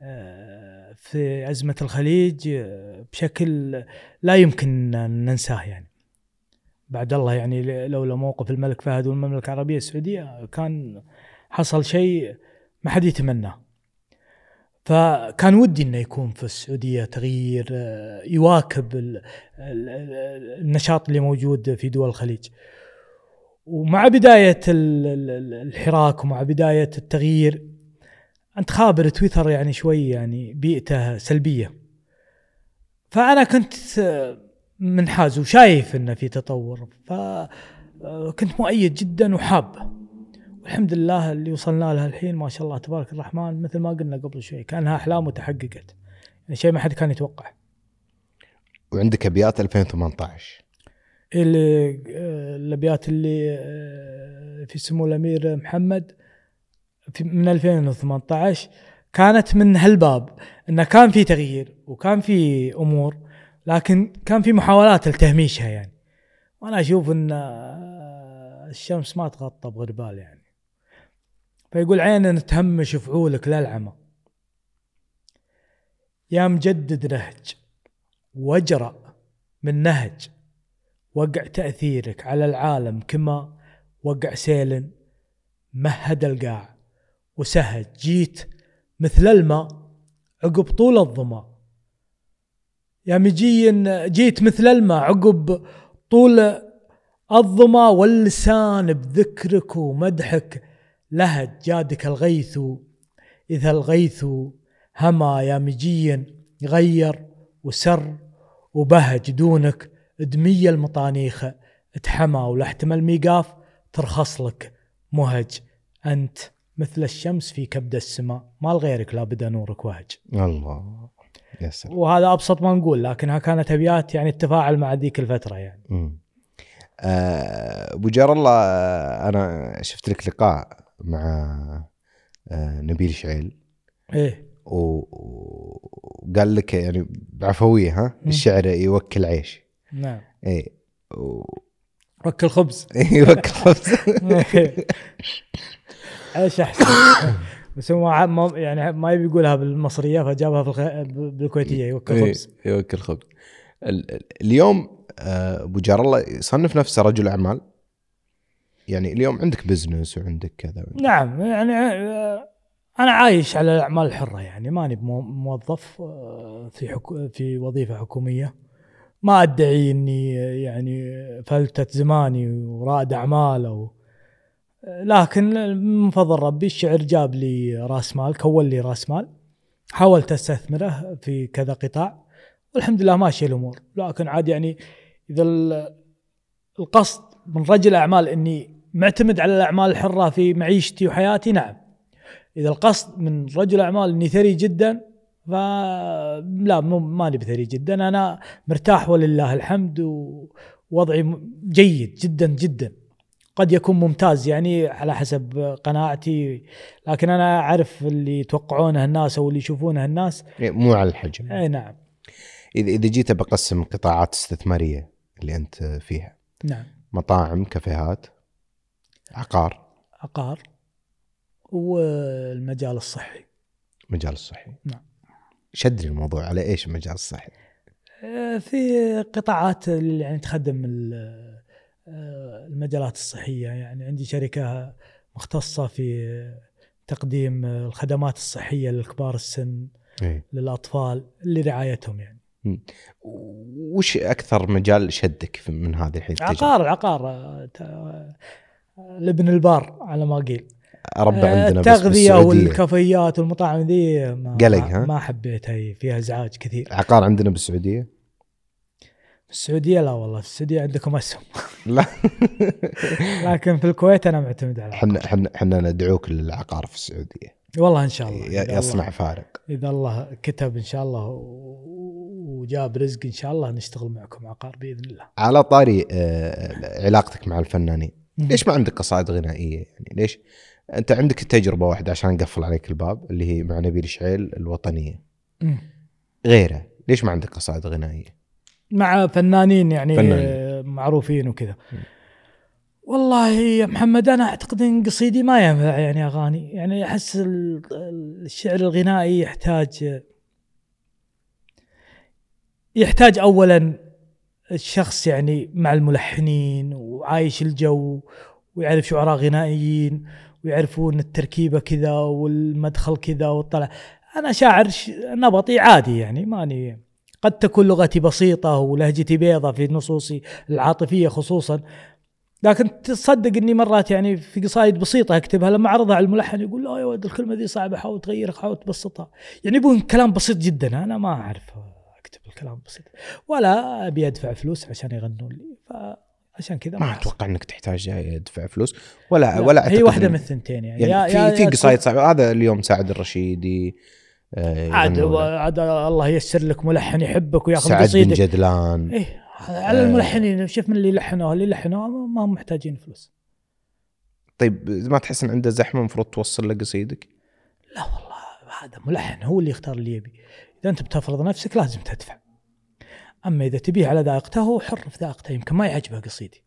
آه، في أزمة الخليج آه، بشكل لا يمكن أن ننساه يعني. بعد الله يعني لولا موقف الملك فهد والمملكة العربية السعودية كان حصل شيء ما حد يتمناه. فكان ودي إنه يكون في السعودية تغيير آه، يواكب ال- ال- ال- النشاط اللي موجود في دول الخليج. ومع بداية ال- ال- ال- الحراك ومع بداية التغيير أنت خابر تويتر يعني شوي يعني بيئته سلبية. فأنا كنت آه، منحاز وشايف إنه في تطور فكنت مؤيد جدا وحاب والحمد لله اللي وصلنا له الحين ما شاء الله تبارك الرحمن مثل ما قلنا قبل شوي كأنها أحلام وتحققت يعني شيء ما حد كان يتوقع. وعندك أبيات 2018 اللي آه، الأبيات اللي آه، في سمو الأمير محمد في من 2018 كانت من هالباب انه كان في تغيير وكان في أمور لكن كان في محاولات لتهميشها يعني. وأنا أشوف إن آه، الشمس ما تغطى بغربال يعني. فيقول عيننا تهمش فعولك للعمى. يا مجدد نهج واجرأ من نهج وقع تأثيرك على العالم كما وقع سيل مهد القاع. وسهج جيت مثل الماء عقب طول الظما. يا مجي جيت مثل الماء عقب طول الظما. واللسان بذكرك ومدحك لهج جادك الغيث إذا الغيث هما يا مجيا غير وسر وبهج دونك دمية المطانيخ اتحمى ولا احتمل ميقاف ترخص لك مهج. أنت مثل الشمس في كبد السماء ما لغيرك لا بدا نورك وهج. الله. سلام. وهذا أبسط ما نقول لكنها كانت أبيات يعني التفاعل مع ذيك الفترة يعني. آه، أبو جار الله آه، أنا شفت لك لقاء مع آه، نبيل شعيل. إيه. و- وقال لك يعني بعفوية ها. الشعر يوكل عيش. نعم. اي و- وكل خبز. يوكل خبز. إيش أحسن. بس هو ما يعني ما يبي يقولها بالمصرية فجابها بالخ... بالكويتية يوكل إيه، خبز. يوكل خبز. ال- ال- اليوم آه، أبو جار الله يصنف نفسه رجل أعمال. يعني اليوم عندك بزنس وعندك كذا نعم يعني آه، أنا عايش على الأعمال الحرة يعني ماني موظف آه، في حكو في وظيفة حكومية. ما أدعي إني آه، يعني فلتت زماني ورائد أعمال أو لكن من فضل ربي الشعر جاب لي راس مال كون لي راس مال. حاولت أستثمره في كذا قطاع. والحمد لله ماشيه الأمور. لكن عاد يعني إذا ال- القصد من رجل اعمال إني معتمد على الأعمال الحرة في معيشتي وحياتي؟ نعم. إذا القصد من رجل أعمال إني ثري جدا فلا مو ماني بثري جدا. أنا مرتاح ولله الحمد ووضعي جيد جدا جدا. قد يكون ممتاز يعني على حسب قناعتي لكن أنا أعرف اللي يتوقعونه الناس أو اللي يشوفونه الناس. إيه، مو على الحجم. اي نعم. إذا إذا جيت بقسم قطاعات استثمارية اللي أنت فيها. نعم. مطاعم كافيهات عقار. عقار والمجال الصحي. مجال الصحي. نعم. شدني الموضوع على إيش المجال الصحي؟ آه، في قطاعات اللي يعني تخدم آه، المجالات الصحية. يعني عندي شركة مختصة في تقديم الخدمات الصحية لكبار السن إيه. للأطفال لرعايتهم يعني. وش أكثر مجال شدك من هذه الحين؟ عقار العقار لابن البار على ما قيل. ربع آه، عندنا بس التغذية بالسعودية. والكافيات والمطاعم ذي ما قلق، ها؟ ما حبيتها هي فيها ازعاج كثير. عقار عندنا بالسعودية؟ السعودية لا والله في السعودية عندكم أسهم. لا. لكن في الكويت أنا معتمد على إحنا إحنا إحنا ندعوك للعقار في السعودية. والله إن شاء الله يصنع الله- فارق. إذا الله كتب إن شاء الله وجاب رزق إن شاء الله نشتغل معكم عقار بإذن الله. على طاري آه، علاقتك مع الفنانين. ليش ما عندك قصائد غنائية يعني؟ ليش؟ أنت عندك تجربة واحدة عشان نقفل عليك الباب اللي هي مع نبيل شعيل الوطنية. غيره ليش ما عندك قصائد غنائية؟ مع فنانين يعني فنانين. معروفين وكذا. والله يا محمد أنا أعتقد إن قصيدي ما ينفع يعني أغاني. يعني أحس ال- الشعر الغنائي يحتاج يحتاج اولا الشخص يعني مع الملحنين وعايش الجو ويعرف شعراء غنائيين ويعرفون التركيبة كذا والمدخل كذا والطلع. أنا شاعر نبطي عادي يعني ماني قد تكون لغتي بسيطة ولهجتي بيضة في نصوصي العاطفية خصوصا لكن تصدق إني مرات يعني في قصايد بسيطة أكتبها لما اعرضها على الملحن يقول لا يا ولد الكلمة دي صعبة حاول تغيرها حاول تبسطها. يعني يبون كلام بسيط جدا أنا ما اعرف اكتب الكلام بسيط. ولا أبي أدفع فلوس عشان يغنون لي. فعشان كذا ما أحس. أتوقع إنك تحتاج ادفع فلوس. ولا لا، ولا هي واحدة من الثنتين يعني, يعني يا- في في قصايد صعبة. هذا اليوم سعد الرشيدي آه، عاد يغنوا. عاد الله ييسر لك ملحن يحبك وياخذ سعد بن قصيدك. جدلان. إيه على آه. الملحنين. شوف من اللي لحنوها اللي لحنوها ما هم محتاجين فلوس. طيب ما تحس إن عنده زحمة المفروض توصل له قصيدك؟ لا والله هذا ملحن هو اللي يختار اللي يبي. إذا أنت بتفرض نفسك لازم تدفع. أما إذا تبيه على ذائقته هو حر في ذائقته يمكن ما يعجبه قصيدي.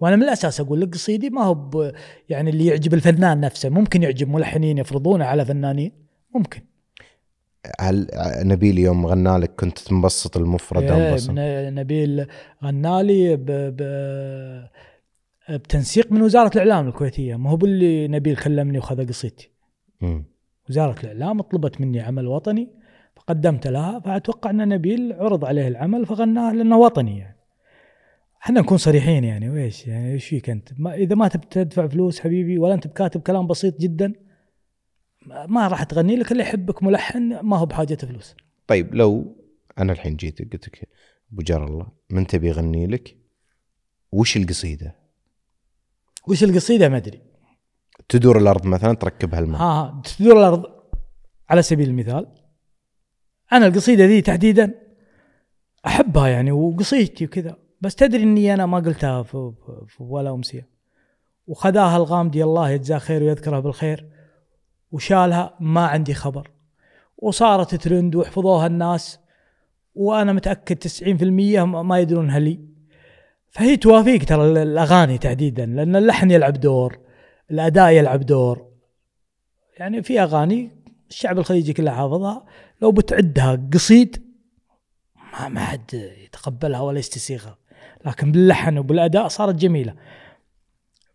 وأنا من الأساس أقول لك قصيدي ما هو يعني اللي يعجب الفنان نفسه. ممكن يعجب ملحنين يفرضونه على فنانين؟ ممكن. هل نبيل يوم غنى لك كنت مبسط المفردة إيه، ومبسط ن- نبيل غنالي ب... ب... بتنسيق من وزارة الإعلام الكويتية. ما هو باللي نبيل كلمني وخذ قصيدتي. وزارة الإعلام طلبت مني عمل وطني. فقدمت لها فأتوقع أن نبيل عرض عليه العمل فغناه لأنه وطني يعني. إحنا نكون صريحين يعني ويش يعني إيش فيك أنت؟ ما إذا ما تبي تدفع فلوس حبيبي ولا أنت بكاتب كلام بسيط جدا ما- راح تغني لك اللي يحبك ملحن ما هو بحاجة فلوس. طيب لو أنا الحين جيت قلت لك أبو جار الله من تبي يغني لك؟ وش القصيدة؟ وش القصيدة؟ ما أدري. تدور الأرض مثلا تركبها الماء. ها ها تدور الأرض على سبيل المثال. أنا القصيدة ذي تحديدا أحبها يعني وقصيدتي وكذا بس تدري إني أنا ما قلتها في, ولا أمسية. وخذاها الغامدي الله يجزاه خير ويذكره بالخير وشالها ما عندي خبر. وصارت ترند وحفظوها الناس وأنا متأكد 90% ما يدرونها لي. فهي توافيك ترى الأغاني تحديدا لأن اللحن يلعب دور الأداء يلعب دور. يعني في أغاني الشعب الخليجي كله حافظها. لو بتعدها قصيد ما ما حد يتقبلها ولا يستسيغها. لكن باللحن وبالأداء صارت جميلة.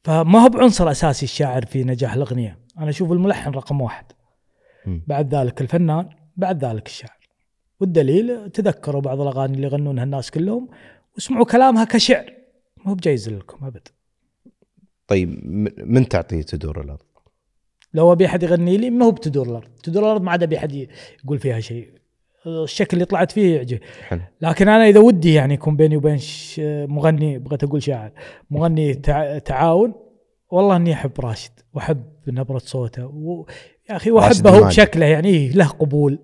فما هو بعنصر أساسي الشاعر في نجاح الأغنية. أنا أشوف الملحن رقم واحد. بعد ذلك الفنان بعد ذلك الشاعر. والدليل تذكروا بعض الأغاني اللي يغنونها الناس كلهم واسمعوا كلامها كشعر. ما هو بجايز لكم أبد. طيب من تعطيه تدور الأرض؟ لو ابي أحد يغني لي ما هو بتدور الأرض. تدور الأرض ما عاد ابي أحد يقول فيها شيء. الشكل اللي طلعت فيه يعجب. حلو. لكن أنا إذا ودي يعني يكون بيني وبين مغني بغيت أقول شاعر مغني تع- تعاون والله إني أحب راشد وأحب نبرة صوته و... يا أخي وأحبه هو. بشكله يعني إيه، له قبول.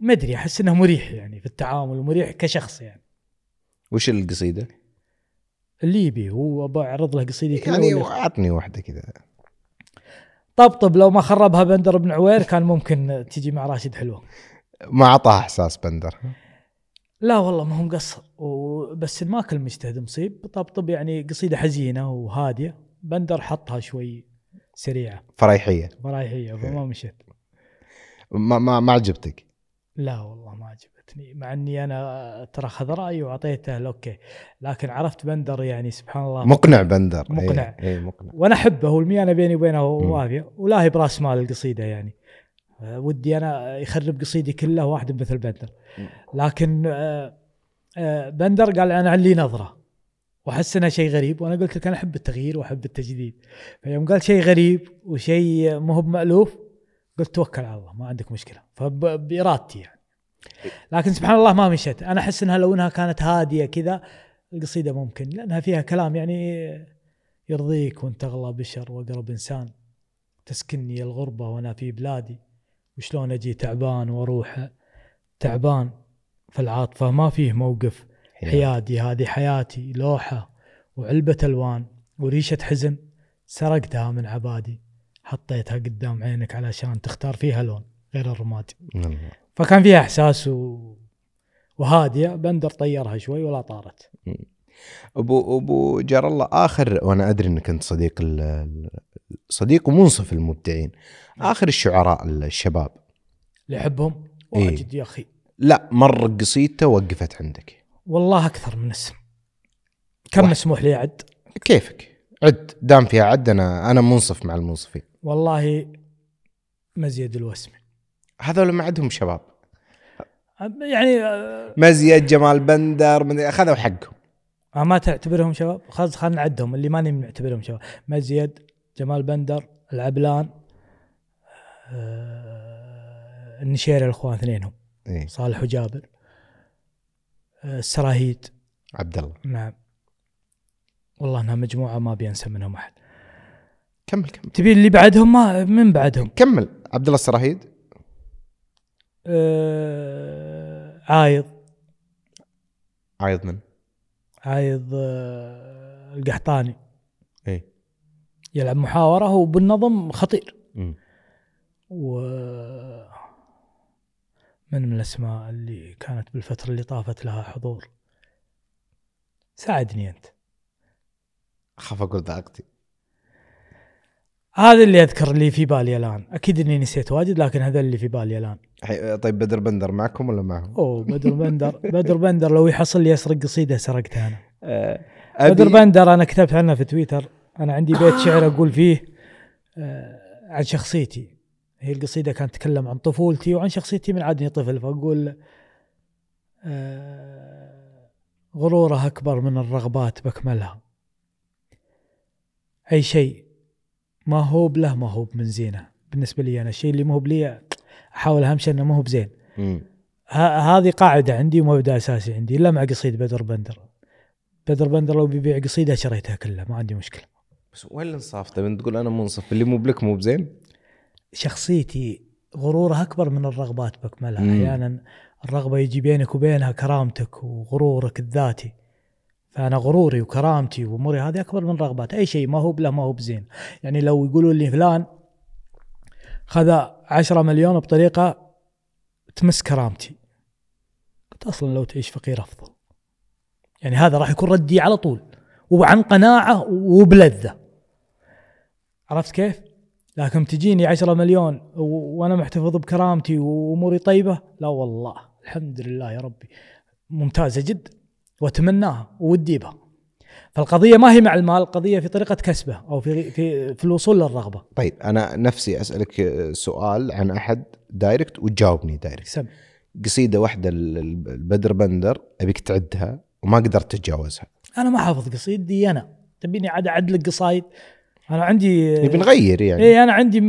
ما أدري أحس إنه مريح يعني في التعامل ومريح كشخص يعني. وش القصيدة؟ اللي يبي هو بعرض له قصيدي كلها يعني اعطني واحدة كذا. طبطب لو ما خربها بندر بن عوير كان ممكن تجي مع راشد حلوة. ما أعطاه إحساس بندر. لا والله ما هو مقصر و- بس ما كل مجتهد مصيب طبطب يعني قصيدة حزينة وهادية. بندر حطها شوي سريعة. فريحية. فرايحيه فما مشت ما ما ما عجبتك؟ لا والله ما عجبتني عجبتني مع إني أنا ترى خضرائي وأعطيته ال okay لكن عرفت بندر يعني سبحان الله. مقنع بندر. مقنع. اي مقنع. وأنا أحبه والميانه بيني وبينه. وافيه ولا هي براس مال القصيدة يعني. ودي أنا يخرب قصيدي كلها واحد مثل بندر. لكن آه، آه، بندر قال أنا علي نظرة وأحس انها شيء غريب وأنا قلت لك أنا أحب التغيير وأحب التجديد. فيوم قال شيء غريب وشيء مو هو مألوف قلت توكل على الله ما عندك مشكلة. فبارادتي يعني. لكن سبحان الله ما مشت. أنا أحس إنها لو إنها كانت هادية كذا القصيدة ممكن لأنها فيها كلام يعني يرضيك وأنت اغلى بشر وأقرب إنسان. تسكنني الغربة وأنا في بلادي. وشلون أجي تعبان وأروح تعبان فالعاطفه ما فيه موقف حيادي. هذه حياتي. لوحة وعلبة ألوان وريشة حزن سرقتها من عبادي. حطيتها قدام عينك علشان تختار فيها لون غير الرماد الله. فكان فيها إحساس و... وهادية بندر طيرها شوي ولا طارت. ابو أبو جار الله آخر وأنا أدري إنك أنت صديق ال- صديق ومنصف المبدعين. آخر الشعراء الشباب. اللي يحبهم إيه. واجد يا أخي. لا مر قصيدته وقفت عندك. والله أكثر من اسم. كم واحد. مسموح لي عد كيفك؟ عد دام فيها عد أنا أنا منصف مع المنصفين. والله مزيد الوسمي هذول ما عندهم شباب. يعني مزيد جمال بندر من أخذوا حقهم. آه، ما تعتبرهم شباب؟ خلاص خلينا نعدهم اللي ماني نعتبرهم شباب. مزيد جمال بندر العبلان آه، النشيري الإخوان اثنينهم. إيه. صالح وجابر آه، السراهيد. عبد الله نعم. والله إنها مجموعة ما بينسى منهم أحد. كمل كمل. تبي اللي بعدهم؟ ما من بعدهم. كمل. عبد الله السراهيد. آه، عايض. عايض من؟ عايض آه، القحطاني. إيه. يلعب محاورة هو بالنظم خطير. مم. و من من الأسماء اللي كانت بالفترة اللي طافت لها حضور؟ ساعدني أنت. اخاف أقول ذاقتي هذا اللي أذكر اللي في بالي الآن. أكيد أني نسيت واجد لكن هذا اللي في بالي الآن. حي- طيب بدر بندر معكم ولا معهم؟ أوه بدر بندر. بدر بندر لو يحصل لي يسرق قصيدة سرقتها أنا. أبي- بدر بندر أنا كتبت عنه في تويتر. أنا عندي بيت شعر أقول فيه آه، عن شخصيتي. هي القصيدة كانت تتكلم عن طفولتي وعن شخصيتي من عادني طفل فأقول آه، غرورة أكبر من الرغبات بكملها. أي شيء. ما هو له ما هو من زينه. بالنسبة لي أنا الشيء اللي ما هو بلي أحاول أهم شيء أنه ما هو بزين. هذه قاعدة عندي ومبدا أساسي عندي إلا مع قصيد بدر بندر. بدر بندر لو بيبيع قصيدة شريتها كلها ما عندي مشكلة. بس وين الانصاف؟ أنت تقول أنا منصف اللي مو بلك مو بزين؟ شخصيتي غرورها أكبر من الرغبات بكملها. أحيانا الرغبة يجي بينك وبينها كرامتك وغرورك الذاتي. فأنا غروري وكرامتي وأموري هذه أكبر من رغبات. أي شيء ما هو بله ما هو بزين. يعني لو يقولوا لي فلان خذ 10 مليون بطريقة تمس كرامتي. قلت أصلا لو تعيش فقير أفضل. يعني هذا راح يكون ردي على طول. وعن قناعة وبلذة. عرفت كيف؟ لكن تجيني 10 مليون وأنا محتفظ بكرامتي وأموري طيبة لا والله. الحمد لله يا ربي. ممتازة جدا. واتمناها وودي بها. فالقضية ما هي مع المال القضية في طريقة كسبه أو في في في الوصول للرغبة. طيب أنا نفسي أسألك سؤال عن أحد direct وتجاوبني direct. سم. قصيدة واحدة ال- ال- البدر بندر أبيك تعدها وما قدرت تتجاوزها. أنا ما حافظ قصيدي أنا. تبيني عاد أعدلك قصايد؟ أنا عندي نبي نغير يعني. اي أنا عندي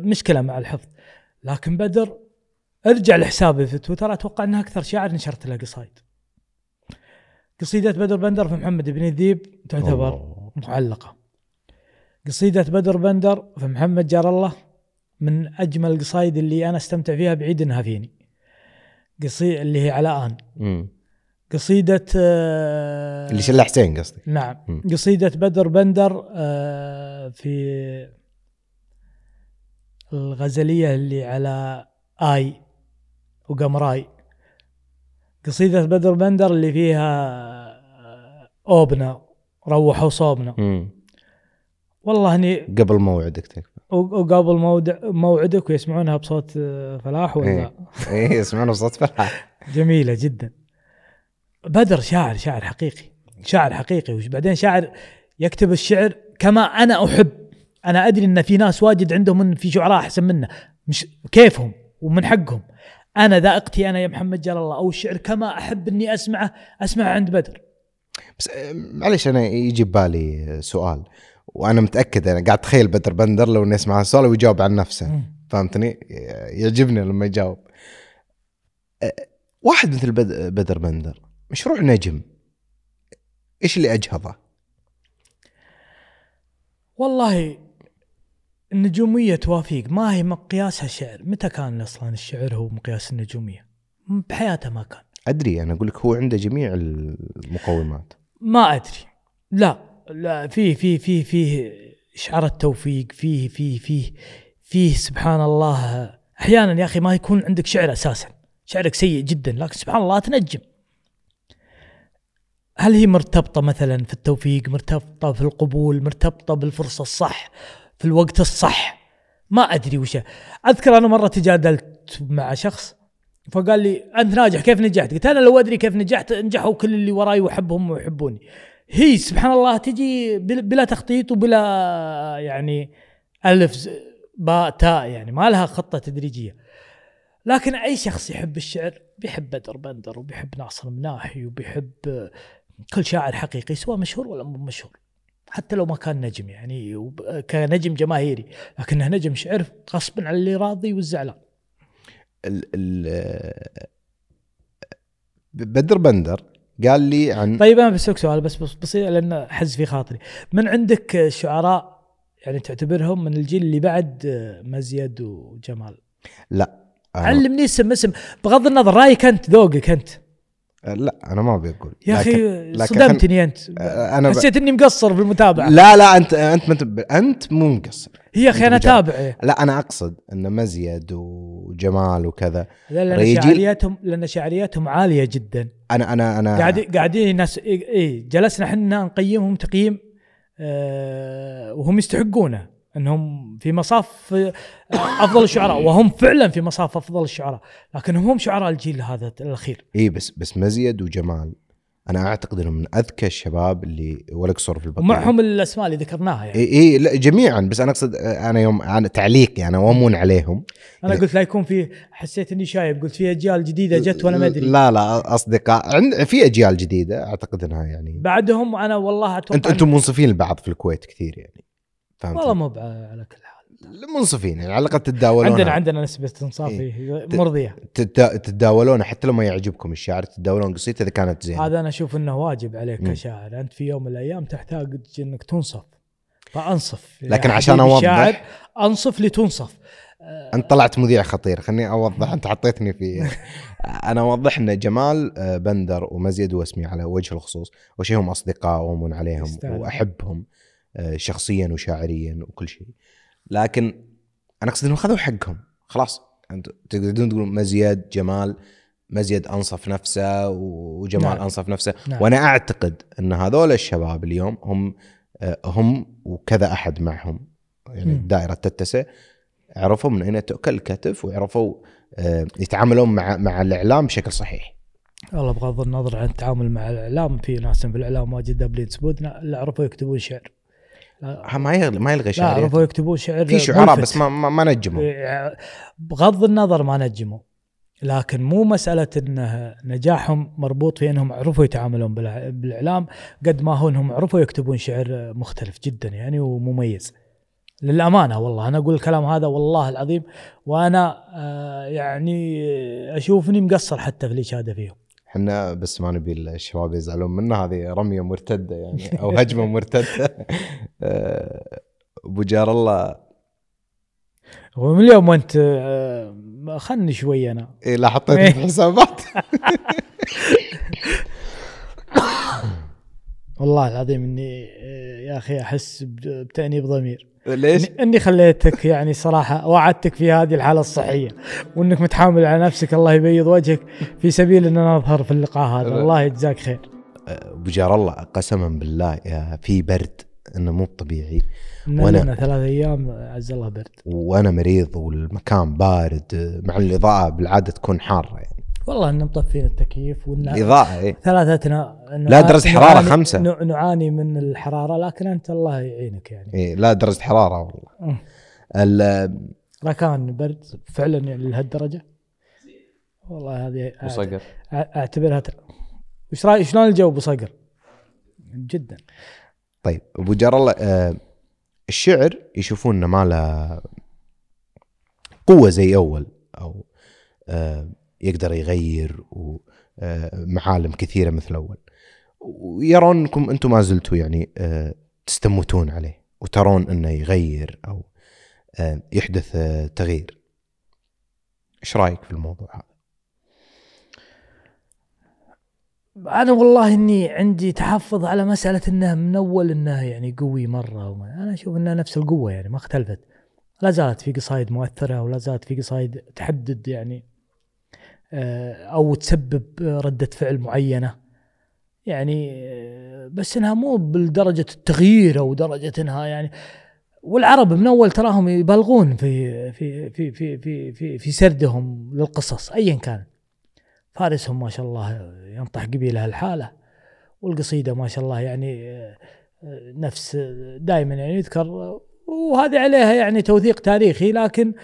مشكلة مع الحفظ. لكن بدر ارجع لحسابي في تويتر أتوقع إنها أكثر شاعر نشرت له قصايد. قصيدة بدر بندر في محمد بن الذيب تعتبر الله. معلقة قصيدة بدر بندر في محمد جار الله من أجمل القصايد اللي أنا استمتع فيها بعيد إنها فيني قصي اللي هي على آن مم. قصيدة آه، اللي شله حسين قصدك نعم مم. قصيدة بدر بندر آه، في الغزلية اللي على آي وقمراي قصيدة بدر بندر اللي فيها آه، أوبنا روحوا صوبنا. مم. والله إني قبل موعدك تكفى وقابل موعد موعدك ويسمعونها بصوت آه، فلاح ولا إيه. إيه يسمعون بصوت فرحه جميلة جدا. بدر شاعر شاعر حقيقي شاعر حقيقي. وبعدين شاعر يكتب الشعر كما أنا أحب. أنا أدري إن في ناس واجد عندهم إن في شعراء أحسن منه. مش كيفهم ومن حقهم. أنا ذائقتي أنا يا محمد جلال الله أو الشعر كما أحب أني أسمعه أسمعه عند بدر بس آه، معلش أنا يجي ببالي سؤال وأنا متأكد أنا قاعد أتخيل بدر بندر لو اني اسمع السؤال ويجاوب عن نفسه مم. فهمتني؟ يعجبني لما يجاوب. أه، واحد مثل بد- بدر بندر مشروع نجم إيش اللي أجهضه؟ والله النجومية توافيق. ما هي مقياسها شعر متى كان أصلا الشعر هو مقياس النجومية؟ بحياته ما كان. أدري أنا أقول لك هو عنده جميع المقومات. ما أدري. لا لا فيه فيه فيه فيه شعر التوفيق فيه فيه فيه فيه سبحان الله. أحيانا يا أخي ما يكون عندك شعر أساسا. شعرك سيء جدا لكن سبحان الله تنجم. هل هي مرتبطة مثلا في التوفيق مرتبطة في القبول مرتبطة بالفرصة الصح؟ في الوقت الصح. ما أدري وش. أذكر أنا مرة تجادلت مع شخص فقال لي أنت ناجح كيف نجحت؟ قلت أنا لو أدري كيف نجحت نجحوا كل اللي وراي وأحبهم ويحبوني. هي سبحان الله تجي بل- بلا تخطيط وبلا يعني ألف ز- باء تاء يعني ما لها خطة تدريجية. لكن أي شخص يحب الشعر بيحب بدر بندر وبيحب ناصر مناحي وبيحب كل شاعر حقيقي سواء مشهور ولا مو مشهور. حتى لو ما كان نجم يعني كنجم جماهيري لكنه نجم شعر غصبا على اللي راضي والزعلان ال ال بدر بندر قال لي عن طيب أنا بسألك سؤال بس بس بسيط لأن حز في خاطري. من عندك شعراء يعني تعتبرهم من الجيل اللي بعد مزيد وجمال؟ لا علمني اسم اسم. بغض النظر رأيك أنت ذوقك أنت. لا أنا ما أبي أقول. يا أخي صدمتني أنت. أنا ب... حسيت إني مقصر في المتابعه لا لا انت أنت انت, أنت مو مقصر. هي يا أخي أنا أنت بجد. تابع لا أنا أقصد إن مزيد وجمال وكذا. لا، لأن ريجي- شعرياتهم لأن شعرياتهم عالية جدا. أنا أنا أنا قاعد قاعدين ناس إي جلسنا إحنا نقيمهم تقييم آه وهم يستحقونه. إنهم في مصاف أفضل الشعراء وهم فعلا في مصاف أفضل الشعراء لكن هم شعراء الجيل هذا الأخير. إي بس بس مزيد وجمال. أنا أعتقد إنهم من أذكى الشباب اللي ولا قصور في البطولة ومعهم الأسماء اللي ذكرناها يعني. إي إي لا جميعا بس أنا أقصد أنا يوم أنا تعليق يعني وأمون عليهم. أنا قلت لا يكون في حسيت إني شايب قلت في أجيال جديدة جت وأنا ما أدري. لا لا أصدقاء عند في أجيال جديدة أعتقد إنها يعني. بعدهم أنا والله أتوقع انت أنتم منصفين لبعض في الكويت كثير يعني. فهمت والله مو على كل حال. منصفين يعني على الأقل تتداولون. عندنا عندنا نسبة انصاف إيه. مرضية. تتداولون حتى لو ما يعجبكم الشعر تتداولون قصيته إذا كانت زينة. هذا أنا أشوف إنه واجب عليك مم. كشاعر. أنت في يوم من الأيام تحتاج إنك تنصف. فأنصف. لكن عشان حبيبي أوضح- الشاعر أنصف لتنصف. أنت طلعت مذيع خطير. خليني أوضح. أنت حطيتني في أنا أوضح إن جمال آه، بندر ومزيد واسمي على وجه الخصوص اول شيء هم أصدقاء وامون عليهم. وأحبهم. شخصيا وشاعريا وكل شيء. لكن أنا أقصد انهم خذوا حقهم. خلاص. تقدرون تقولون مزيد جمال مزيد أنصف نفسه وجمال نعم. أنصف نفسه. نعم. وأنا أعتقد إن هذول الشباب اليوم هم آه، هم وكذا أحد معهم. يعني. الدائره تتسع. عرفوا من أين تؤكل الكتف وعرفوا آه، يتعاملون مع مع الإعلام بشكل صحيح. والله بغض النظر عن التعامل مع الإعلام في ناس في الإعلام واجد دابلين سبودنا لا عرفوا يكتبون شعر. ما يلغي ما يلغي لا عرفوا يكتبون شعر في شعراء. بس ما ما, ما نجموا إيه، بغض النظر ما نجموا لكن مو مسألة انه نجاحهم مربوط في إنهم عرفوا يتعاملون بالإعلام قد ما هو إنهم عرفوا يكتبون شعر مختلف جدا يعني ومميز. للأمانة والله أنا أقول الكلام هذا والله العظيم وأنا آه، يعني أشوفني مقصر حتى في الاشاده فيهم. إحنا بس ما نبي الشباب يزعلون منا هذه رمية مرتدة يعني أو هجمة مرتدة. آه، أبو جار الله. ومن اليوم وانت آه، خلني شوي أنا. إيه لا حطيته في الحسابات. والله العظيم إني آه، يا أخي أحس بت- بتأنيب ضمير. ليش؟ إني- إني خليتك يعني صراحة وعدتك في هذه الحالة الصحية وإنك متحامل على نفسك الله يبيض وجهك في سبيل إن نظهر في اللقاء هذا. الله يجزاك خير أبو جار الله قسما بالله يا في برد إنه مو طبيعي لنا ثلاث أيام عز الله برد وأنا مريض والمكان بارد مع الإضاءة بالعادة تكون حارة يعني والله ان مطفين التكييف وإن الاضاءه إيه؟ ثلاثتنا لا درجة حرارة نعاني- خمسة. نع- نعاني من الحرارة لكن أنت الله يعينك يعني إيه لا درجة حرارة والله ركان برد فعلا يعني لهالدرجة والله هذه وصقر أعتبرها ت... وش رايك شلون الجو بصقر؟ جدا طيب أبو جار الله آه، الشعر يشوفون إنه ما له قوة زي أول أو آه، يقدر يغير ومعالم كثيرة مثل اول ويرون انكم أنتم ما زلتوا يعني آه، تستموتون عليه وترون أنه يغير أو آه، يحدث آه، تغيير. إيش رأيك في الموضوع هذا؟ أنا والله إني عندي تحفظ على مسألة انه من أول انه يعني قوي مرة وما أنا أشوف إنها نفس القوة يعني ما اختلفت. لا زالت في قصايد مؤثرة ولا زالت في قصايد تحدد يعني آه، أو تسبب ردة فعل معينة. يعني آه، بس إنها مو بالدرجة التغيير أو درجة إنها يعني والعرب من أول تراهم يبالغون في في في في في في, في سردهم للقصص ايا كان. فارسهم ما شاء الله ينطح قبيلة الحالة والقصيدة ما شاء الله يعني آه، آه، نفس دائما يعني يذكر وهذه عليها يعني توثيق تاريخي لكن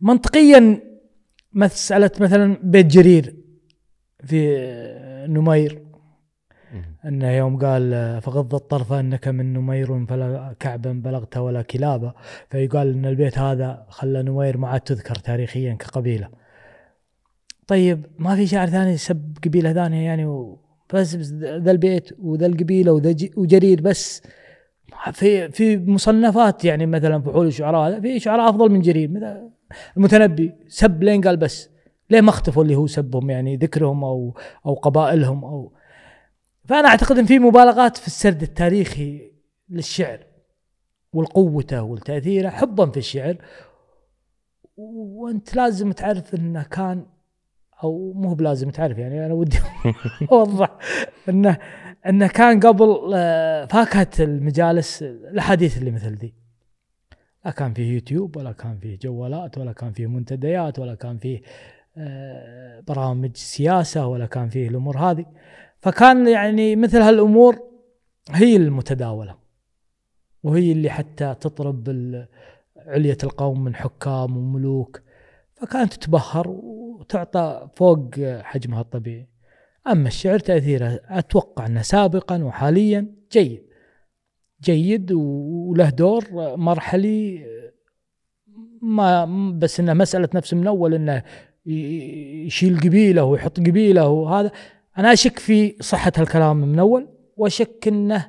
منطقيا مساله مثلا بيت جرير في نمير. أنه يوم قال فغض الطرف أنك من نمير فلا كعبا بلغت ولا كلابا فيقال إن البيت هذا خلى نمير ما عاد تذكر تاريخيا كقبيلة. طيب ما في شاعر ثاني سب قبيلة ثانية يعني بس ذا البيت وذا القبيلة وذا وجرير بس. في في مصنفات يعني مثلا فحول الشعراء في شعراء أفضل من جرير. مثل المتنبي سب لين قال بس. ليه ما اختفوا اللي هو سبهم؟ يعني ذكرهم أو أو قبائلهم أو فأنا أعتقد إن في مبالغات في السرد التاريخي للشعر والقوته والتاثيره حبا في الشعر. وأنت لازم تعرف إنه كان أو مو بلازم تعرف يعني أنا ودي أوضح. انه إنه كان قبل آه، فاكهة المجالس الأحاديث اللي مثل ذي. لا كان فيه يوتيوب ولا كان فيه جوالات ولا كان فيه منتديات ولا كان فيه آه، برامج سياسة ولا كان فيه الأمور هذه. فكان يعني مثل هالأمور هي المتداولة وهي اللي حتى تطرب علية القوم من حكام وملوك. فكانت تتبهر وتعطى فوق حجمها الطبيعي. أما الشعر تأثيره أتوقع أنه سابقا وحاليا جيد. جيد وله دور مرحلي ما بس إنه مسألة نفس من أول إنه يشيل قبيلة ويحط قبيلة وهذا. أنا أشك في صحة الكلام من أول وأشك إنه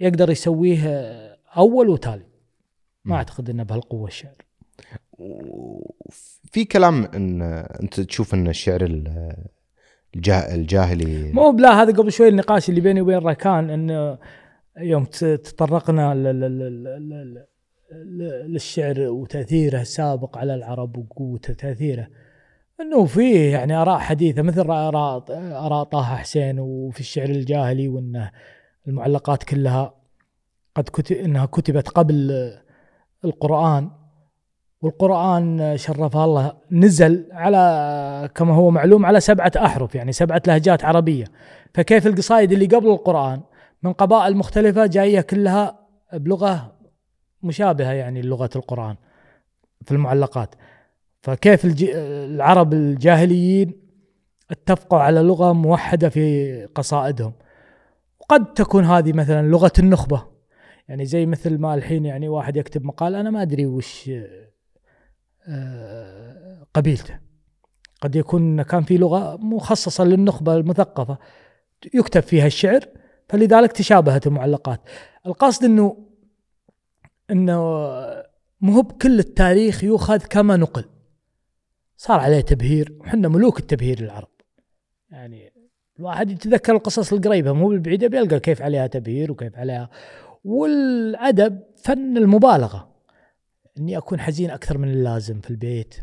يقدر يسويه أول وتالي. ما. أعتقد إنه بهالقوة الشعر. في كلام إن أنت تشوف إن الشعر ال- الجا- الجاهلي مو بلا هذا قبل شوي النقاش اللي بيني وبين راكان انه يوم تطرقنا للشعر وتأثيره السابق على العرب وقوته تأثيره. إنه فيه يعني آراء حديثة مثل اراء آراء طه حسين وفي الشعر الجاهلي وانه المعلقات كلها قد كتب إنها كتبت قبل القرآن. والقرآن شرفه الله نزل على كما هو معلوم على سبعة أحرف يعني سبعة لهجات عربية. فكيف القصائد اللي قبل القرآن؟ من قبائل مختلفة جاية كلها بلغة مشابهة يعني لغة القرآن في المعلقات. فكيف. العرب الجاهليين اتفقوا على لغة موحدة في قصائدهم؟ وقد تكون هذه مثلا لغة النخبة. يعني زي مثل ما الحين يعني واحد يكتب مقال أنا ما أدري وش آه، قبيلته. قد يكون كان في لغة مخصصة للنخبة المثقفة. يكتب فيها الشعر فلذلك تشابهت المعلقات. القصد إنه إنه مو بكل التاريخ يؤخذ كما نقل. صار عليه تبهير وحنا ملوك التبهير العرب. يعني الواحد يتذكر القصص القريبة مو بالبعيدة بيلقى كيف عليها تبهير وكيف عليها. والأدب فن المبالغة. إني أكون حزين أكثر من اللازم في البيت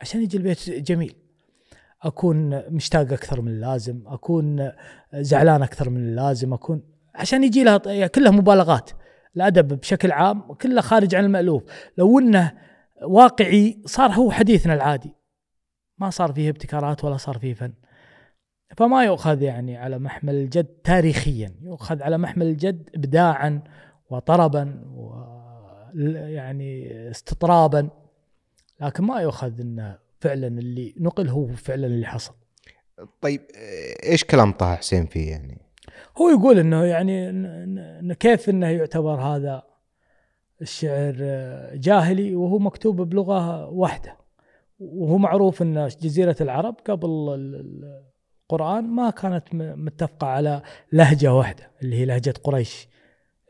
عشان يجي البيت جميل. أكون مشتاق أكثر من اللازم أكون زعلان أكثر من اللازم أكون عشان يجي لها يعني كلها مبالغات الأدب بشكل عام كله خارج عن المألوف. لو إنه واقعي صار هو حديثنا العادي ما صار فيه ابتكارات ولا صار فيه فن. فما يؤخذ يعني على محمل الجد تاريخيا يؤخذ على محمل الجد ابداعا وطربا و يعني استطرابا لكن ما يؤخذ إنه فعلا اللي نقل هو فعلا اللي حصل. طيب إيش كلام طه حسين فيه يعني؟ هو يقول إنه يعني إن كيف إنه يعتبر هذا الشعر جاهلي وهو مكتوب بلغة واحدة. وهو معروف إن جزيرة العرب قبل القرآن ما كانت متفقة على لهجة واحدة اللي هي لهجة قريش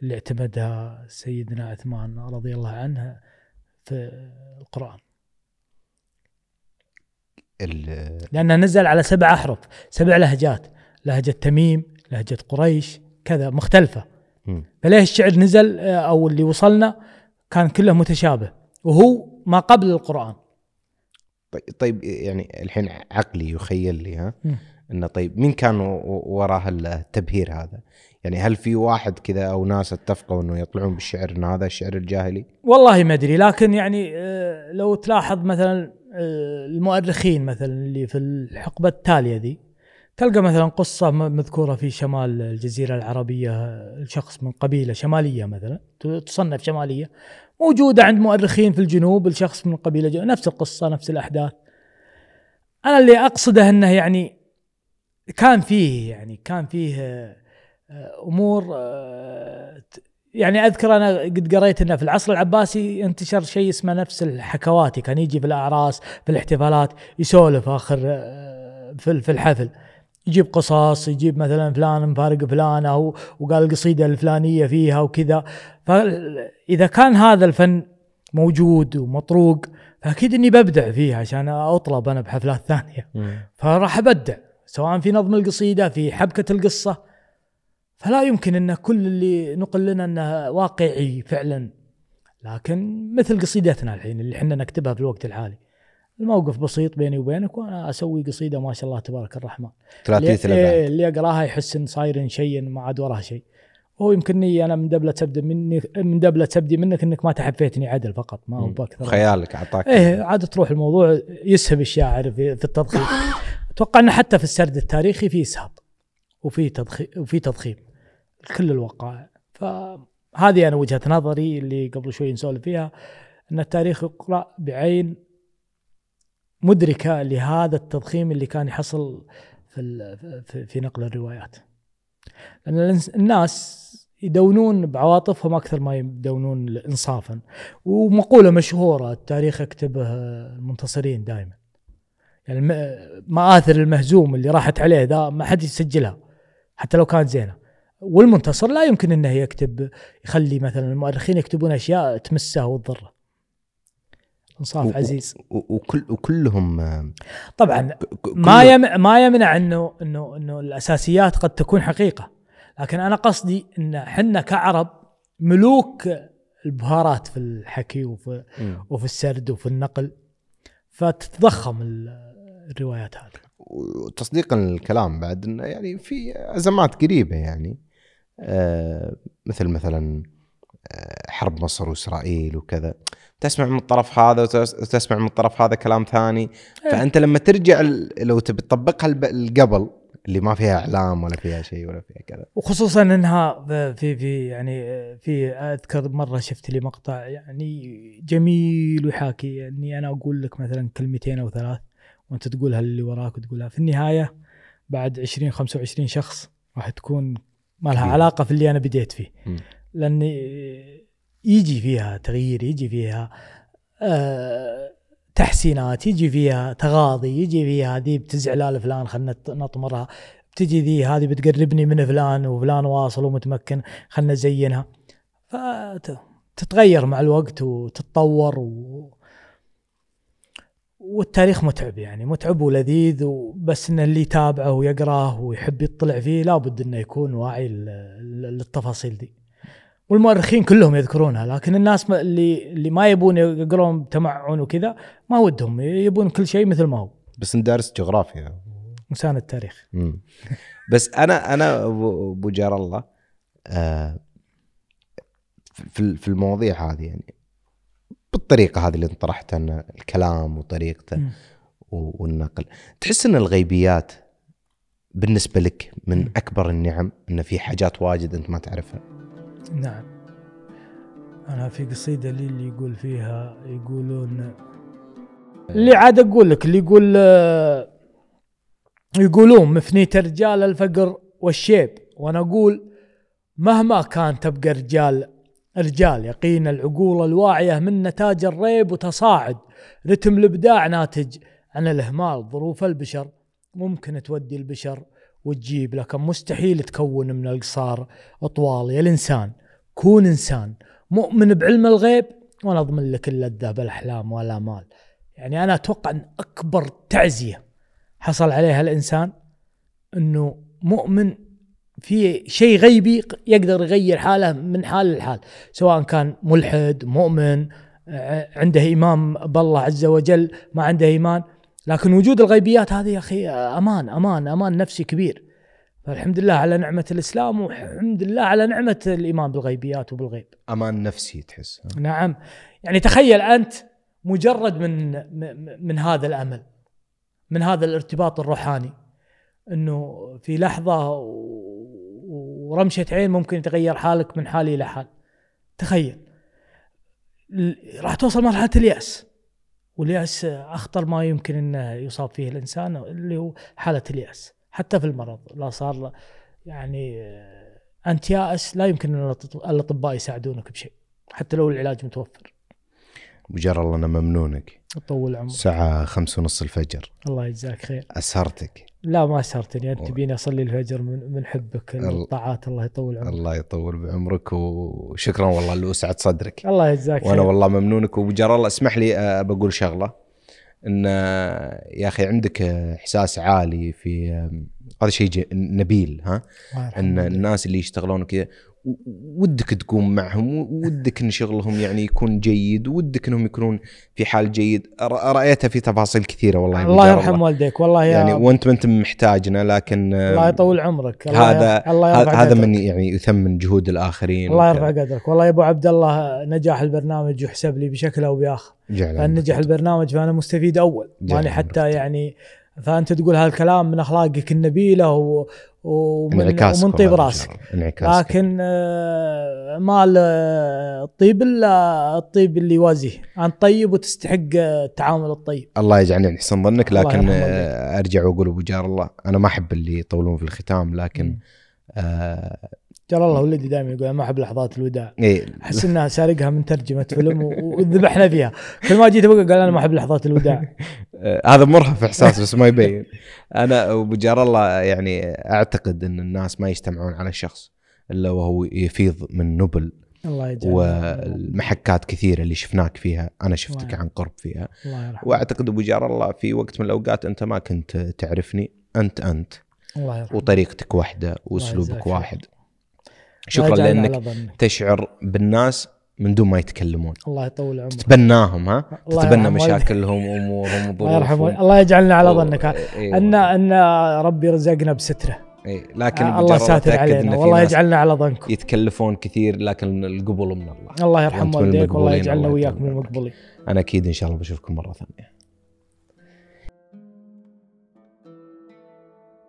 اللي اعتمدها سيدنا عثمان رضي الله عنه في القرآن. لأنه نزل على سبع أحرف سبع لهجات لهجة تميم لهجة قريش كذا مختلفة. فليه الشعر نزل آه، أو اللي وصلنا كان كله متشابه وهو ما قبل القرآن. طيب, طيب يعني الحين عقلي يخيل لي ها؟ إنه طيب مين كان وراء التبهير هذا؟ يعني هل في واحد كذا أو ناس اتفقوا إنه يطلعون بالشعر إن هذا الشعر الجاهلي؟ والله ما أدري لكن يعني آه، لو تلاحظ مثلا المؤرخين مثلا اللي في الحقبة التالية ذي. تلقى مثلا قصة مذكورة في شمال الجزيرة العربية لشخص من قبيلة شمالية مثلا تصنف شمالية موجودة عند مؤرخين في الجنوب لشخص من قبيلة جنوب نفس القصة نفس الأحداث. أنا اللي أقصده إنه يعني كان فيه يعني كان فيه آه، أمور آه، يعني أذكر أنا قد قريت إنه في العصر العباسي انتشر شيء اسمه نفس الحكواتي. كان يجي في الأعراس في الاحتفالات يسولف آخر آه، في الحفل. يجيب قصص يجيب مثلا فلان مفارق فلان أو وقال القصيدة الفلانية فيها وكذا. فإذا كان هذا الفن موجود ومطروق فأكيد إني ببدع فيه عشان أطلب أنا بحفلات ثانية. فراح أبدع سواء في نظم القصيدة في حبكة القصة. فلا يمكن أن كل اللي نقل لنا أنه واقعي فعلا. لكن مثل قصيدتنا الحين اللي إحنا نكتبها في الوقت الحالي. الموقف بسيط بيني وبينك وأنا أسوي قصيدة ما شاء الله تبارك الرحمن. ثلاثيه اللي, اللي أقراها يحس إن صاير شيء ما عاد وراه شيء. هو يمكنني أنا من دبلة تبدا مني من دبلة تبدي منك إنك ما تحفيتني عدل فقط ما هو بأكثر خيالك أعطاك. إيه عاد تروح الموضوع يسهب الشاعر في, في التضخيم. أتوقع إنه حتى في السرد التاريخي في إسهاب. وفي تضخيم وفي تضخيم. كل الوقائع. فهذه أنا وجهة نظري اللي قبل شوي نسولف فيها أن التاريخ يقرأ بعين مدركة لهذا التضخيم اللي كان يحصل في في نقل الروايات. لأن الناس يدونون بعواطفهم أكثر ما يدونون انصافا. ومقولة مشهورة التاريخ يكتبه المنتصرين دائما يعني مآثر المهزوم اللي راحت عليه ذا ما حد يسجلها حتى لو كانت زينة. والمنتصر لا يمكن إنه يكتب يخلي مثلا المؤرخين يكتبون أشياء تمسه وتضره. انصاف عزيز. وكل وكلهم طبعا ما يم ما يمنع انه انه إنه الأساسيات قد تكون حقيقة. لكن أنا قصدي إن إحنا كعرب ملوك البهارات في الحكي وفي م. وفي السرد وفي النقل. فتتضخم الروايات هذه. وتصديقا للكلام بعد إنه يعني في أزمات قريبة يعني. آه مثل مثلا آه حرب مصر وإسرائيل وكذا. تسمع من الطرف هذا وتسمع من الطرف هذا كلام ثاني. إيه. فأنت لما ترجع لو تبي تطبقها قبل اللي ما فيها إعلام ولا فيها شيء ولا فيها كذا. وخصوصا إنها في في يعني في أذكر مرة شفت لي مقطع يعني جميل ويحاكي اني أنا أقول لك مثلا كلمتين أو ثلاث وأنت تقولها اللي وراك وتقولها. في النهاية بعد 20 25 شخص راح تكون ما لها علاقة في اللي أنا بديت فيه. لأني يجي فيها تغيير يجي فيها آه تحسينات يجي فيها تغاضي يجي فيها ذي بتزعل فلان خلنا نطمرها. بتجي ذي هذه بتقربني من فلان وفلان واصل ومتمكن خلنا نزينها. فتتغير مع الوقت وتتطور و... والتاريخ متعب يعني متعب ولذيذ بس إن اللي يتابعه ويقراه ويحب يطلع فيه لابد إنه يكون واعي للتفاصيل دي. والمؤرخين كلهم يذكرونها لكن الناس اللي اللي ما يبون يقرون بتمعن وكذا ما ودهم يبون كل شيء مثل ما هو. بس ندرس جغرافيا. مساند التاريخ. بس أنا أنا أبو جار الله آه في المواضيع هذه يعني بالطريقة هذه اللي طرحتها الكلام وطريقته والنقل. تحس إن الغيبيات بالنسبة لك من أكبر النعم إن في حاجات واجد أنت ما تعرفها؟ نعم. أنا في قصيدة لي اللي يقول فيها يقولون اللي عاد أقول لك اللي يقول يقولون مفنية رجال الفقر والشيب. وأنا أقول مهما كان تبقى رجال رجال يقين العقول الواعية من نتاج الريب وتصاعد. رتم الإبداع ناتج عن الإهمال. ظروف البشر ممكن تودي البشر وتجيب لكن مستحيل تكون من القصار أطوال. يا الإنسان كون إنسان مؤمن بعلم الغيب وأنا أضمن لك اللذة بالأحلام والآمال يعني أنا أتوقع أن أكبر تعزية حصل عليها الإنسان أنه مؤمن في شيء غيبي يقدر يغير حاله من حال لحال سواء كان ملحد مؤمن ع- عنده إيمان بالله عز وجل ما عنده إيمان. لكن وجود الغيبيات هذه يا أخي أمان أمان أمان نفسي كبير. فالحمد لله على نعمة الإسلام والحمد لله على نعمة الإيمان بالغيبيات وبالغيب. أمان نفسي تحس. نعم. يعني تخيل أنت مجرد من من هذا الأمل من هذا الارتباط الروحاني أنه في لحظة و- ورمشة عين ممكن يتغير حالك من حال إلى حال. تخيل. راح توصل مرحلة اليأس. واليأس أخطر ما يمكن أنه يصاب فيه الإنسان اللي هو حالة اليأس. حتى في المرض. لا صار يعني آه، أنت يائس لا يمكن أن الأط- الأطباء يساعدونك بشيء. حتى لو العلاج متوفر. وجر الله أنا ممنونك. طول عمرك. الساعة خمسة ونص الفجر. الله يجزاك خير. أسهرتك؟ لا ما أنت والله. تبيني أصلي الفجر من, من حبك. الطاعات الله يطول عمرك. الله يطول بعمرك وشكرا والله اللي وسعت صدرك. الله يجزاك وأنا خير. والله ممنونك. وبجر الله اسمح لي آه، بقول شغلة. إن آه، يا أخي عندك آه، إحساس عالي في هذا شيء نبيل ها. إن الناس اللي يشتغلون كذا ودك تقوم معهم ودك إن شغلهم يعني يكون جيد ودك إنهم يكونون في حال جيد. رايتها في تفاصيل كثيرة والله الله يرحم والديك والله يا يعني وأنت ما أنت محتاجنا لكن الله يطول عمرك. الله هذا الله يرفع هذا. من يعني يثمن جهود الآخرين. الله. يرفع قدرك. والله يا أبو عبد الله نجاح البرنامج يحسب لي بشكل أو بآخر. فإن نجح البرنامج فأنا مستفيد أول. ماني حتى يعني فأنت تقول هالكلام من أخلاقك النبيلة و... ومن, ومن طيب راسك. لكن آه، ما ل- الطيب إلا الطيب اللي يوازيه. انت طيب وتستحق آه، التعامل الطيب. الله يجعلني من حسن ظنك لكن آه، أرجع وأقول أبو جار الله أنا ما أحب اللي يطولون في الختام لكن. آه ترى الله ولدي دائما يقول أنا ما أحب لحظات الوداع. إيه. أحس إنها سارقها من ترجمة فيلم وذبحنا فيها. كل ما جيت بقى قال أنا ما أحب لحظات الوداع. هذا مرهف إحساس بس ما يبين. أنا ابو جار الله يعني أعتقد إن الناس ما يجتمعون على شخص إلا وهو يفيض من نبل الله يجعل والمحكات كثيرة اللي شفناك فيها. أنا شفتك الله. عن قرب فيها. الله يرحمه. وأعتقد أبو جار الله في وقت من الأوقات أنت ما كنت تعرفني. أنت أنت. الله يرحمه. وطريقتك واحدة وأسلوبك. واحد. شكرا لأنك. تشعر بالناس من دون ما يتكلمون. الله يطول عمرك. تتبناهم ها؟ الله تتبنى. مشاكلهم امورهم الله يرحمه وظروفهم الله يجعلنا على ظنك إيه ان. أن ربي رزقنا بستره. إيه لكن آه، الله ساتر علينا. والله يجعلنا على ظنكم. يتكلفون كثير لكن القبول من الله. الله يرحم والديك. والله يجعلنا يطول من. المقبولين. أنا أكيد إن شاء الله بشوفكم مرة ثانية.